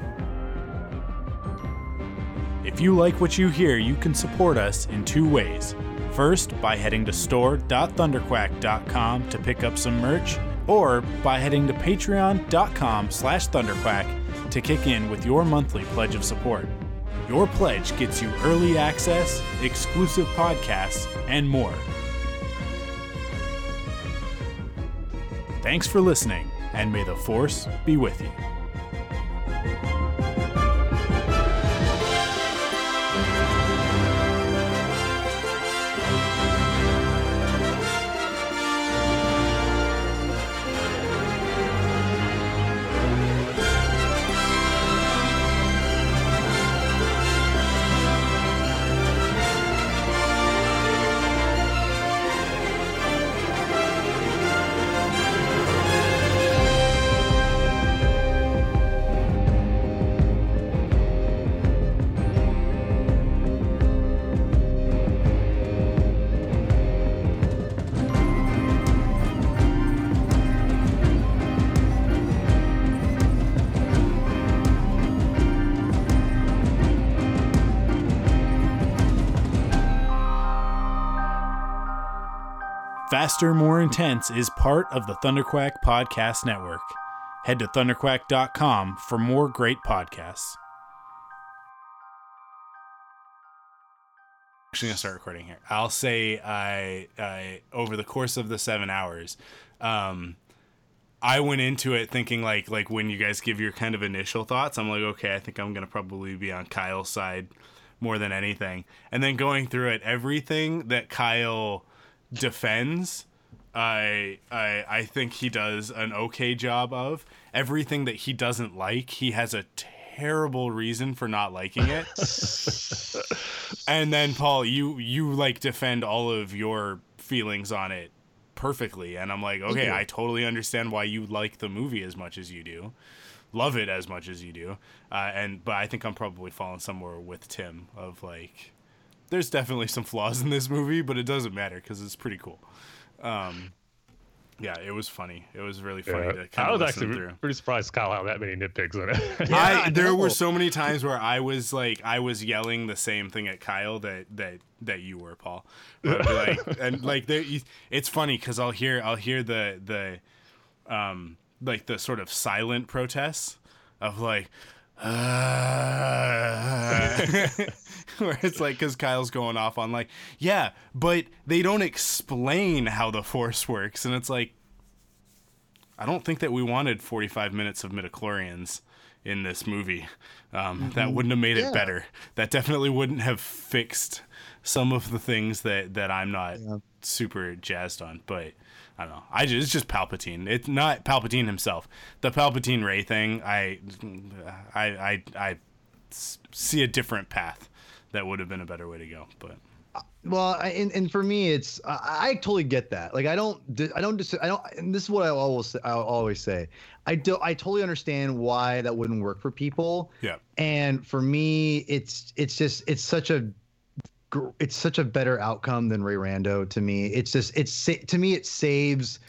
If you like what you hear, you can support us in two ways. First, by heading to store.thunderquack.com to pick up some merch, or by heading to patreon.com slash thunderquack to kick in with your monthly pledge of support. Your pledge gets you early access, exclusive podcasts, and more. Thanks for listening, and may the Force be with you. Faster, More Intense is part of the Thunderquack Podcast Network. Head to thunderquack.com for more great podcasts. Actually, gonna start recording here. I'll say I, I over the course of the seven hours, um, I went into it thinking like like when you guys give your kind of initial thoughts, I'm like, okay, I think I'm gonna probably be on Kyle's side more than anything. And then going through it, everything that Kyle defends, I I I think he does an okay job of. Everything that he doesn't like, he has a terrible reason for not liking it. and then Paul, you you like defend all of your feelings on it perfectly and I'm like, okay, I totally understand why you like the movie as much as you do. Love it as much as you do. Uh, and but I think I'm probably falling somewhere with Tim of like there's definitely some flaws in this movie, but it doesn't matter cuz it's pretty cool. Um yeah, it was funny. It was really funny Yeah. to kind I was listen actually through. pretty surprised Kyle had that many nitpicks in it. I I there were so many times where I was like I was yelling the same thing at Kyle that that that you were, Paul. Like and like there, you- it's funny because I'll hear I'll hear the the um like the sort of silent protests of like. Uh, where it's like because Kyle's going off on like yeah but they don't explain how the force works and it's like I don't think that we wanted 45 minutes of midichlorians in this movie. Um, That wouldn't have made it better. That definitely wouldn't have fixed some of the things that, that I'm not super jazzed on. But I don't know. I just, it's just Palpatine. It's not Palpatine himself. The Palpatine Rey thing. I I I see a different path that would have been a better way to go. But Well, I, and, and for me, it's I, I totally get that. Like I don't, I don't, dis- I don't. And this is what I always, I always say. I do, I totally understand why that wouldn't work for people. yeah, And for me, it's, it's just, it's such a, it's such a better outcome than Rey Rando to me. It's just, it's to me, it saves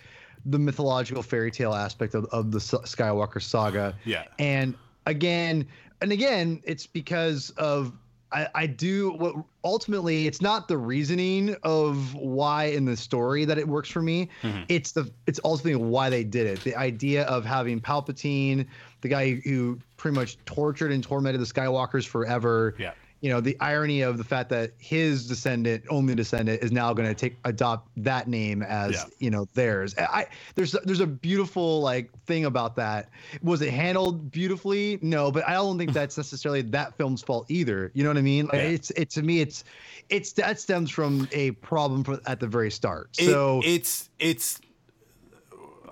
the mythological fairy tale aspect of, of the Skywalker saga. yeah, And again, and again, it's because of I, I do what ultimately it's not the reasoning of why in the story that it works for me. Mhm. It's the it's ultimately why they did it. The idea of having Palpatine, the guy who pretty much tortured and tormented the Skywalkers forever. yeah. You know, the irony of the fact that his descendant, only descendant, is now going to take adopt that name as Yeah. you know theirs. I there's there's a beautiful like thing about that. Was it handled beautifully? No, but I don't think that's necessarily that film's fault either. You know what I mean? Like, Yeah. It's it to me it's it's that stems from a problem for, at the very start. It- So it's it's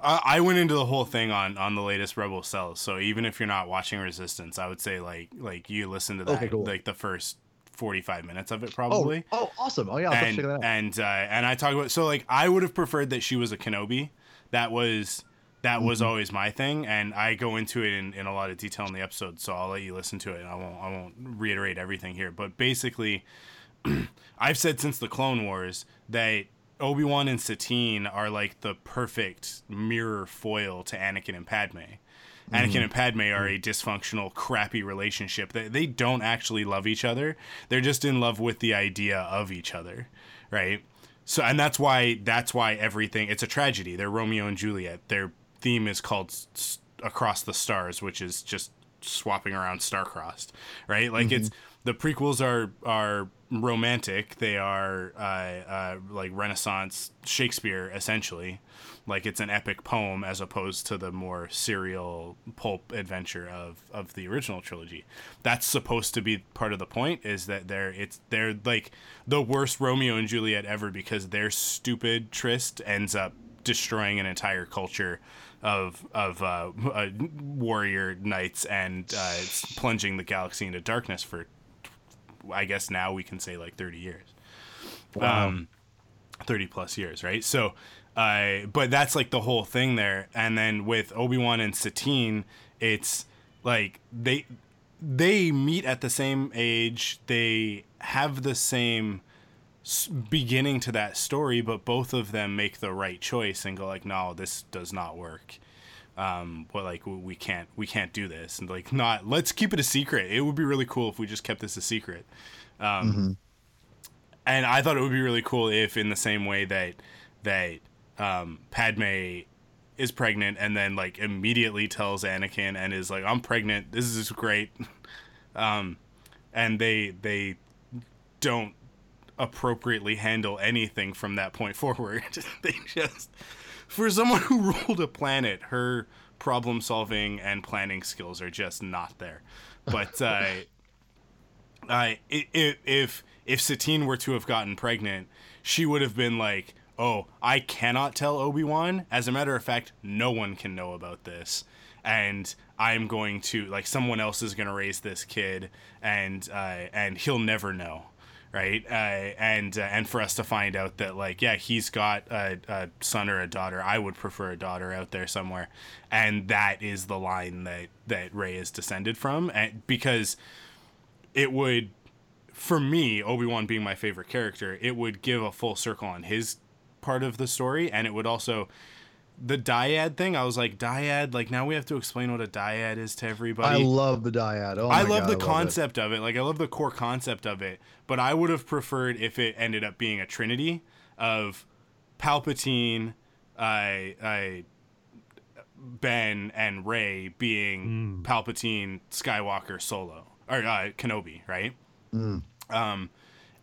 I, I went into the whole thing on on the latest Rebel Cells. So even if you're not watching Resistance, I would say like like you listen to that Okay, cool. like the first 45 minutes of it oh, probably. oh awesome. Oh yeah, I'll and check that out. and uh, and I talk about so like I would have preferred that she was a Kenobi. That was that was Mm-hmm. always my thing, and I go into it in, in a lot of detail in the episode. So I'll let you listen to it, and I won't I won't reiterate everything here. But basically, I've said since the Clone Wars that Obi Wan and Satine are like the perfect mirror foil to Anakin and Padme. Anakin mm-hmm. and Padme are a dysfunctional, crappy relationship. They, they don't actually love each other. They're just in love with the idea of each other, right? So, and that's why that's why everything it's a tragedy. They're Romeo and Juliet. Their theme is called S- Across the Stars, which is just swapping around star-crossed, right? Like it's mm-hmm. The prequels are are romantic. They are uh, uh, like Renaissance Shakespeare, essentially. Like it's an epic poem as opposed to the more serial pulp adventure of, of the original trilogy. That's supposed to be part of the point is that they're it's they're like the worst Romeo and Juliet ever because their stupid tryst ends up destroying an entire culture of of uh, uh, warrior knights and uh, plunging the galaxy into darkness for I guess now we can say like 30 years. Um 30 plus years, right? So uh but that's like the whole thing there. And then with Obi-Wan and Satine, it's like they they meet at the same age. They have the same beginning to that story, but both of them make the right choice and go like, "No, this does not work." Um, well, like we we can't we can't do this, and like not. Let's keep it a secret. It would be really cool if we just kept this a secret. Um, And I thought it would be really cool if, in the same way that that um, Padme is pregnant and then like immediately tells Anakin and is like, "I'm pregnant. This is great." um, and they they don't appropriately handle anything from that point forward. they just for someone who ruled a planet, her problem solving and planning skills are just not there. But uh, if if if Satine were to have gotten pregnant, she would have been like, "Oh, I cannot tell Obi Wan. As a matter of fact, no one can know about this." and I'm going to like someone else is going to raise this kid, and uh, and he'll never know, right? Uh, and uh, and for us to find out that like yeah, he's got a, a, son or a daughter. I would prefer a daughter out there somewhere, and that is the line that that Rey is descended from, and because it would. For me, Obi Wan being my favorite character, it would give a full circle on his part of the story, and it would also the dyad thing, I was like, dyad, like now we have to explain what a dyad is to everybody. I love the dyad. Oh I love God, the I concept of it. Like I love the core concept of it, but I would have preferred if it ended up being a trinity of Palpatine, I, I, Ben, and Rey being Palpatine, Skywalker, Solo or uh, Kenobi, right? Um,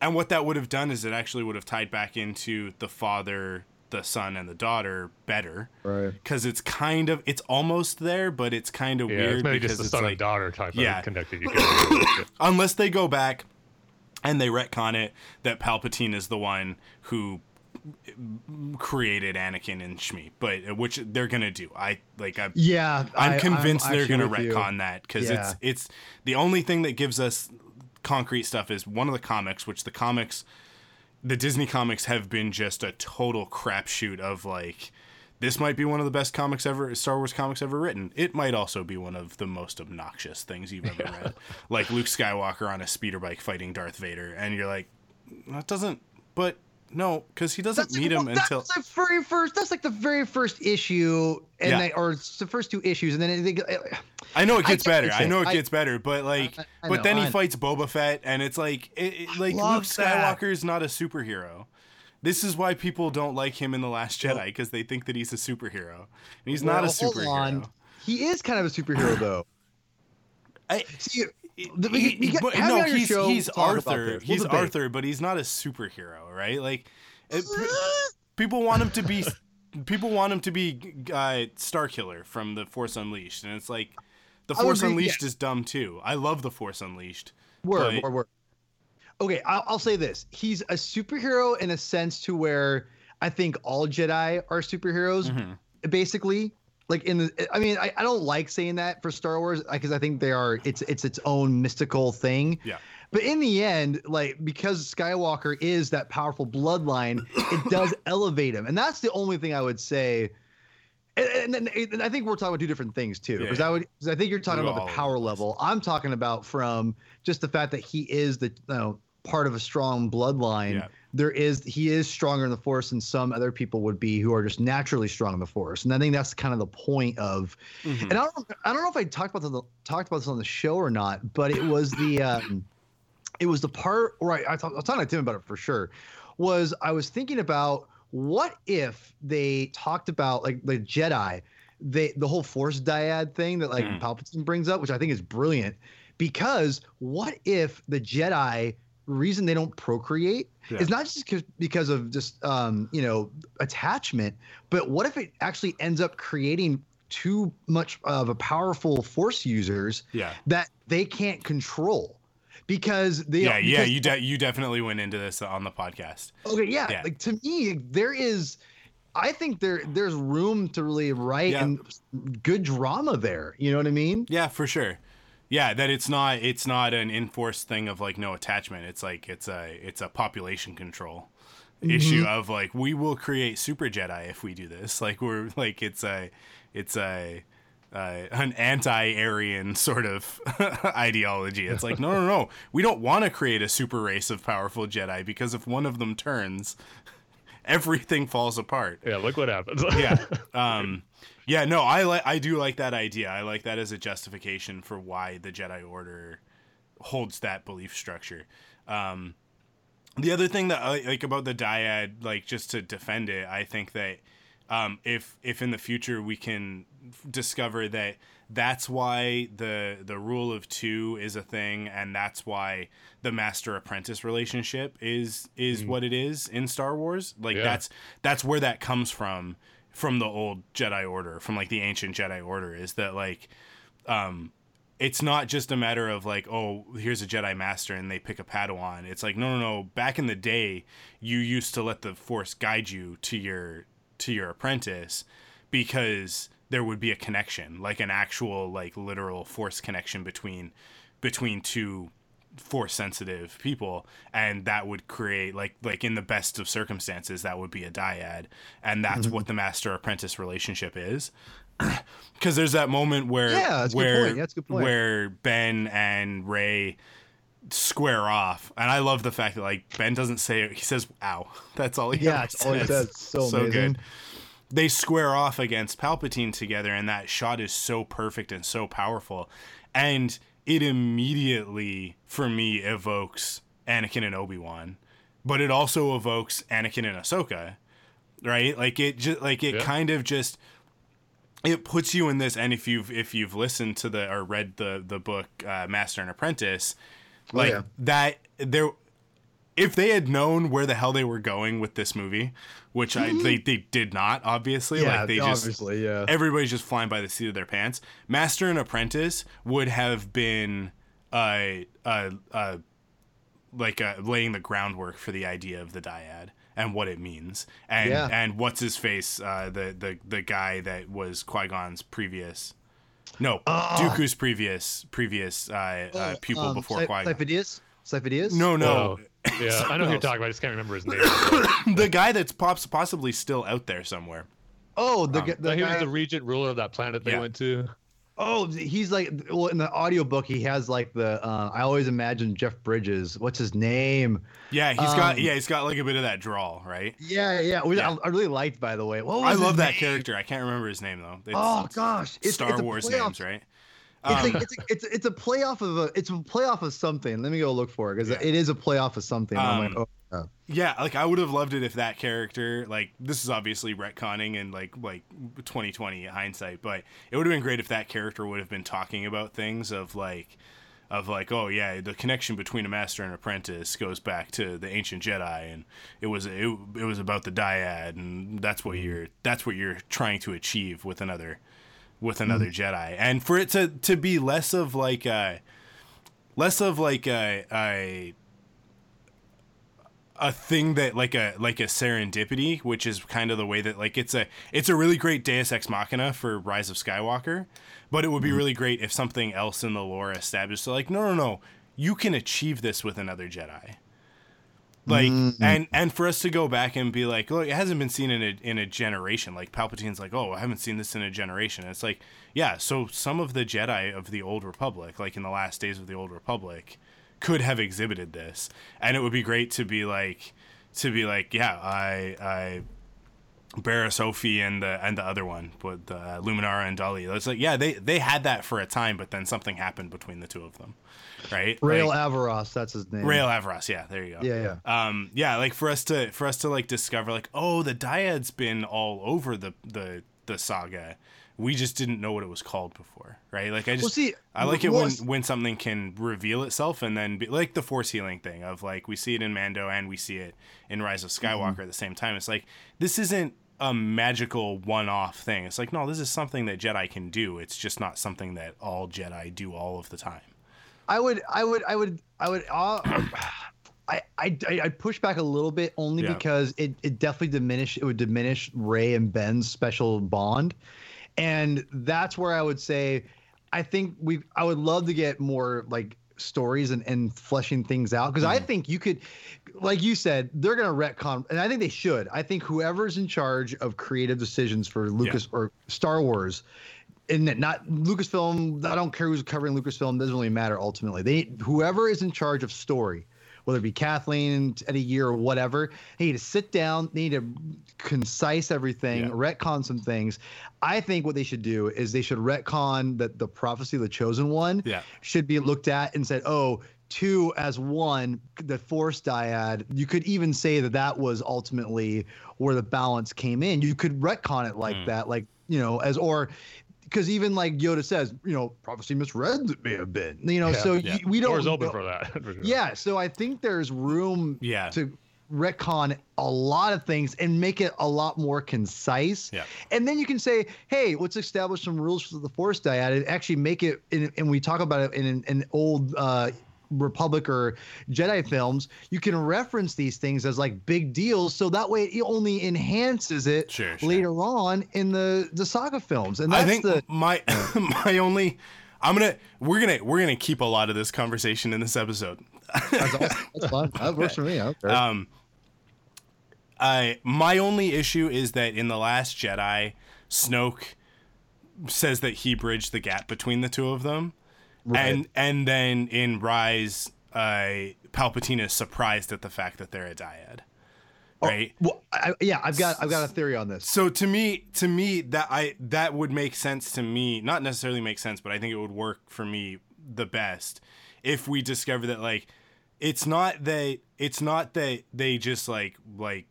and what that would have done is it actually would have tied back into the father the son and the daughter better Right. because it's kind of it's almost there but it's kind of Yeah, weird it's maybe because just the it's son like and daughter type Yeah. of connected. You unless they go back and they retcon it that Palpatine is the one who created Anakin and Shmi, but uh, which they're gonna do. I like I Yeah, I'm I- convinced they're gonna with you. retcon that because Yeah. it's it's the only thing that gives us concrete stuff is one of the comics, which the comics, the Disney comics have been just a total crapshoot of like. This might be one of the best comics ever, Star Wars comics ever written. It might also be one of the most obnoxious things you've ever read, like Luke Skywalker on a speeder bike fighting Darth Vader, and you're like, that doesn't. But no, because he doesn't That's, meet him well, until. the very first. That's like the very first issue, and Yeah. they, or it's the first two issues, and then it, they, I know it gets get better. I know it gets better, but like, I- I but know, then he fights Boba Fett, and it's like, it, it- like Luke. Skywalker is not a superhero. This is why people don't like him in the Last Jedi because they think that he's a superhero, and he's not a Well, hold superhero. on. He is kind of a superhero, though. I- See, he- we- he- but no, he's he's Arthur. He's debate. Arthur, but he's not a superhero, right? Like, it, people want him to be. People want him to be uh, Star Killer from The Force Unleashed, and it's like, The Force agree, Unleashed is dumb too. I love The Force Unleashed. Word, but- word, word. Okay, I'll, I'll say this: he's a superhero in a sense to where I think all Jedi are superheroes, Mm-hmm. basically. Like in the, I mean, I, I don't like saying that for Star Wars because I think they are. It's it's its own mystical thing. Yeah. But in the end, like because Skywalker is that powerful bloodline, it does elevate him, and that's the only thing I would say. And, and, and I think we're talking about two different things too, because Yeah. I would, I think you're talking We're about the power level. I'm talking about from just the fact that he is the you know part of a strong bloodline. Yeah. There is he is stronger in the force than some other people would be who are just naturally strong in the force, and I think that's kind of the point of. Mhm. And I don't I don't know if I talked about the talked about this on the show or not, but it was the um, it was the part where I, I, talk, I was talking to Tim about it for sure. Was I was thinking about what if they talked about like the Jedi, they the whole Force dyad thing that like Mhm. Palpatine brings up, which I think is brilliant, because what if the Jedi reason they don't procreate Yeah. is not just 'cause- because of just um, you know attachment, but what if it actually ends up creating too much of a powerful Force users Yeah. that they can't control because they yeah, yeah, you de- you definitely went into this on the podcast. okay yeah, yeah. like to me there is I think there there's room to really write Yeah. and good drama there you know what I mean Yeah, for sure. Yeah, that it's not it's not an enforced thing of like no attachment. It's like it's a it's a population control issue of like we will create super Jedi if we do this. Like we're like it's a it's a uh, an anti-Aryan sort of ideology. It's like no, no, no. We don't want to create a super race of powerful Jedi because if one of them turns, everything falls apart. yeah, look what happens. yeah um yeah no i like i do like that idea. I like that as a justification for why the jedi order holds that belief structure. Um the other thing that i like about the dyad like just to defend it i think that um, if if in the future we can discover that that's why the the rule of two is a thing and that's why the master apprentice relationship is is what it is in Star Wars like Yeah. that's that's where that comes from from the old Jedi order from like the ancient Jedi order is that like um it's not just a matter of like oh here's a Jedi master and they pick a Padawan. It's like no no no. Back in the day you used to let the force guide you to your to your apprentice because there would be a connection like an actual like literal force connection between between two force sensitive people and that would create like like in the best of circumstances that would be a dyad and that's mm-hmm. what the master apprentice relationship is because there's that moment where Yeah, that's a good where point. Yeah, that's good point. where Ben and Rey square off and I love the fact that like Ben doesn't say it he says ow that's all he Yeah, that's all he says. So so amazing. good they square off against Palpatine together, and that shot is so perfect and so powerful. And it immediately, for me, evokes Anakin and Obi Wan, but it also evokes Anakin and Ahsoka, right? Like it just like it Yeah. kind of just it puts you in this. And if you've if you've listened to the or read the the book uh, Master and Apprentice, like yeah. that there if they had known where the hell they were going with this movie, which I they, they did not, obviously. Yeah, like they just obviously, yeah. everybody's just flying by the seat of their pants. Master and Apprentice would have been uh uh uh like uh, laying the groundwork for the idea of the dyad and what it means. And Yeah. and what's his face, uh the the the guy that was Qui-Gon's previous no, Dooku's previous previous uh, uh pupil Um, before Cy- Qui-Gon. Sifo-Dyas? Sifo-Dyas? No, no. Oh, yeah, I know who you're talking about. I just can't remember his name. the guy that's pops possibly still out there somewhere. Oh, the, Um, gu- No, the he was the regent ruler of that planet they Yeah. went to. oh, he's like well in the audiobook he has like the uh, I always imagine Jeff Bridges. What's his name? Yeah, he's got Um, yeah, he's got like a bit of that drawl, right? Yeah, yeah. Which Yeah. I, I really liked by the way. What was I his love that character. I can't remember his name though. It's Oh gosh, it's, Star it's a Wars playoff- names, right? It's, Um, it's, a, it's it's a playoff of a it's a playoff of something. Let me go look for it because Yeah. it is a playoff of something. I'm like, Um, oh, yeah. Yeah, like I would have loved it if that character, like this is obviously retconning and like like 2020 hindsight, but it would have been great if that character would have been talking about things of like of like oh yeah the connection between a master and apprentice goes back to the ancient jedi and it was it, it was about the dyad and that's what you're that's what you're trying to achieve with another with mm-hmm. another jedi. And for it to to be less of like a less of like a, a a thing that like a like a serendipity, which is kind of the way that like it's a it's a really great Deus Ex Machina for Rise of Skywalker, but it would be mm-hmm. really great if something else in the lore established so like no no no you can achieve this with another Jedi. Like and and for us to go back and be like, look, it hasn't been seen in a in a generation. Like Palpatine's like, oh, I haven't seen this in a generation. it's like, yeah, so some of the Jedi of the Old Republic, like in the last days of the Old Republic, could have exhibited this, and it would be great to be like, to be like, yeah, I I Barriss Offee and the and the other one, but the uh, Luminara Unduli. It's like, yeah, they they had that for a time, but then something happened between the two of them, right? Rael Like, Averross, that's his name. Rael Averross, yeah, there you go. Yeah, yeah. Um, yeah, like for us to for us to like discover like, oh, the dyad's been all over the the the saga. We just didn't know what it was called before, right? Like I just Well, see, I like it when when something can reveal itself and then be like the force healing thing of like we see it in Mando and we see it in Rise of Skywalker Mm-hmm. at the same time. It's like this isn't a magical one-off thing. It's like no, this is something that Jedi can do. It's just not something that all Jedi do all of the time. I would, I would, I would, I would. Uh, I, I, I'd push back a little bit only Yeah. because it, it definitely diminish. It would diminish Rey and Ben's special bond, and that's where I would say, I think we. I would love to get more like stories and, and fleshing things out because I think you could, like you said, they're gonna retcon, and I think they should. I think whoever's in charge of creative decisions for Lucas or Star Wars and that not Lucasfilm. I don't care who's covering Lucasfilm. Doesn't really matter ultimately. They whoever is in charge of story, whether it be Kathleen at a year or whatever, they need to sit down. They need to concise everything, Yeah. retcon some things. I think what they should do is they should retcon that the prophecy of the chosen one Yeah. should be looked at and said, oh, two as one, the Force dyad. You could even say that that was ultimately where the balance came in. You could retcon it like Mm. that, like you know, as or because even like Yoda says, you know, prophecy misread it may have been, you know. Yeah, so yeah. we don't. Doors open for that. for sure. yeah, so I think there's room Yeah. to retcon a lot of things and make it a lot more concise. Yeah. And then you can say, hey, let's establish some rules for the Force dyad and actually make it, in, and we talk about it in an, an old uh, Republic or Jedi films, you can reference these things as like big deals. So that way it only enhances it Sure, sure. later on in the, the saga films. And that's I think the. my my only I'm gonna we're gonna we're gonna keep a lot of this conversation in this episode. That's, awesome. that's fun. That works for me. I don't care. Um, I my only issue is that in the Last Jedi, Snoke says that he bridged the gap between the two of them, and and then in Rise, uh, Palpatine is surprised at the fact that they're a dyad, right? well, I, yeah, I've got I've got a theory on this. So to me, to me that I that would make sense to me. Not necessarily make sense, but I think it would work for me the best if we discover that like it's not that it's not that they just like like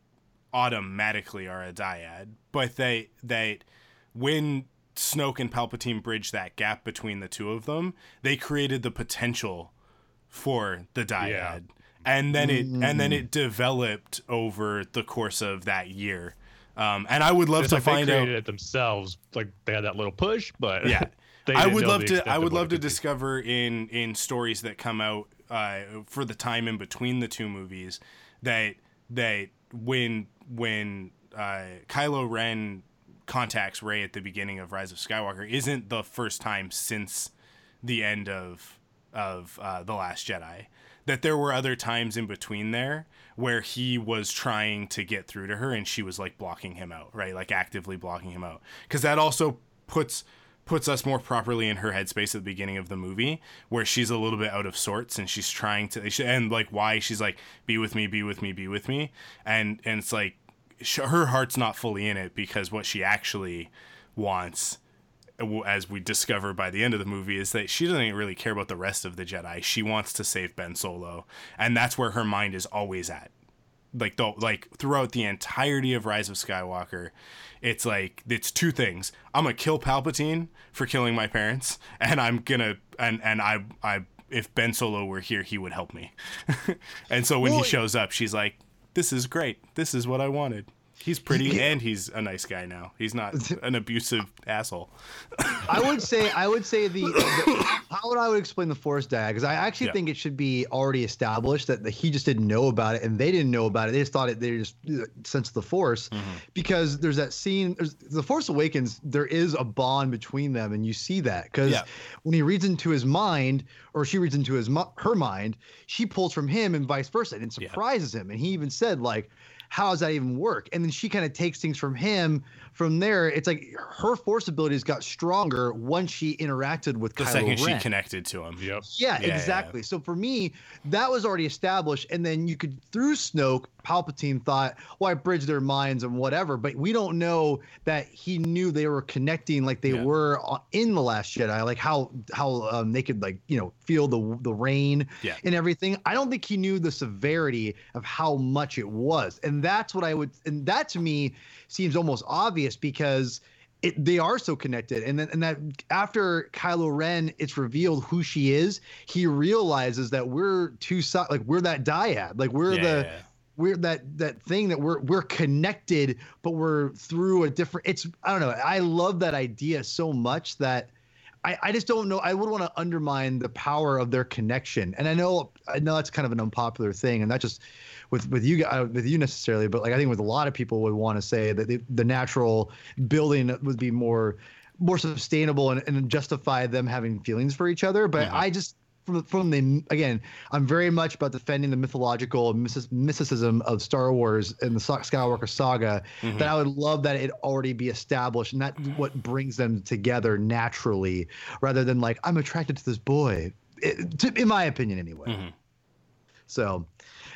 automatically are a dyad, but they that when Snoke and Palpatine bridge that gap between the two of them, they created the potential for the dyad. Yeah. And then it and then it developed over the course of that year. Um, and I would love It's to like find they out it themselves. Like they had that little push, but yeah i would love to i would love to be. discover in in stories that come out uh for the time in between the two movies that that when when uh kylo ren contacts rey at the beginning of rise of skywalker isn't the first time since the end of of uh, the last jedi. That there were other times in between there where he was trying to get through to her and she was like blocking him out right? Like actively blocking him out. Because that also puts puts us more properly in her headspace at the beginning of the movie where she's a little bit out of sorts and she's trying to and like why she's like be with me be with me be with me. And and it's like her heart's not fully in it because what she actually wants as we discover by the end of the movie is that she doesn't really care about the rest of the Jedi. She wants to save Ben Solo, and that's where her mind is always at. Like the like throughout the entirety of Rise of Skywalker, it's like it's two things. I'm gonna kill Palpatine for killing my parents, and I'm gonna and and I I if Ben Solo were here, he would help me. and so when Well, he shows up, she's like, "This is great. This is what I wanted." He's pretty and he's a nice guy now. He's not an abusive asshole. I would say I would say the, the how would I would explain the force dyad because I actually Yeah. think it should be already established that the, he just didn't know about it and they didn't know about it. They just thought it. They just uh, sensed the force Mm-hmm. because there's that scene. There's, the Force Awakens. There is a bond between them, and you see that because Yeah. when he reads into his mind or she reads into his her mind, she pulls from him and vice versa, and it Yeah. surprises him. And he even said like. How does that even work? And then she kind of takes things from him. From there, it's like her force abilities got stronger once she interacted with The Kylo second she connected to him. Yep. Yeah, Yeah, yeah, exactly. So for me, that was already established, and then you could through Snoke, Palpatine thought, "Well, I bridged their minds and whatever," but we don't know that he knew they were connecting like they Yeah. were in the Last Jedi, like how how um, they could like you know feel the the rain Yeah. and everything. I don't think he knew the severity of how much it was, and that's what I would, and that to me seems almost obvious because it, they are so connected. And then and that after Kylo Ren it's revealed who she is he realizes that we're two si- like we're that dyad. Like we're Yeah, the yeah. we're that that thing that we're we're connected but we're through a different it's I don't know. I love that idea so much that I, I just don't know. I would want to undermine the power of their connection, and I know I know that's kind of an unpopular thing, and not just with with you uh, with you necessarily, but like I think with a lot of people would want to say that the, the natural building would be more more sustainable and, and justify them having feelings for each other. But I just from from the again, I'm very much about defending the mythological mysticism of Star Wars and the Skywalker saga. Mm-hmm. That I would love that it already be established, and that's what brings them together naturally, rather than like I'm attracted to this boy. It, to, in my opinion, anyway. Mm-hmm. So,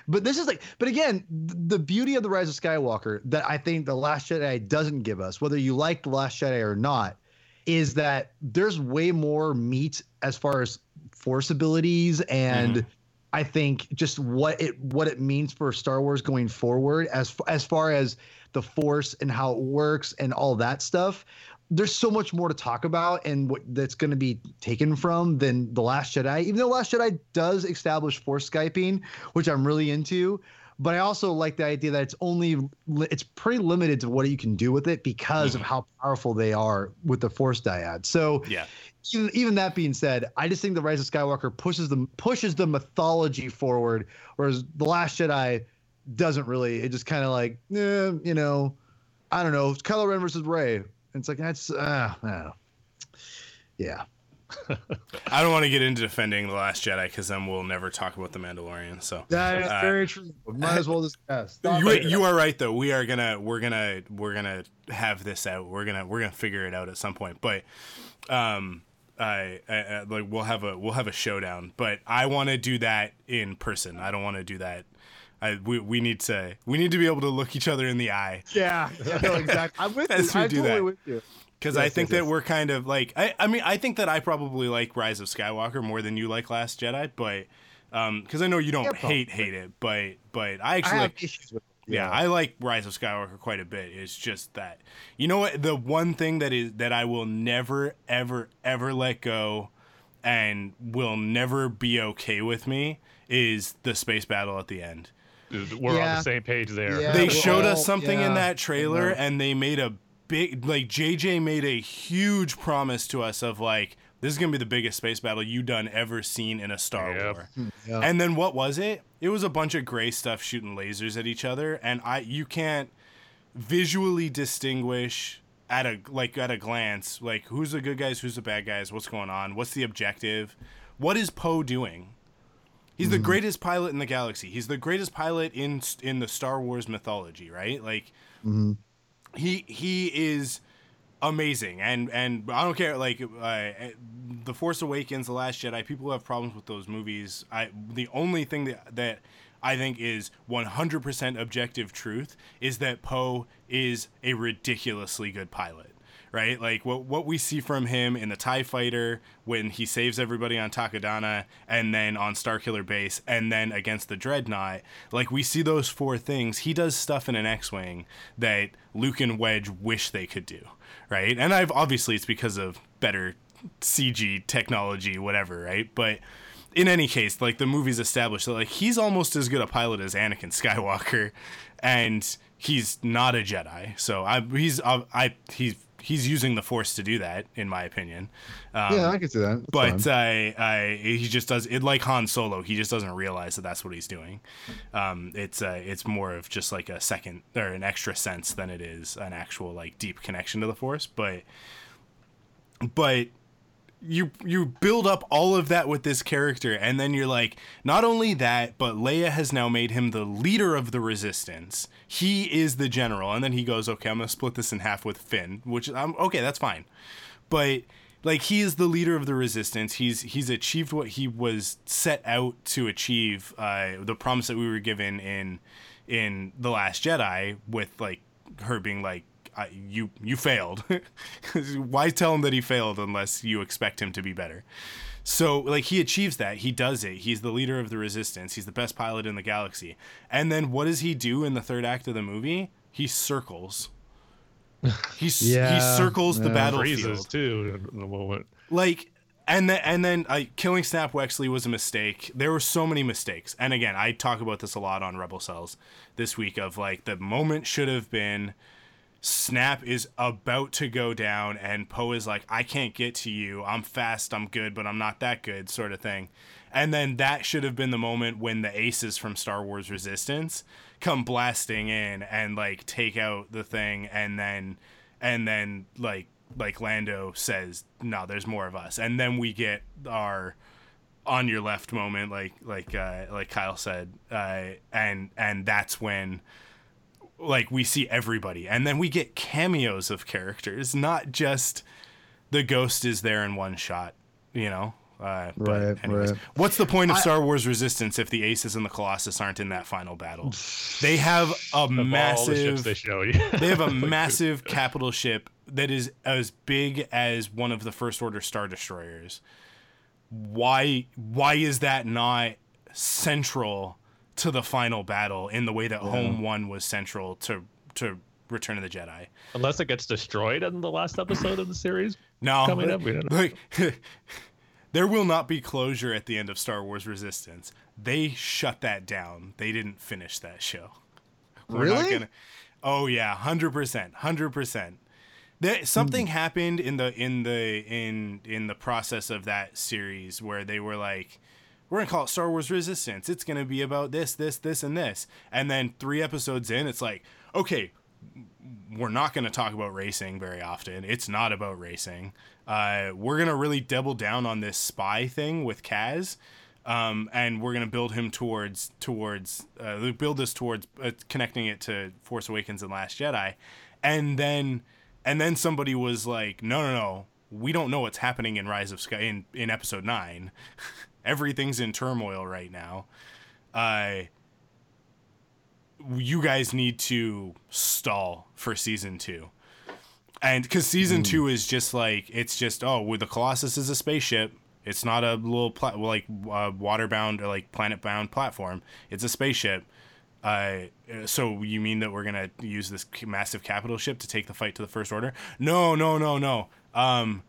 but this is like, but again, the beauty of the Rise of Skywalker that I think the Last Jedi doesn't give us, whether you like the Last Jedi or not, is that there's way more meat as far as force abilities and I think just what it what it means for Star Wars going forward as as far as the Force and how it works and all that stuff. There's so much more to talk about and what that's going to be taken from than the Last Jedi. Even though Last Jedi does establish Force skyping, which I'm really into, but I also like the idea that it's only it's pretty limited to what you can do with it because mm-hmm. of how powerful they are with the Force dyad. So yeah. Even, even that being said, I just think the Rise of Skywalker pushes the pushes the mythology forward, whereas the Last Jedi doesn't really. It just kind of like, eh, you know, I don't know, it's Kylo Ren versus Rey. It's like that's uh, uh yeah. I don't want to get into defending the Last Jedi because then we'll never talk about the Mandalorian. So that is uh, very true. Might as well discuss. You, you are right though. We are gonna we're gonna we're gonna have this out. We're gonna we're gonna figure it out at some point. But um, I, I, I like we'll have a we'll have a showdown. But I want to do that in person. I don't want to do that. I, we, we need to we need to be able to look each other in the eye. Yeah, yeah no, exactly. I'm with you. I'm totally that. with you because yes, I think yes, that yes. we're kind of like I, I mean I think that I probably like Rise of Skywalker more than you like Last Jedi, but um because I know you don't yeah, hate hate it, but but I actually I like, issues with it. Yeah. yeah, I like Rise of Skywalker quite a bit. It's just that you know what the one thing that is that I will never ever ever let go and will never be okay with me is the space battle at the end. We're yeah. on the same page there. Yeah, they showed all, us something in that trailer and they made a big like JJ made a huge promise to us of like this is gonna be the biggest space battle you done ever seen in a Star yep. War. Hmm, yep. And then what was it? It was a bunch of gray stuff shooting lasers at each other, and I you can't visually distinguish at a like at a glance like who's the good guys, who's the bad guys, what's going on, what's the objective, what is Poe doing? He's mm-hmm. the greatest pilot in the galaxy. He's the greatest pilot in in the Star Wars mythology, right? Like. Mm-hmm he he is amazing. And and I don't care like uh, the Force Awakens the Last Jedi people have problems with those movies I the only thing that that I think is 100% objective truth is that Poe is a ridiculously good pilot right? Like what what we see from him in the Tie Fighter when he saves everybody on Takodana, and then on Starkiller Base, and then against the Dreadnought. Like we see those four things. He does stuff in an X-wing that Luke and Wedge wish they could do, right? And I've obviously it's because of better CG technology, whatever, right? But in any case, like the movie's established that like he's almost as good a pilot as Anakin Skywalker, and he's not a Jedi. So I he's I, I he's he's using the force to do that, in my opinion. Um, yeah, I can see that. That's but I, I, he just does it like Han Solo. He just doesn't realize that that's what he's doing. Um, it's uh, it's more of just like a second or an extra sense than it is an actual like deep connection to the force. But, but you you build up all of that with this character and then you're like not only that but Leia has now made him the leader of the resistance. He is the general and then he goes okay I'm going to split this in half with Finn which I'm okay that's fine. But like he is the leader of the resistance. He's he's achieved what he was set out to achieve uh, the promise that we were given in in the last jedi with like her being like I, you you failed. Why tell him that he failed unless you expect him to be better? So like he achieves that. He does it. He's the leader of the resistance. He's the best pilot in the galaxy. And then what does he do in the third act of the movie? He circles. He yeah, he circles yeah. the battlefield too in the moment. Like and then and then uh, killing Snap Wexley was a mistake. There were so many mistakes. And again, I talk about this a lot on Rebel Cells this week of like the moment should have been Snap is about to go down, and Poe is like, I can't get to you. I'm fast, I'm good, but I'm not that good, sort of thing. And then that should have been the moment when the aces from Star Wars Resistance come blasting in and like take out the thing, and then, and then like, like Lando says, no, there's more of us. And then we get our on your left moment, like, like, uh, like Kyle said, uh, and, and that's when, like we see everybody and then we get cameos of characters not just the ghost is there in one shot you know uh, right, anyways, right. what's the point of Star Wars Resistance if the Aces and the Colossus aren't in that final battle? They have a massive. The they show you. they have a massive capital ship that is as big as one of the First Order Star Destroyers. Why? Why is that not central to the final battle in the way that Home One was central to to Return of the Jedi. Unless it gets destroyed in the last episode of the series. No, Coming up, we don't like there will not be closure at the end of Star Wars Resistance. They shut that down. They didn't finish that show. We're not Really? gonna- oh yeah, hundred percent, hundred percent. There, something Hmm. happened in the in the in in the process of that series where they were like, "We're gonna call it Star Wars Resistance. It's gonna be about this, this, this, and this." And then three episodes in, it's like, okay, we're not to talk about racing very often. It's not about racing. Uh, we're to really double down on this spy thing with Kaz. Um, and we're to build him towards towards uh, build this towards uh, connecting it to Force Awakens and Last Jedi, and then and then somebody was like, no, no, no, we don't know what's happening in Rise of Sky in in Episode Nine. Everything's in turmoil right now. Uh, you guys need to stall for season two. And because season two is just like, it's just, oh, well, the Colossus is a spaceship. It's not a little, pla- like, uh, water-bound or, like, planet-bound platform. It's a spaceship. Uh, so you mean that we're going to use this massive capital ship to take the fight to the First Order? No, no, no, no. Um,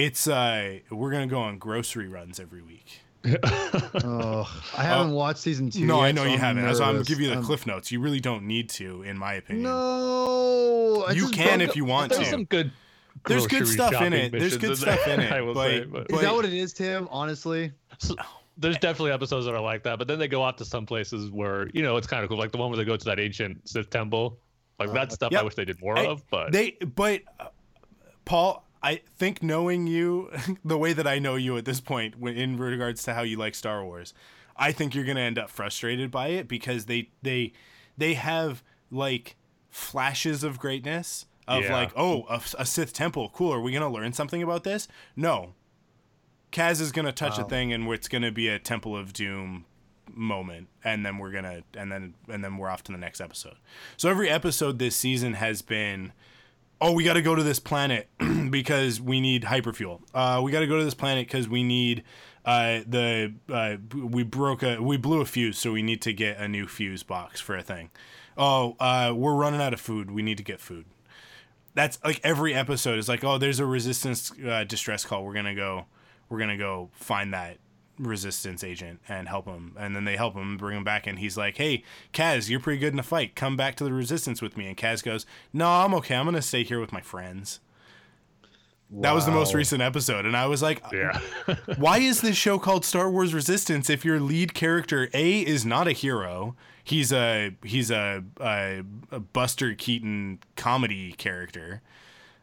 it's, uh, we're going to go on grocery runs every week. Oh, I haven't watched season two. No, I know so you I'm haven't. That's why I'm nervous. giving you the I'm- cliff notes. You really don't need to, in my opinion. No, I You can if you want There's to. some good. There's good stuff in shopping it. There's good stuff in it, I will but- say, but Is but- that what it is, Tim? Honestly, there's definitely episodes that are like that. But then they go off to some places where you know it's kind of cool, like the one where they go to that ancient Sith temple. Like that stuff, Yep. I wish they did more I- of. But They, but uh, Paul, I think knowing you the way that I know you at this point, in regards to how you like Star Wars, I think you're gonna end up frustrated by it because they they they have like flashes of greatness of Yeah. like, oh, a, a Sith temple, cool. Are we gonna learn something about this? No. Kaz is gonna touch a um, thing, and it's gonna be a Temple of Doom moment and then we're gonna and then and then we're off to the next episode so every episode this season has been oh we got to go to this planet because we need hyperfuel. Uh we got to go to this planet because we need uh the uh we broke a we blew a fuse so we need to get a new fuse box for a thing. Oh uh we're running out of food. We need to get food. That's like every episode is like oh there's a resistance uh, distress call. We're gonna go we're gonna go find that resistance agent and help him. And then they help him bring him back and he's like hey kaz you're pretty good in a fight. Come back to the resistance with me. And kaz goes no i'm okay. I'm gonna stay here with my friends. That was the most recent episode and i was like yeah, why is this show called Star Wars Resistance if your lead character A is not a hero? He's a he's a, a, a Buster Keaton comedy character.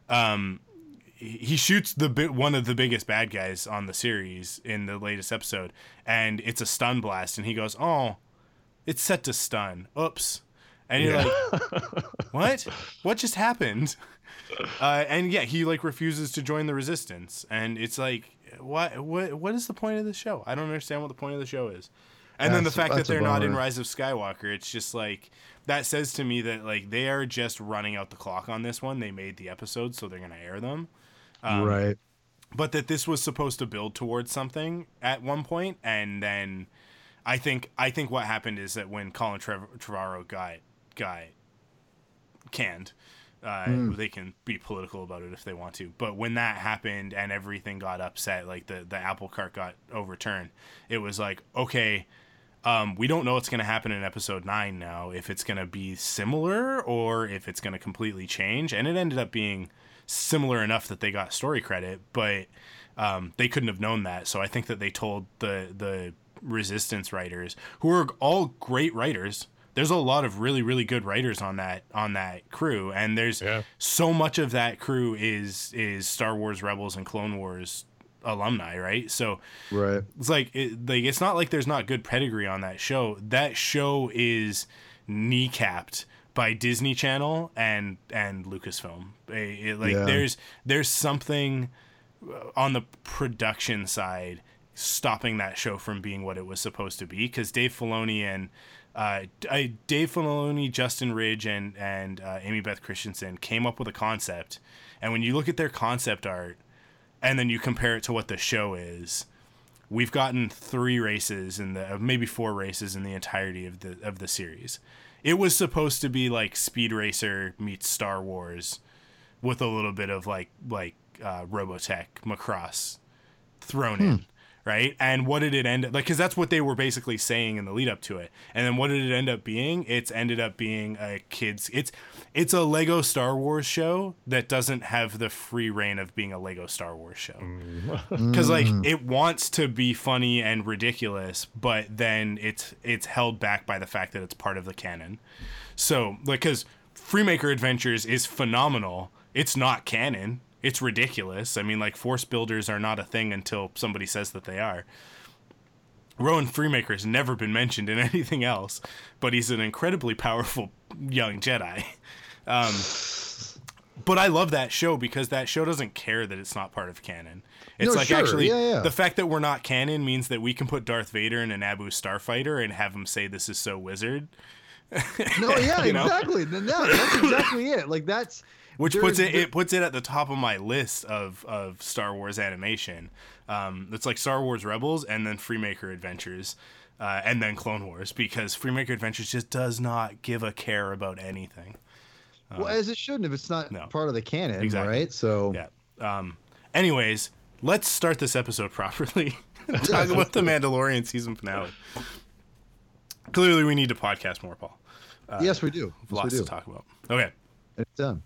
Um, he shoots the one of the biggest bad guys on the series in the latest episode, and it's a stun blast, and he goes, "Oh, it's set to stun. Oops." And you're Yeah. like, "What? What just happened?" Uh, and yeah, he like refuses to join the resistance, and it's like, what, what, what is the point of the show? I don't understand what the point of the show is. And then the fact that they're not in. Rise of Skywalker, it's just like that says to me that like they are just running out the clock on this one. They made the episodes, so they're gonna air them. Um, right. But that this was supposed to build towards something at one point, and then I think I think what happened is that when Colin Trev- Trevorrow got got canned. Uh, They can be political about it if they want to, but when that happened and everything got upset, like the the apple cart got overturned, it was like okay, um, we don't know what's going to happen in episode nine now. If it's going to be similar or if it's going to completely change, and it ended up being similar enough that they got story credit, but um, they couldn't have known that. So I think that they told the the resistance writers, who are all great writers. There's a lot of really really good writers on that on that crew, and there's Yeah. so much of that crew is is Star Wars Rebels and Clone Wars alumni, right? So Right. it's like it, like it's not like there's not good pedigree on that show. That show is kneecapped by Disney Channel and and Lucasfilm. It- it- like Yeah. there's there's something on the production side stopping that show from being what it was supposed to be because Dave Filoni and uh, I, Dave Filoni, Justin Ridge, and and uh, Amy Beth Christensen came up with a concept, and when you look at their concept art, and then you compare it to what the show is, we've gotten three races in the maybe four races in the entirety of the of the series. It was supposed to be like Speed Racer meets Star Wars, with a little bit of like like uh, Robotech Macross thrown in, right? And what did it end up like? Because that's what they were basically saying in the lead up to it. And then what did it end up being? It's ended up being a kids. It's it's a Lego Star Wars show that doesn't have the free reign of being a Lego Star Wars show. Mm. Because like mm. it wants to be funny and ridiculous, but then it's it's held back by the fact that it's part of the canon. So like because Freemaker Adventures is phenomenal. It's not canon. It's ridiculous. I mean, like force builders are not a thing until somebody says that they are. Rowan Freemaker has never been mentioned in anything else, but he's an incredibly powerful young Jedi. Um, but I love that show because that show doesn't care that it's not part of canon. It's No, like sure. actually Yeah, yeah. the fact that we're not canon means that we can put Darth Vader in a Naboo starfighter and have him say this is so wizard. No, yeah, You know? exactly. No, that's exactly it. Like that's which there puts is it the- it puts it at the top of my list of of Star Wars animation. Um, it's like Star Wars Rebels and then Freemaker Adventures. Uh, and then Clone Wars because Freemaker Adventures just does not give a care about anything. well as it shouldn't if it's not no. part of the canon, Exactly. right? So Yeah. Um, anyways, let's start this episode properly. Talk about the Mandalorian season finale. Clearly, we need to podcast more, Paul. yes, we do. Yes, we Lots do. to talk about. Okay. It's done.